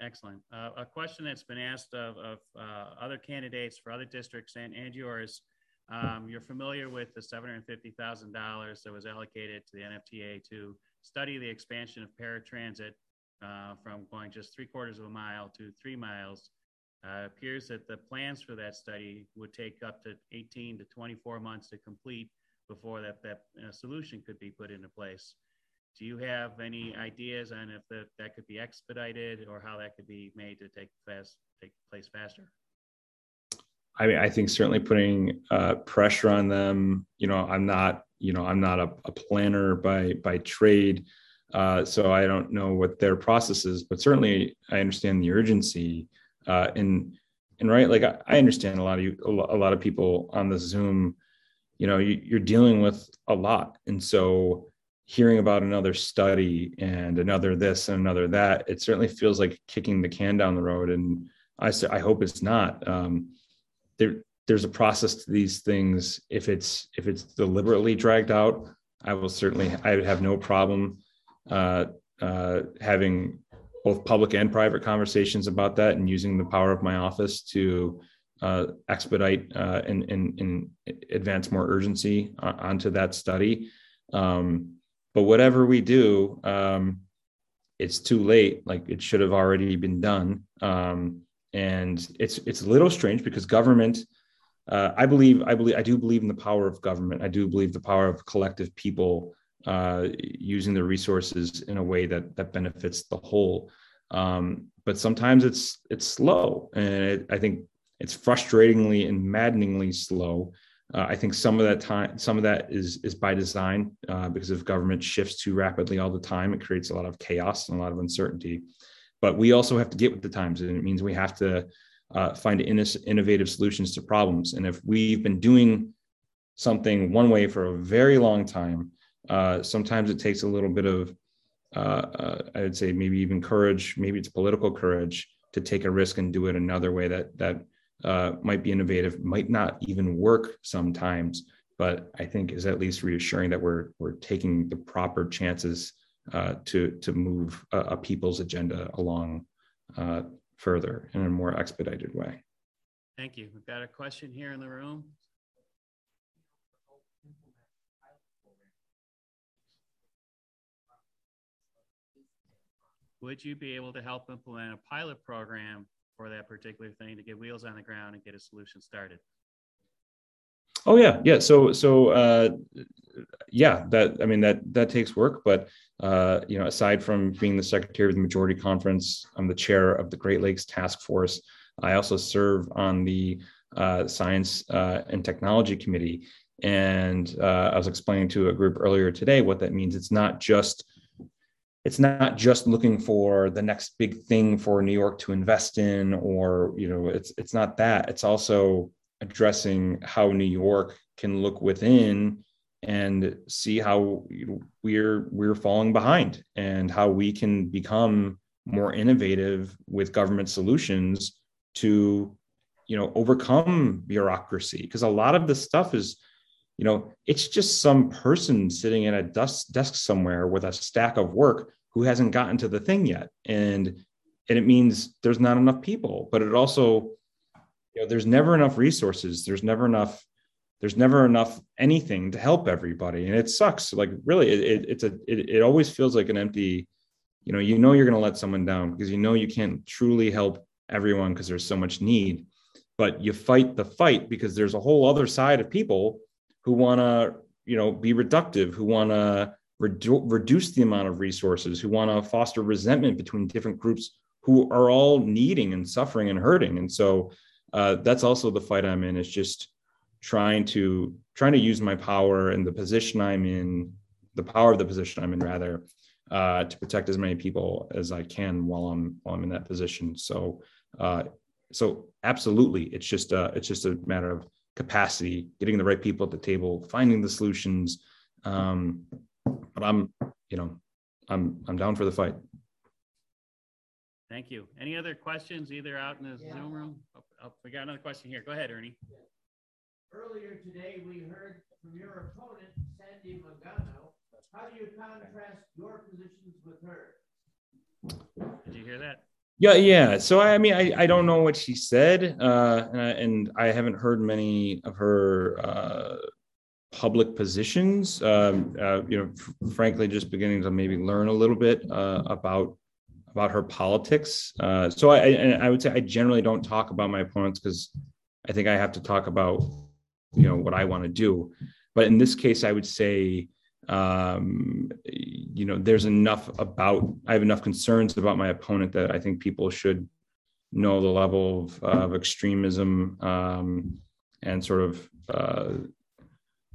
Speaker 30: Excellent. Uh, a question that's been asked of, of uh, other candidates for other districts and, and yours. Um, you're familiar with the $750,000 that was allocated to the NFTA to study the expansion of paratransit uh, from going just three quarters of a mile to three miles. Uh, appears that the plans for that study would take up to 18 to 24 months to complete before that, that uh, solution could be put into place. Do you have any ideas on if the, that could be expedited or how that could be made to take fast take place faster?
Speaker 27: I mean, I think certainly putting uh, pressure on them. You know, I'm not, you know, I'm not a, a planner by by trade. Uh, so I don't know what their process is, but certainly I understand the urgency. Uh, and and right, like I, I, understand a lot of you, a lot of people on the Zoom. You know, you, you're dealing with a lot, and so hearing about another study and another this and another that, it certainly feels like kicking the can down the road. And I I hope it's not. Um, there there's a process to these things. If it's if it's deliberately dragged out, I will certainly I would have no problem uh, uh, having both public and private conversations about that and using the power of my office to uh, expedite uh, and, and, and, advance more urgency onto that study. Um, but whatever we do, um, it's too late. Like it should have already been done. Um, and it's it's a little strange because government. Uh, I believe I believe I do believe in the power of government. I do believe the power of collective people uh, using the resources in a way that that benefits the whole. Um, but sometimes it's it's slow, and it, I think it's frustratingly and maddeningly slow. Uh, I think some of that time, some of that is is by design uh, because if government shifts too rapidly all the time, it creates a lot of chaos and a lot of uncertainty. But we also have to get with the times, and it means we have to uh, find in- innovative solutions to problems. And if we've been doing something one way for a very long time, uh, sometimes it takes a little bit of, uh, uh, I would say, maybe even courage. Maybe it's political courage to take a risk and do it another way that that uh, might be innovative, might not even work sometimes, but I think is at least reassuring that we're we're taking the proper chances uh, to to move a, a, people's agenda along uh, further in a more expedited way.
Speaker 30: Thank you. We've got a question here in the room. Would you be able to help implement a pilot program for that particular thing to get wheels on the ground and get a solution started?
Speaker 27: Oh yeah, yeah. So so uh, yeah, that I mean that that takes work, but uh, you know, aside from being the secretary of the Majority Conference, I'm the chair of the Great Lakes Task Force. I also serve on the uh, Science uh, and Technology Committee, and uh, I was explaining to a group earlier today what that means. It's not just it's not just looking for the next big thing for New York to invest in, or you know, it's it's not that. It's also addressing how New York can look within and see how we're we're falling behind and how we can become more innovative with government solutions to you know overcome bureaucracy because a lot of the stuff is you know it's just some person sitting at a desk, desk somewhere with a stack of work who hasn't gotten to the thing yet. And and it means there's not enough people but it also you know there's never enough resources. There's never enough there's never enough anything to help everybody. And it sucks. Like really it, it it's a it, it always feels like an empty you know you know you're going to let someone down because you know you can't truly help everyone because there's so much need but you fight the fight because there's a whole other side of people who want to you know be reductive who want to redu- reduce the amount of resources, who want to foster resentment between different groups who are all needing and suffering and hurting. And so uh, that's also the fight I'm in. Is just trying to trying to use my power and the position I'm in, the power of the position I'm in, rather, uh, to protect as many people as I can while I'm while I'm in that position. So, uh, so absolutely, it's just a, it's just a matter of capacity, getting the right people at the table, finding the solutions, um, but I'm, you know, I'm I'm down for the fight.
Speaker 30: Thank you. Any other questions, either out in the yeah. Zoom room? Oh, oh, we got another question here. Go ahead, Ernie.
Speaker 32: Earlier today, we heard from your opponent, Sandy Magnano. How do you contrast your positions with her?
Speaker 30: Did you hear that?
Speaker 27: Yeah, yeah. So I mean, I, I don't know what she said, uh, and I haven't heard many of her uh, public positions. Um, uh, you know, frankly, just beginning to maybe learn a little bit uh, about about her politics. Uh, so I, I would say I generally don't talk about my opponents because I think I have to talk about you know what I want to do. But in this case, I would say um, you know there's enough about I have enough concerns about my opponent that I think people should know the level of, of extremism um, and sort of uh,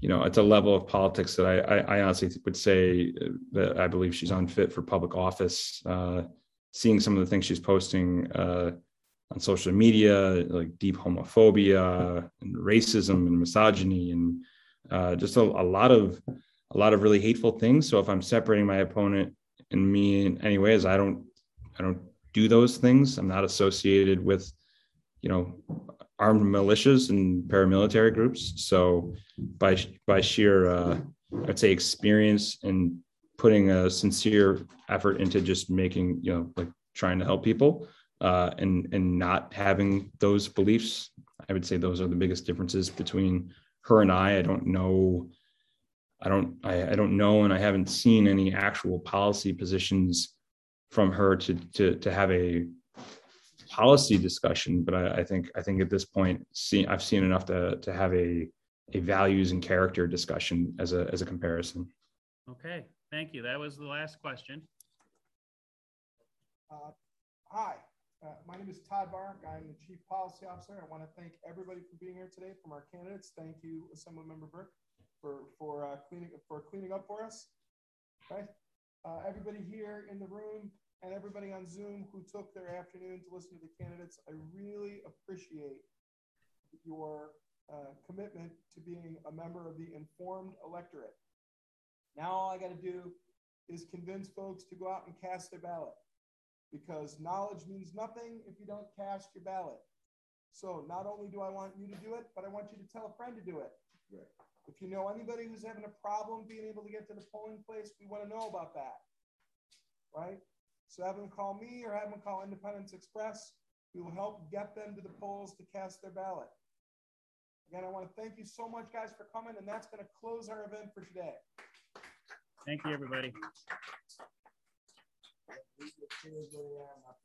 Speaker 27: you know, it's a level of politics that I, I, I, honestly would say that I believe she's unfit for public office. Uh, seeing some of the things she's posting uh, on social media, like deep homophobia and racism and misogyny, and uh, just a, a, lot of a lot of really hateful things. So if I'm separating my opponent and me in any ways, I don't I don't do those things. I'm not associated with, you know, armed militias and paramilitary groups. So by by sheer uh, I'd say experience and putting a sincere effort into just making you know like trying to help people uh, and and not having those beliefs. I would say those are the biggest differences between her and I. I don't know. I don't. I, I don't know, and I haven't seen any actual policy positions from her to to to have a policy discussion. But I, I think I think at this point, see, I've seen enough to to have a a values and character discussion as a as a comparison.
Speaker 30: Okay, thank you. That was the last question.
Speaker 10: Uh, hi, uh, my name is Todd Bark. I'm the Chief Policy Officer. I want to thank everybody for being here today from our candidates. Thank you, Assemblymember Burke, for, for, uh, cleaning, for cleaning up for us. Okay. Uh, everybody here in the room and everybody on Zoom who took their afternoon to listen to the candidates, I really appreciate your uh, commitment to being a member of the informed electorate. Now all I got to do is convince folks to go out and cast their ballot because knowledge means nothing if you don't cast your ballot. So not only do I want you to do it, but I want you to tell a friend to do it. Right. If you know anybody who's having a problem being able to get to the polling place, we want to know about that. Right? So have them call me or have them call Independence Express. We will help get them to the polls to cast their ballot. Again, I want to thank you so much, guys, for coming, and that's going to close our event for today.
Speaker 30: Thank you, everybody.